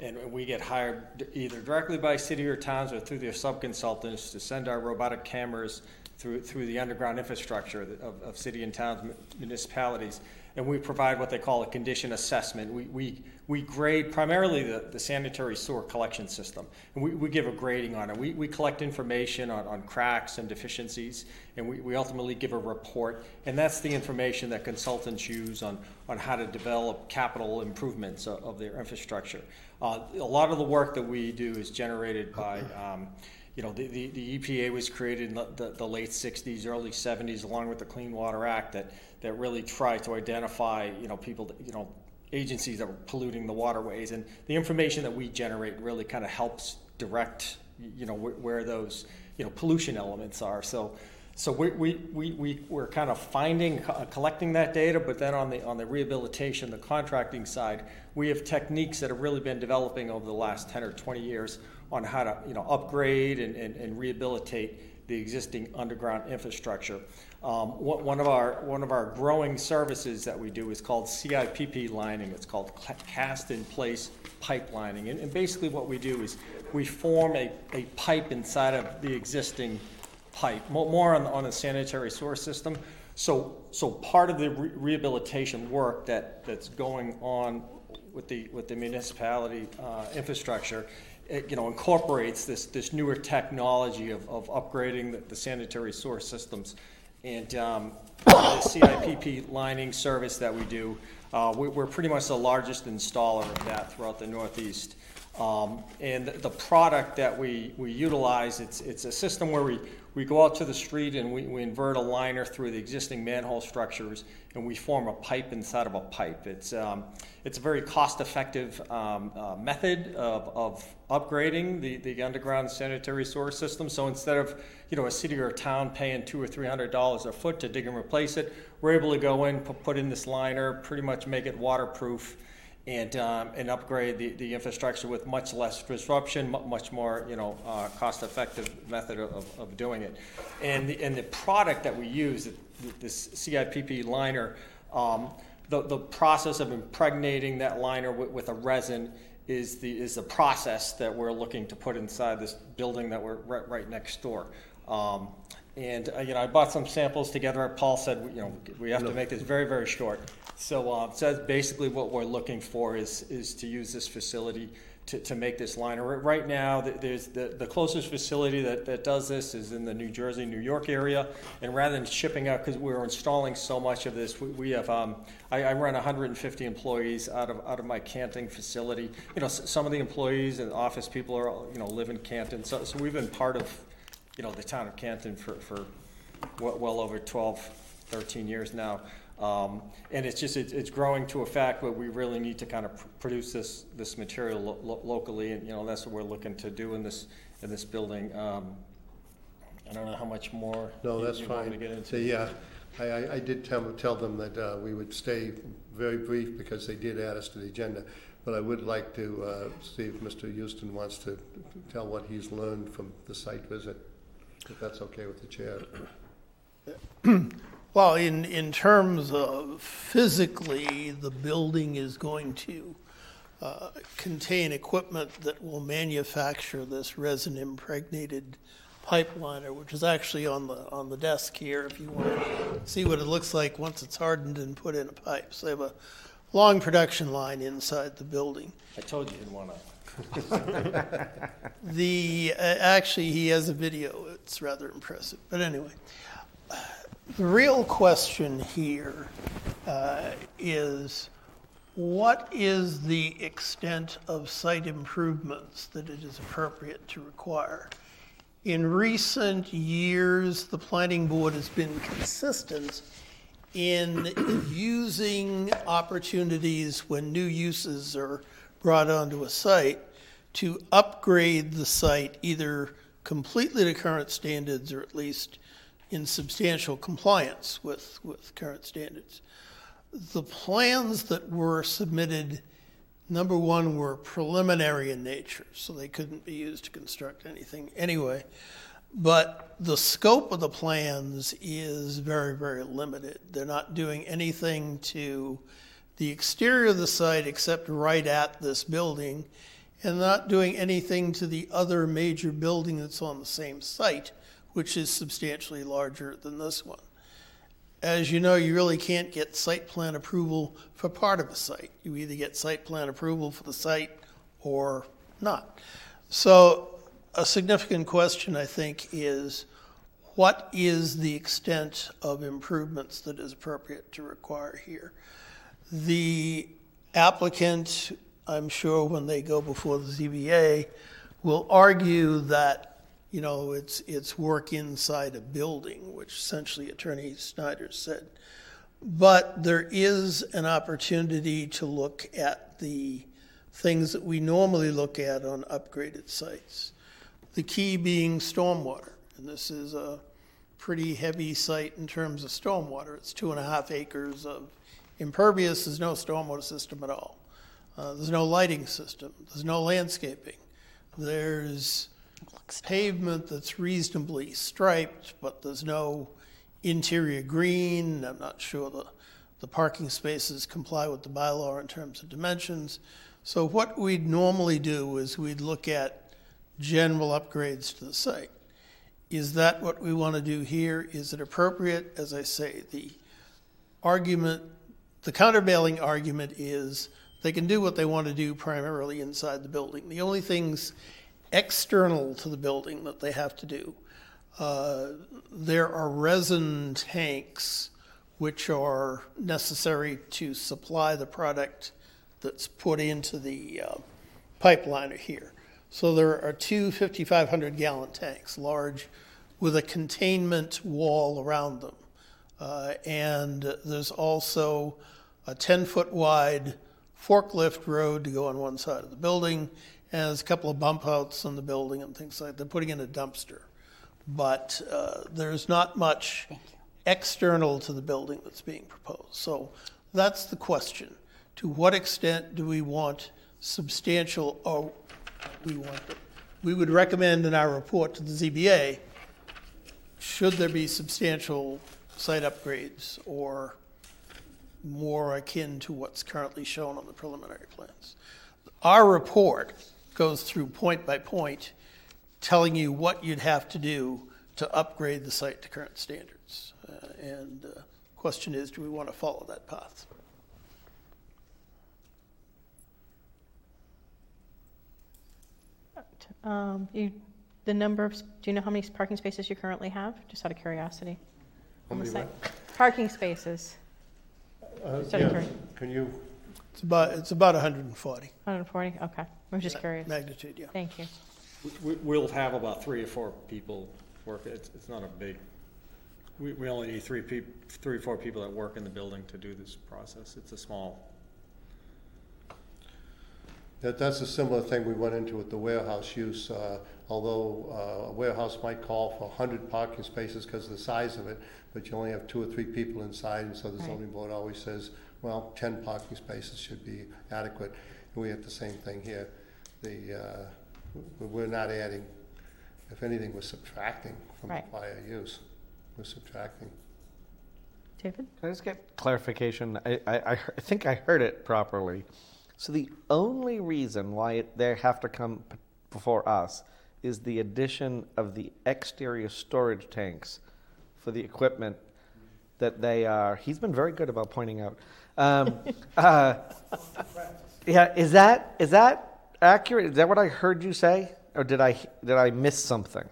And we get hired either directly by city or towns or through their subconsultants to send our robotic cameras through, through the underground infrastructure of, of city and towns, municipalities. And we provide what they call a condition assessment. We, we, we grade primarily the, the sanitary sewer collection system. And we, we give a grading on it. We, we collect information on, on cracks and deficiencies, and we, we ultimately give a report. And that's the information that consultants use on, on how to develop capital improvements of, of their infrastructure. Uh, a lot of the work that we do is generated by, um, you know, the, the, the EPA was created in the, the, the late 60s, early 70s, along with the Clean Water Act, that, that really tried to identify, you know, people, that, you know, agencies that were polluting the waterways. And the information that we generate really kind of helps direct, you know, where, where those, you know, pollution elements are. So So we, we, we, we, we're kind of finding, co- collecting that data, but then on the, on the rehabilitation, the contracting side, we have techniques that have really been developing over the last 10 or 20 years on how to, you know, upgrade and, and, and rehabilitate the existing underground infrastructure. Um, one of our, one of our growing services that we do is called CIPP lining. It's called cast-in-place pipelining. And, and basically what we do is we form a, a pipe inside of the existing pipe, more on, on the sanitary sewer system. So, so part of the re- rehabilitation work that, that's going on with the, with the municipality uh, infrastructure, it, you know, incorporates this, this newer technology of, of upgrading the, the sanitary sewer systems. And um, the CIPP lining service that we do, uh, we, we're pretty much the largest installer of that throughout the Northeast. Um, and the product that we, we utilize, it's, it's a system where we, we go out to the street and we, we invert a liner through the existing manhole structures and we form a pipe inside of a pipe. It's, um, it's a very cost-effective um, uh, method of, of upgrading the, the underground sanitary sewer system. So instead of you know a city or a town paying two or three hundred dollars a foot to dig and replace it, we're able to go in, pu- put in this liner, pretty much make it waterproof and, um, and upgrade the, the infrastructure with much less disruption, mu- much more, you know, uh, cost-effective method of, of doing it. And the, and the product that we use, this CIPP liner, um, the, the process of impregnating that liner with, with a resin is the, is the process that we're looking to put inside this building that we're right, right next door. Um, and, uh, you know, I bought some samples together. Paul said, you know, we have to make this very, very short. So, uh, so that's basically what we're looking for is, is to use this facility to, to make this liner. Right- now, there's, the, the closest facility that, that does this is in the New Jersey, New York area. And rather than shipping out, because we're installing so much of this, we, we have, um, I, I run 150 employees out of, out of my Canton facility. You know, some of the employees and office people are, you know, live in Canton. So, so we've been part of, you know, the town of Canton for, for well over 12, 13 years now. Um, and it's just, it's, it's growing to a fact where we really need to kind of pr- produce this, this material lo- lo- locally, and, you know, that's what we're looking to do in this, in this building. Um, I don't know how much more. No, you- that's you want fine. to get into. The, uh, I, I- I did tell, tell them that uh, we would stay very brief because they did add us to the agenda. But I would like to uh, see if Mr. Houston wants to tell what he's learned from the site visit, if that's okay with the chair. Well, in, in terms of physically, the building is going to uh, contain equipment that will manufacture this resin impregnated pipe liner, which is actually on the, on the desk here if you want to see what it looks like once it's hardened and put in a pipe. So they have a long production line inside the building. I told you you'd want to. The, uh, actually, he has a video. It's rather impressive. But anyway, the real question here uh, is what is the extent of site improvements that it is appropriate to require? In recent years, the planning board has been consistent in using opportunities when new uses are brought onto a site to upgrade the site either completely to current standards or at least in substantial compliance with, with current standards. The plans that were submitted, number one, were preliminary in nature, so they couldn't be used to construct anything anyway. But the scope of the plans is very, very limited. They're not doing anything to the exterior of the site except right at this building, and not doing anything to the other major building that's on the same site, which is substantially larger than this one. As you know, you really can't get site plan approval for part of a site. You either get site plan approval for the site or not. So, a significant question, I think, is what is the extent of improvements that is appropriate to require here? The applicant, I'm sure, when they go before the ZBA, will argue that you know, it's, it's work inside a building, which essentially Attorney Schneider said. But there is an opportunity to look at the things that we normally look at on upgraded sites. The key being stormwater. And this is a pretty heavy site in terms of stormwater. It's two and a half acres of impervious, there's no stormwater system at all. Uh, There's no lighting system, there's no landscaping. There's pavement that's reasonably striped, but there's no interior green. I'm not sure the, the parking spaces comply with the bylaw in terms of dimensions. So what we'd normally do is we'd look at general upgrades to the site. Is that what we want to do here? Is it appropriate? As I say, the argument, the countervailing argument is they can do what they want to do primarily inside the building. The only things external to the building that they have to do, uh, there are resin tanks which are necessary to supply the product that's put into the uh, pipeliner here. So there are two 5,500 gallon tanks, large, with a containment wall around them. Uh, and there's also a 10 foot wide forklift road to go on one side of the building, and there's a couple of bump outs in the building and things like that. They're putting in a dumpster. But uh, there's not much external to the building that's being proposed. So that's the question. To what extent do we want substantial, or we want, we would recommend in our report to the ZBA, should there be substantial site upgrades or more akin to what's currently shown on the preliminary plans? Our report goes through point by point, telling you what you'd have to do to upgrade the site to current standards. Uh, And the question is, do we want to follow that path? Um, you, the number of, do you know how many parking spaces you currently have? Just out of curiosity. How on the many site. what? Parking spaces. Uh, Just out of yeah, curi- Can you, It's about, it's about 140. 140, okay. I'm just curious. Magnitude, yeah. Thank you. We, we'll have about three or four people work, it's, it's not a big, we, we only need three peop, three or four people that work in the building to do this process. It's a small, that, that's a similar thing we went into with the warehouse use. uh, Although uh, a warehouse might call for 100 parking spaces because of the size of it, but you only have two or three people inside, and so the Right. zoning board always says, well, 10 parking spaces should be adequate. And we have the same thing here. The, uh, w- we're not adding, if anything, we're subtracting from the Right. prior use. We're subtracting. David? Can I just get clarification? I, I, I he- I think I heard it properly. So the only reason why it, they have to come p- before us is the addition of the exterior storage tanks for the equipment that they are. He's been very good about pointing out. Um, uh, yeah, is that is that accurate? Is that what I heard you say, or did I did I miss something?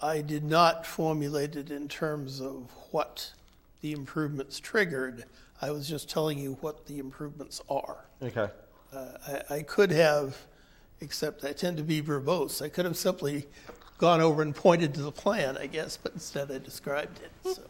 I did not formulate it in terms of what the improvements triggered. I was just telling you what the improvements are. Okay. Uh, I, I could have, except I tend to be verbose, I could have simply gone over and pointed to the plan, I guess, but instead I described it, so.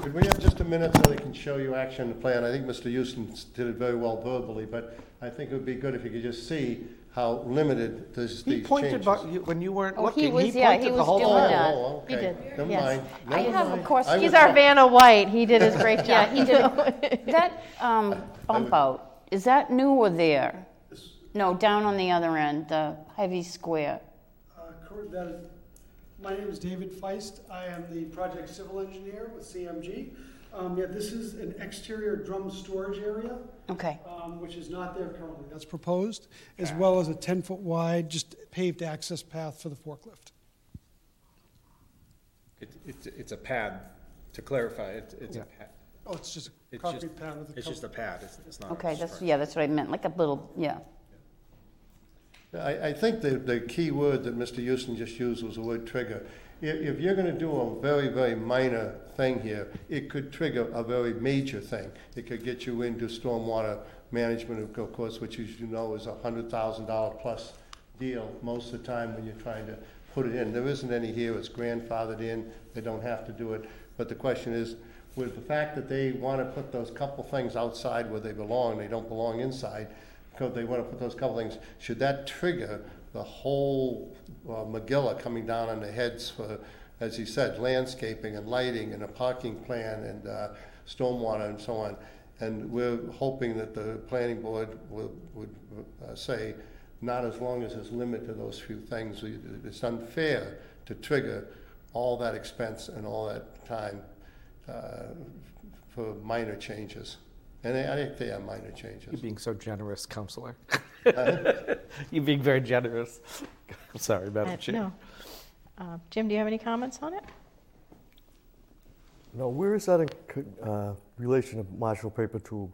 Could we have just a minute so they can show you action the plan? I think Mr. Houston did it very well verbally, but I think it would be good if you could just see how limited this, He these pointed changes. bu- you- when you weren't Oh, he looking. was- yeah, he pointed the was whole doing time. that. Oh, He okay. did, Never yes. mind. I Never have a mind. question. I He's was our. Vanna White. He did his great job. Yeah, he did. That um, bump out, is that new or there? No, down on the other end, the heavy square. Uh, correct, that is- My name is David Feist. I am the project civil engineer with CMG. Um, Yeah, this is an exterior drum storage area. Okay. um, Which is not there currently. That's proposed, as well as a 10-foot wide, just paved access path for the forklift. it, it's, it's a pad, to clarify, it's, it's a pad. Oh, it's just a It's concrete just- pad with a It's just a pad, it's, it's not. a Okay, that's, structure. yeah, that's what I meant, like a little, yeah. I, I think the, the key word that Mr. Houston just used was the word trigger. If, you're gonna do a very, very minor thing here, it could trigger a very major thing. It could get you into stormwater management, of course, which as you know is a hundred thousand dollar plus deal most of the time when you're trying to put it in. There isn't any here, it's grandfathered in, they don't have to do it. But the question is, with the fact that they wanna put those couple things outside where they belong, they don't belong inside, because they want to put those couple things, should that trigger the whole uh, coming down on the heads for as he said, landscaping and lighting and a parking plan and uh, stormwater and so on. And we're hoping that the planning board would, would uh, say, not as long as it's limited to those few things. It's unfair to trigger all that expense and all that time uh, for minor changes. And I I think they are minor changes. Being so generous, Counselor. Huh? You're being very generous. I'm sorry, Madam Uh, Chair. No. Uh, Jim, do you have any comments on it? No, where is that in co- uh, relation to Marshall Paper Tube?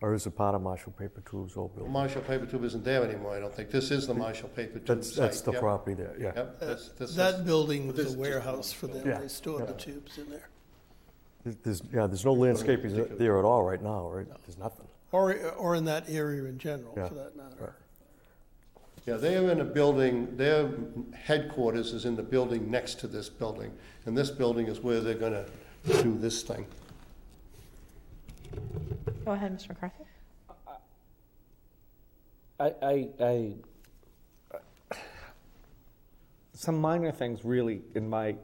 Or is it part of Marshall Paper Tube's old building? Marshall Paper Tube isn't there anymore, I don't think. This is the Marshall Paper Tube That's- that's site, the yep. property there, yeah. Yep, that's- this is- That building But was a warehouse for them. Yeah. They stored the tubes in there. There's- There's, yeah, there's no landscaping there at all right now, right? There's nothing. Or, or in that area in general, Yeah. for that matter. Yeah, they are in a building, their headquarters is in the building next to this building. And this building is where they're gonna do this thing. Go ahead, Mr. McCarthy. I, I, I, some minor things really in my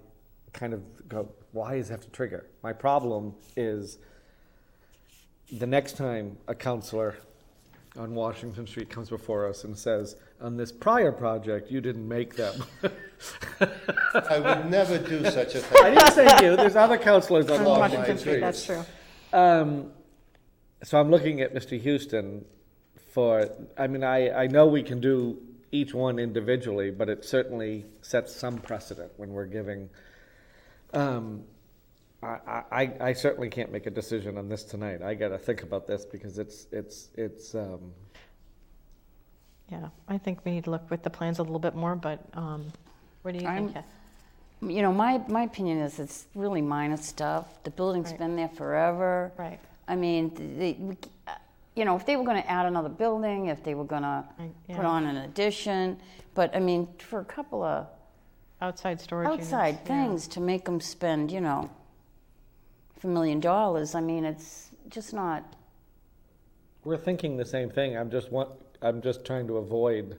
kind of go, why does it have to trigger? My problem is the next time a counselor on Washington Street comes before us and says, on this prior project, you didn't make them. I would never do such a thing. I didn't say you, there's other counselors on On Washington Washington Street. Street, that's true. Um, so I'm looking at Mr. Houston for, I mean, I, I know we can do each one individually, but it certainly sets some precedent when we're giving. Um, I, I, I certainly can't make a decision on this tonight. I got to think about this because it's, it's, it's, um, Yeah, I think we need to look with the plans a little bit more, but um, what do you I'm- think, Kath? You know, my, my opinion is it's really minor stuff. The building's Right. been there forever. Right. I mean, the, we, uh, you know, if they were going to add another building, if they were going to yeah. put on an addition, but I mean, for a couple of Outside storage units, outside yeah. things to make them spend, you know, a million dollars, I mean, it's just not. we're thinking the same thing. I'm just want, I'm just trying to avoid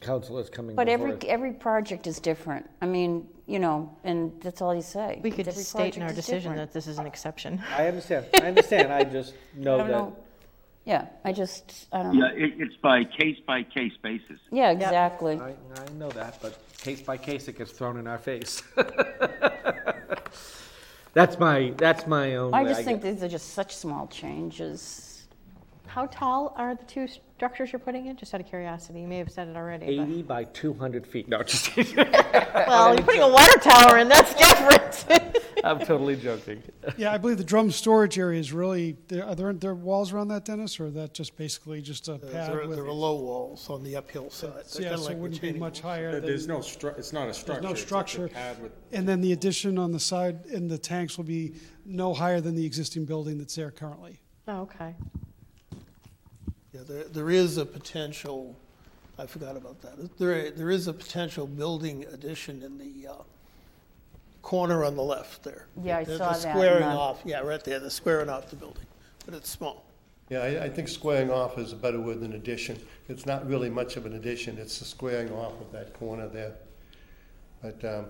counselors coming But every us. every project is different. I mean, you know, and that's all you say. We could Every state in our decision different. that this is an exception. I understand. I understand. I just know I that. know. Yeah, I just I don't Yeah, know. it, it's by case by case basis. Yeah, exactly. I, I know that, but case by case, it gets thrown in our face. that's my that's my own. I way. just think these are just such small changes. How tall are the two structures you're putting in? Just out of curiosity, you may have said it already. but- 80 by 200 feet. No, just Well, you're putting a water tower in, that's different. I'm totally joking. Yeah, I believe the drum storage area is really, there, are there, there walls around that, Dennis, or is that just basically just a Uh, pad There with? there are low walls on the uphill side. They're Yeah, kinda so like it wouldn't be retaining much walls. higher than. There's no stru, it's not a structure. There's no it's just a structure. pad with- And then the addition on the side, and the tanks will be no higher than the existing building that's there currently. Oh, okay. Yeah, there, there is a potential, I forgot about that. There, there is a potential building addition in the uh, corner on the left there. Yeah, I The- saw the that in Squaring the- off, yeah, right there, the squaring off the building, but it's small. Yeah, I, I think squaring off is a better word than addition. It's not really much of an addition, it's the squaring off of that corner there. But um,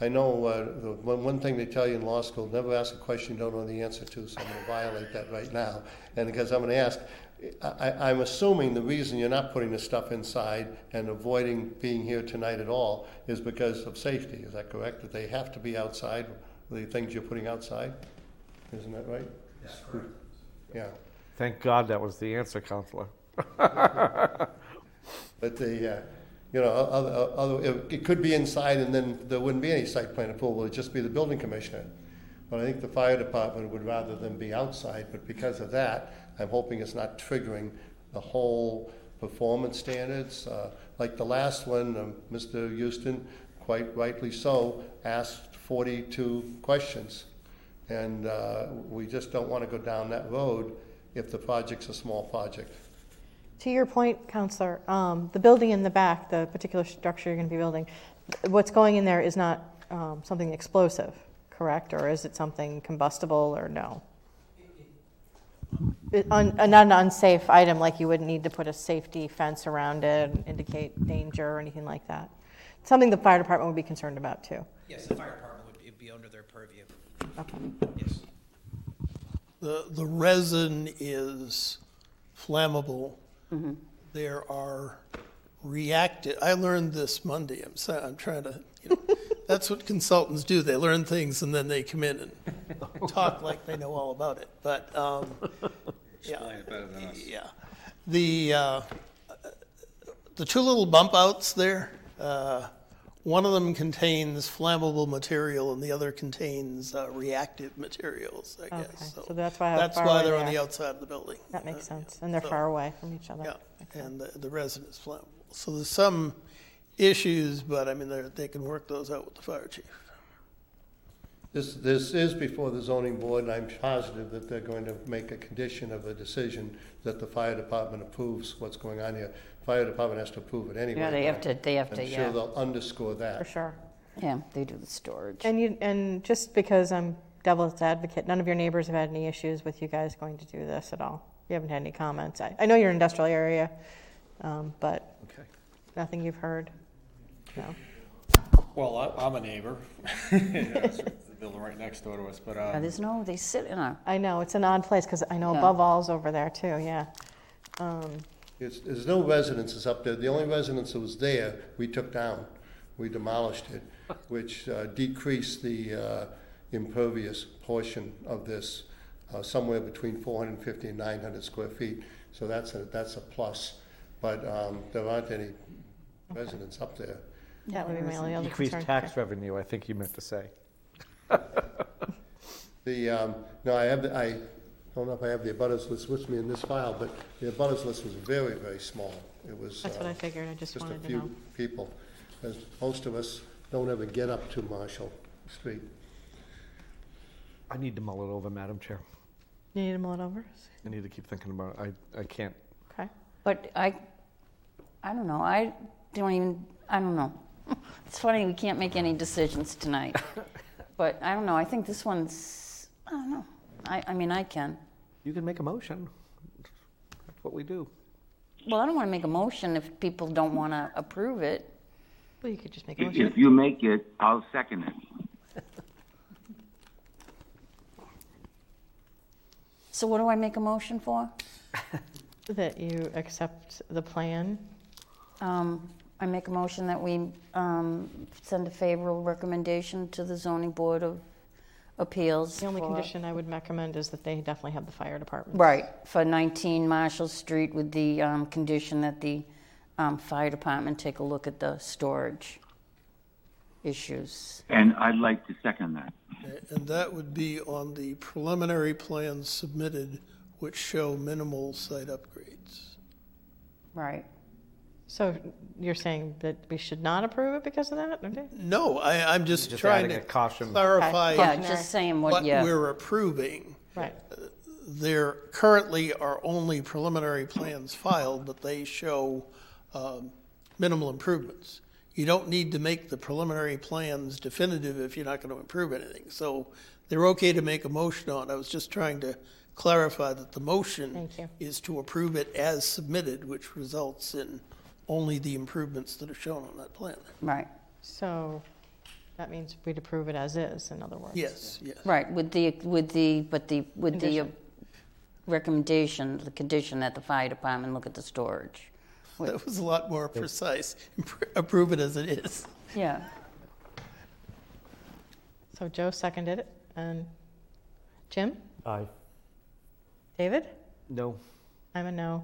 I know, uh, the one, one thing they tell you in law school, never ask a question you don't know the answer to, so I'm gonna violate that right now. And because I'm gonna ask, I, I- I'm assuming the reason you're not putting the stuff inside and avoiding being here tonight at all is because of safety, is that correct? That they have to be outside, the things you're putting outside? Isn't that right? Yeah. Thank God that was the answer, counselor. But the, uh, you know, other, other, it- it could be inside and then there wouldn't be any site plan approval, it'd just be the building commissioner. But I think the fire department would rather them be outside, but because of that, I'm hoping it's not triggering the whole performance standards. Uh, Like the last one, um, Mr. Houston, quite rightly so, asked 42 questions. And uh, we just don't want to go down that road if the project's a small project. To your point, Counselor, um, the building in the back, the particular structure you're going to be building, what's going in there is not um, something explosive, correct? Or is it something combustible or no? It- un- Not an unsafe item, like you wouldn't need to put a safety fence around it, and indicate danger or anything like that. something the fire department would be concerned about too. Yes, the fire department would be- be under their purview. Okay. Yes. The, the resin is flammable. Mhm. There are reactive, I learned this Monday, I'm, so, I'm trying to, you know, that's what consultants do, they learn things and then they come in and talk like they know all about it, but, um, yeah. It better than us. Yeah. The, uh, the two little bump outs there, uh, one of them contains flammable material and the other contains uh, reactive materials, I Okay, guess. so that's why That's far why away they're they on the outside of the building. That makes Uh, sense, and they're so- far away from each other. Yeah, and the, the resin is flammable. So there's some issues, but I mean, they're, they can work those out with the fire chief. This, this is before the zoning board, and I'm positive that they're going to make a condition of a decision that the fire department approves what's going on here. Fire department has to approve it anyway. Yeah, they have to- they have to, I'm yeah. sure they'll underscore that. For sure. Yeah, they do the storage. And you, and just because I'm devil's advocate, none of your neighbors have had any issues with you guys going to do this at all? You haven't had any comments? I, I know you're an industrial area, um, but nothing you've heard? No? Well, I- I'm a neighbor. It's The building right next door to us, but, Yeah, uh, there's no, they sit in a, I know, it's an odd place, because I know Yeah. above all's over there too, yeah. Um, It's, there's no residences up there. The only residence that was there, we took down. We demolished it, which uh, decreased the uh, impervious portion of this uh, somewhere between 450 and 900 square feet. So that's a, that's a plus. But um, there aren't any residents up there. That would be my only other Increased concern. tax revenue, I think you meant to say. The, um, no, I have, the- I don't know if I have the abutters list with me in this file, but the abutters list was very, very small. It was. That's what uh, I figured, I just wanted a to few know. people, as most of us don't ever get up to Marshall Street. I need to mull it over, Madam Chair. You need to mull it over? I need to keep thinking about it. I, I can't. Okay. but I, I don't know, I don't even, I don't know. It's funny, we can't make any decisions tonight. But I don't know, I think this one's, I don't know. I, I mean, I can. You can make a motion. That's what we do. Well, I don't want to make a motion if people don't want to approve it. Well, you could just make a If, motion. if you make it, I'll second it. So what do I make a motion for? That you accept the plan. Um, I make a motion that we um, send a favorable recommendation to the zoning board of appeals. The only for- condition I would recommend is that they definitely have the fire department. Right, for 19 Marshall Street with the um, condition that the um, fire department take a look at the storage issues. And I'd like to second that. And that would be on the preliminary plans submitted, which show minimal site upgrades. Right. So you're saying that we should not approve it because of that? Okay. No, I, I'm just Just trying adding to a caution. clarify. Yeah, just saying what, what yeah. we're approving. Right. There currently are only preliminary plans filed, but they show um, minimal improvements. You don't need to make the preliminary plans definitive if you're not going to improve anything. So they're okay to make a motion on. I was just trying to clarify that the motion Thank you. is to approve it as submitted, which results in only the improvements that are shown on that plan. Right, So that means we'd approve it as is, in other words. Yes, yes. right, with the, with the, but the, with the uh, Condition. recommendation, the condition that the fire department look at the storage. That was a lot more precise. Approve it as it is. Yeah. So Joe seconded it, and Jim? Aye. David? No. I'm a no.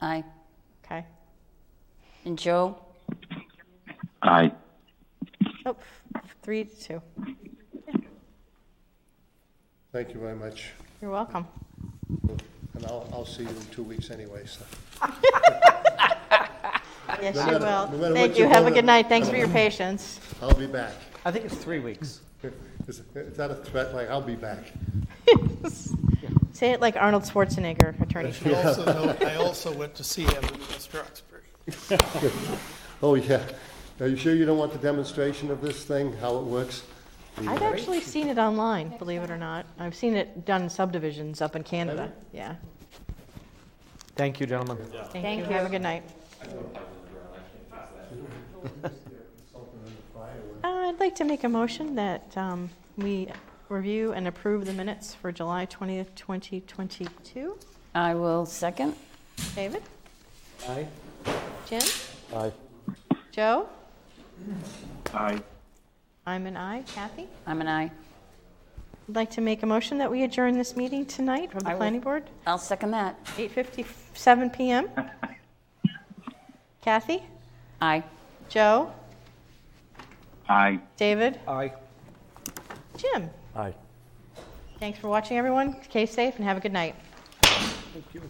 Aye. Okay. And Joe? Aye. Oh, three to two. Thank you very much. You're welcome. And I'll, I'll see you in two weeks anyway, so. Yes, No you matter- no matter will. what Thank you you. Have a vote good on. night. Thanks for your patience. I'll be back. I think it's three weeks. Is is that a threat, like, I'll be back? Say it like Arnold Schwarzenegger, Attorney I General. also know, I also went to see him in West Roxbury. Oh, yeah. Are you sure you don't want the demonstration of this thing, how it works? The, I've uh, actually seen it online, believe it or not. I've seen it done in subdivisions up in Canada. Yeah. Thank you, gentlemen. Thank you. Have a good night. I'd like to make a motion that um, we review and approve the minutes for July 20th, 2022. I will second. David? Aye. Jim? Aye. Joe? Aye. I'm an aye. Kathy? I'm an aye. I'd like to make a motion that we adjourn this meeting tonight from the I will- planning board, I'll second that. 8:57 PM. Kathy? Aye. Joe? Aye. David? Aye. Jim? Aye. Thanks for watching, everyone. Stay safe and have a good night. Thank you.